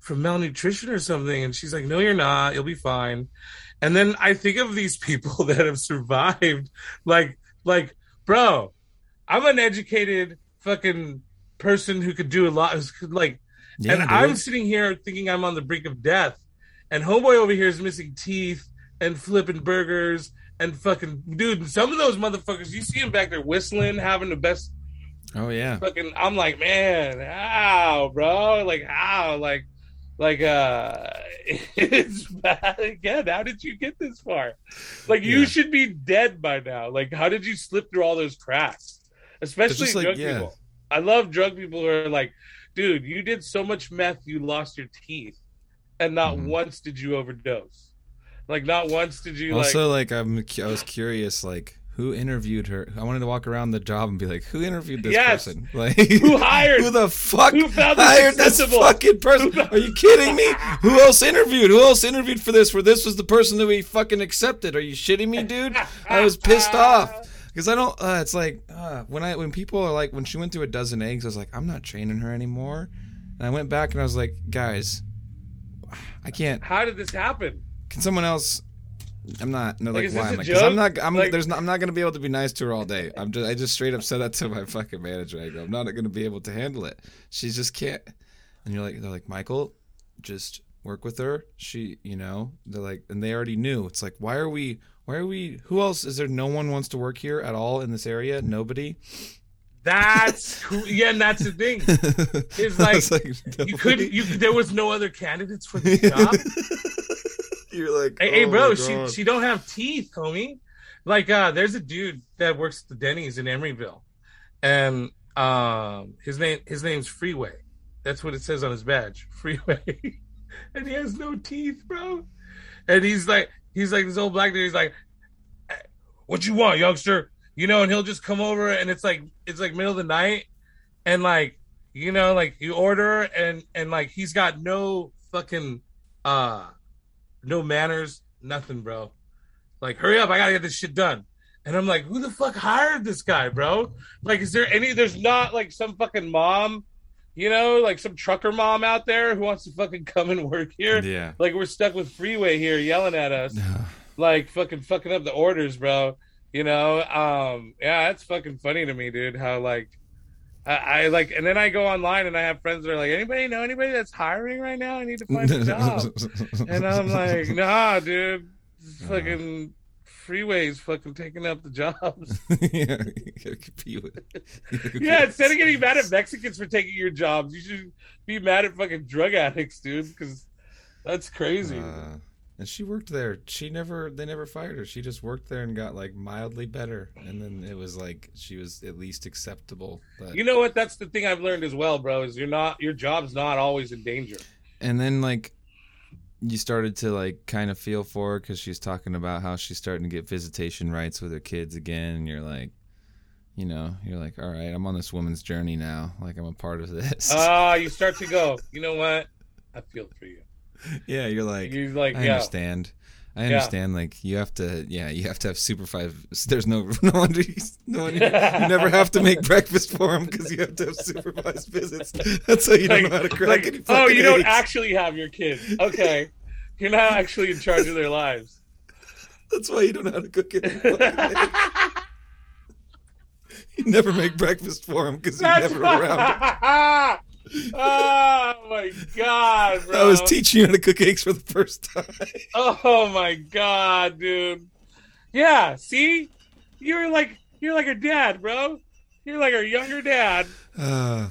from malnutrition or something. And she's like, No, you're not. You'll be fine. And then I think of these people that have survived. Like, like, bro, I'm an educated fucking person who could do a lot. who's Like, Yeah, and dude. I'm sitting here thinking I'm on the brink of death, and homeboy over here is missing teeth and flipping burgers and fucking dude. Some of those motherfuckers, you see him back there whistling, having the best Oh yeah. fucking. I'm like, man, how, bro? Like how? Like, like uh, it's bad again. How did you get this far? Like you Yeah. should be dead by now. Like how did you slip through all those cracks? Especially like, drug yeah. people. I love drug people who are like, dude, you did so much meth, you lost your teeth, and not Mhm. once did you overdose. Like not once did you. Also, like, I'm, I was curious, like, who interviewed her? I wanted to walk around the job and be like, who interviewed this Yes. person? Like, Who hired- Who the fuck who found hired this fucking person? Are you kidding me? Who else interviewed? Who else interviewed for this? Where this was the person that we fucking accepted? Are you shitting me, dude? I was pissed off because I don't. Uh, it's like uh, when I when people are like when she went through a dozen eggs, I was like, I'm not training her anymore. And I went back and I was like, guys, I can't. How did this happen? Can someone else? I'm not. No, Like, like, why? am I? 'cause I'm not. I'm. Like- there's. Not, I'm not gonna be able to be nice to her all day. I'm just. I just straight up said that to my fucking manager. I go, I'm not gonna be able to handle it. She just can't. And you're like, they're like, Michael, just work with her. She, you know, they're like, and they already knew. It's like, why are we? Why are we? Who else? Is there no one wants to work here at all in this area? Nobody. That's who, yeah, and that's the thing. It's like, was like, You couldn't. You there was no other candidates for the job. You're like, hey, hey, oh bro, she she don't have teeth, homie. Like, uh, there's a dude that works at the Denny's in Emeryville, and um, his name his name's Freeway. That's what it says on his badge, Freeway, and he has no teeth, bro. And he's like, he's like this old black dude. He's like, "What you want, youngster?" You know, and he'll just come over, and it's like it's like middle of the night, and like you know, like you order, and and like he's got no fucking uh no manners, nothing, bro. Like, hurry up, I gotta get this shit done. And I'm like, who the fuck hired this guy, bro? Like, is there any? There's not like some fucking mom, you know, like some trucker mom out there who wants to fucking come and work here. Yeah. Like, we're stuck with Freeway here yelling at us, like fucking fucking up the orders, bro. You know, um, yeah, that's fucking funny to me, dude. How like. I, I like, and then I go online and I have friends that are like, anybody know anybody that's hiring right now? I need to find a job. And I'm like, nah, dude. Fucking freeways fucking taking up the jobs. yeah, you with. You yeah, instead of getting mad at Mexicans for taking your jobs, you should be mad at fucking drug addicts, dude, because that's crazy. Uh, and she worked there. She never, they never fired her. She just worked there and got like mildly better. And then it was like she was at least acceptable. But you know what? That's the thing I've learned as well, bro, is you're not your job's not always in danger. and then like you started to like kind of feel for her because she's talking about how she's starting to get visitation rights with her kids again. And you're like, you know, you're like, all right, I'm on this woman's journey now. Like I'm a part of this. Ah, you start to go, you know what? I feel for you. yeah, you're like, You're like, I yeah. understand. I Yeah. understand. Like you have to, yeah, you have to have supervised. There's no, no wonder, you, no wonder you never have to make breakfast for him because you have to have supervised visits. That's how you don't know how to crack like, oh, you don't actually have your kids. Okay. You're not actually in charge of their lives. That's why you don't know how to cook it. you never make breakfast for him because That's never around. oh my god, bro. I was teaching you how to cook eggs for the first time. Oh my god, dude. Yeah, see? You're like you're like her dad, bro. You're like her younger dad. Uh,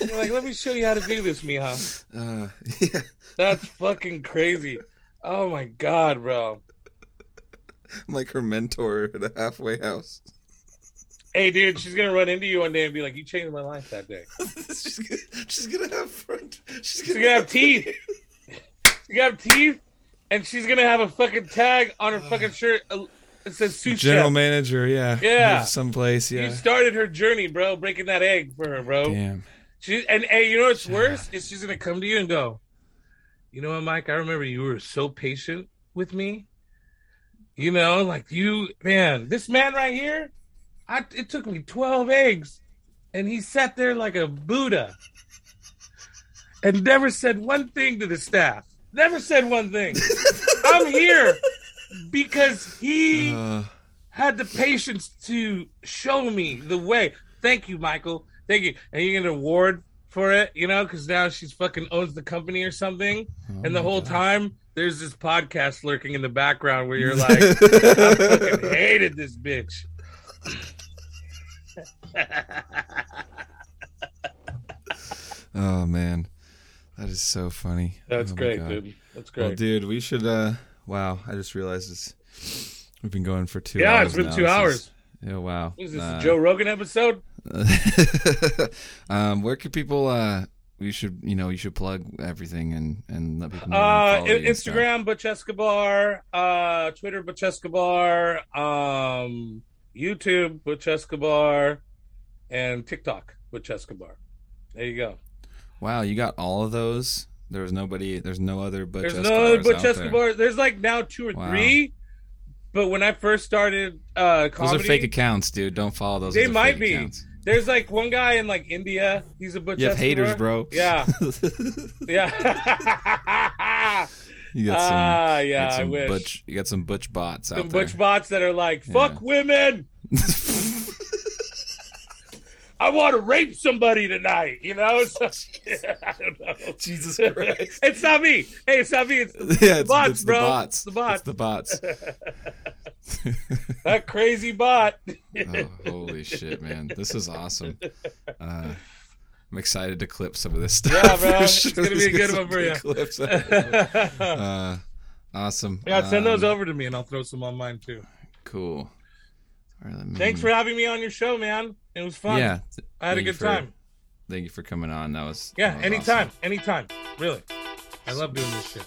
You're like, let me show you how to do this, Mija. uh, yeah. That's fucking crazy. Oh my god, bro. I'm like her mentor at a halfway house. Hey, dude, she's gonna run into you one day and be like, "You changed my life that day." she's, gonna, she's gonna have front. She's She's gonna have teeth. She's gonna have teeth, and she's gonna have a fucking tag on her fucking shirt. uh, It says sous General chef. manager, yeah, Yeah. someplace, You yeah. started her journey, bro, breaking that egg for her, bro. Damn. She and hey, you know what's worse is she's gonna come to you and go, you know what, Mike? I remember you were so patient with me. You know, like you, man, this man right here, I it took me twelve eggs, and he sat there like a Buddha, and never said one thing to the staff. Never said one thing. I'm here because he Uh, had the patience to show me the way. Thank you, Michael. Thank you. And you get an award for it, you know, because now she's fucking owns the company or something. and the Oh whole God. time, there's this podcast lurking in the background where you're like, I fucking hated this bitch. oh man, that is so funny. That's Oh great, dude. That's Well, great. dude, we should. uh Wow, I just realized this. We've been going for two. yeah, hours it's been now. two This hours. is- yeah, wow. Is this Uh, a Joe Rogan episode? um, where could people? uh We should, you know, you should plug everything and and let people know. Uh, where to follow you and stuff. Instagram, Butch Escobar. Uh, Twitter, Butch Escobar. Um, YouTube, Butch Escobar, and TikTok, Butch Escobar. There you go. Wow, you got all of those. There was nobody. There's no other Butch There's Escobars no other Butch out there. There's like now two or Wow. three. But when I first started uh, Those are fake accounts, dude. Don't follow those. They Those might be. accounts. there's like one guy in like India. He's a Butch You have Escobar. haters, bro. Yeah, yeah. you got some. Ah, you yeah. got I some wish Butch. You got some Butch bots some out there. Butch bots that are like, "Fuck women." I want to rape somebody tonight. You know, so, I don't know. Jesus Christ. it's not me. Hey, it's not me. It's yeah, it's, bots, it's bro. the bots. It's the bots. It's the bots. that crazy bot. oh, holy shit, man! This is awesome. Uh, I'm excited to clip some of this stuff. Yeah, bro. It's gonna be a good one for you. Clips out of it. uh, awesome. yeah, send those Um, over to me, and I'll throw some on mine too. Cool. All right, let me- Thanks for having me on your show, man. It was fun. Yeah, I had a thank you good for- time. Thank you for coming on. That was Yeah, that was anytime, awesome. anytime. Really, I love doing this shit.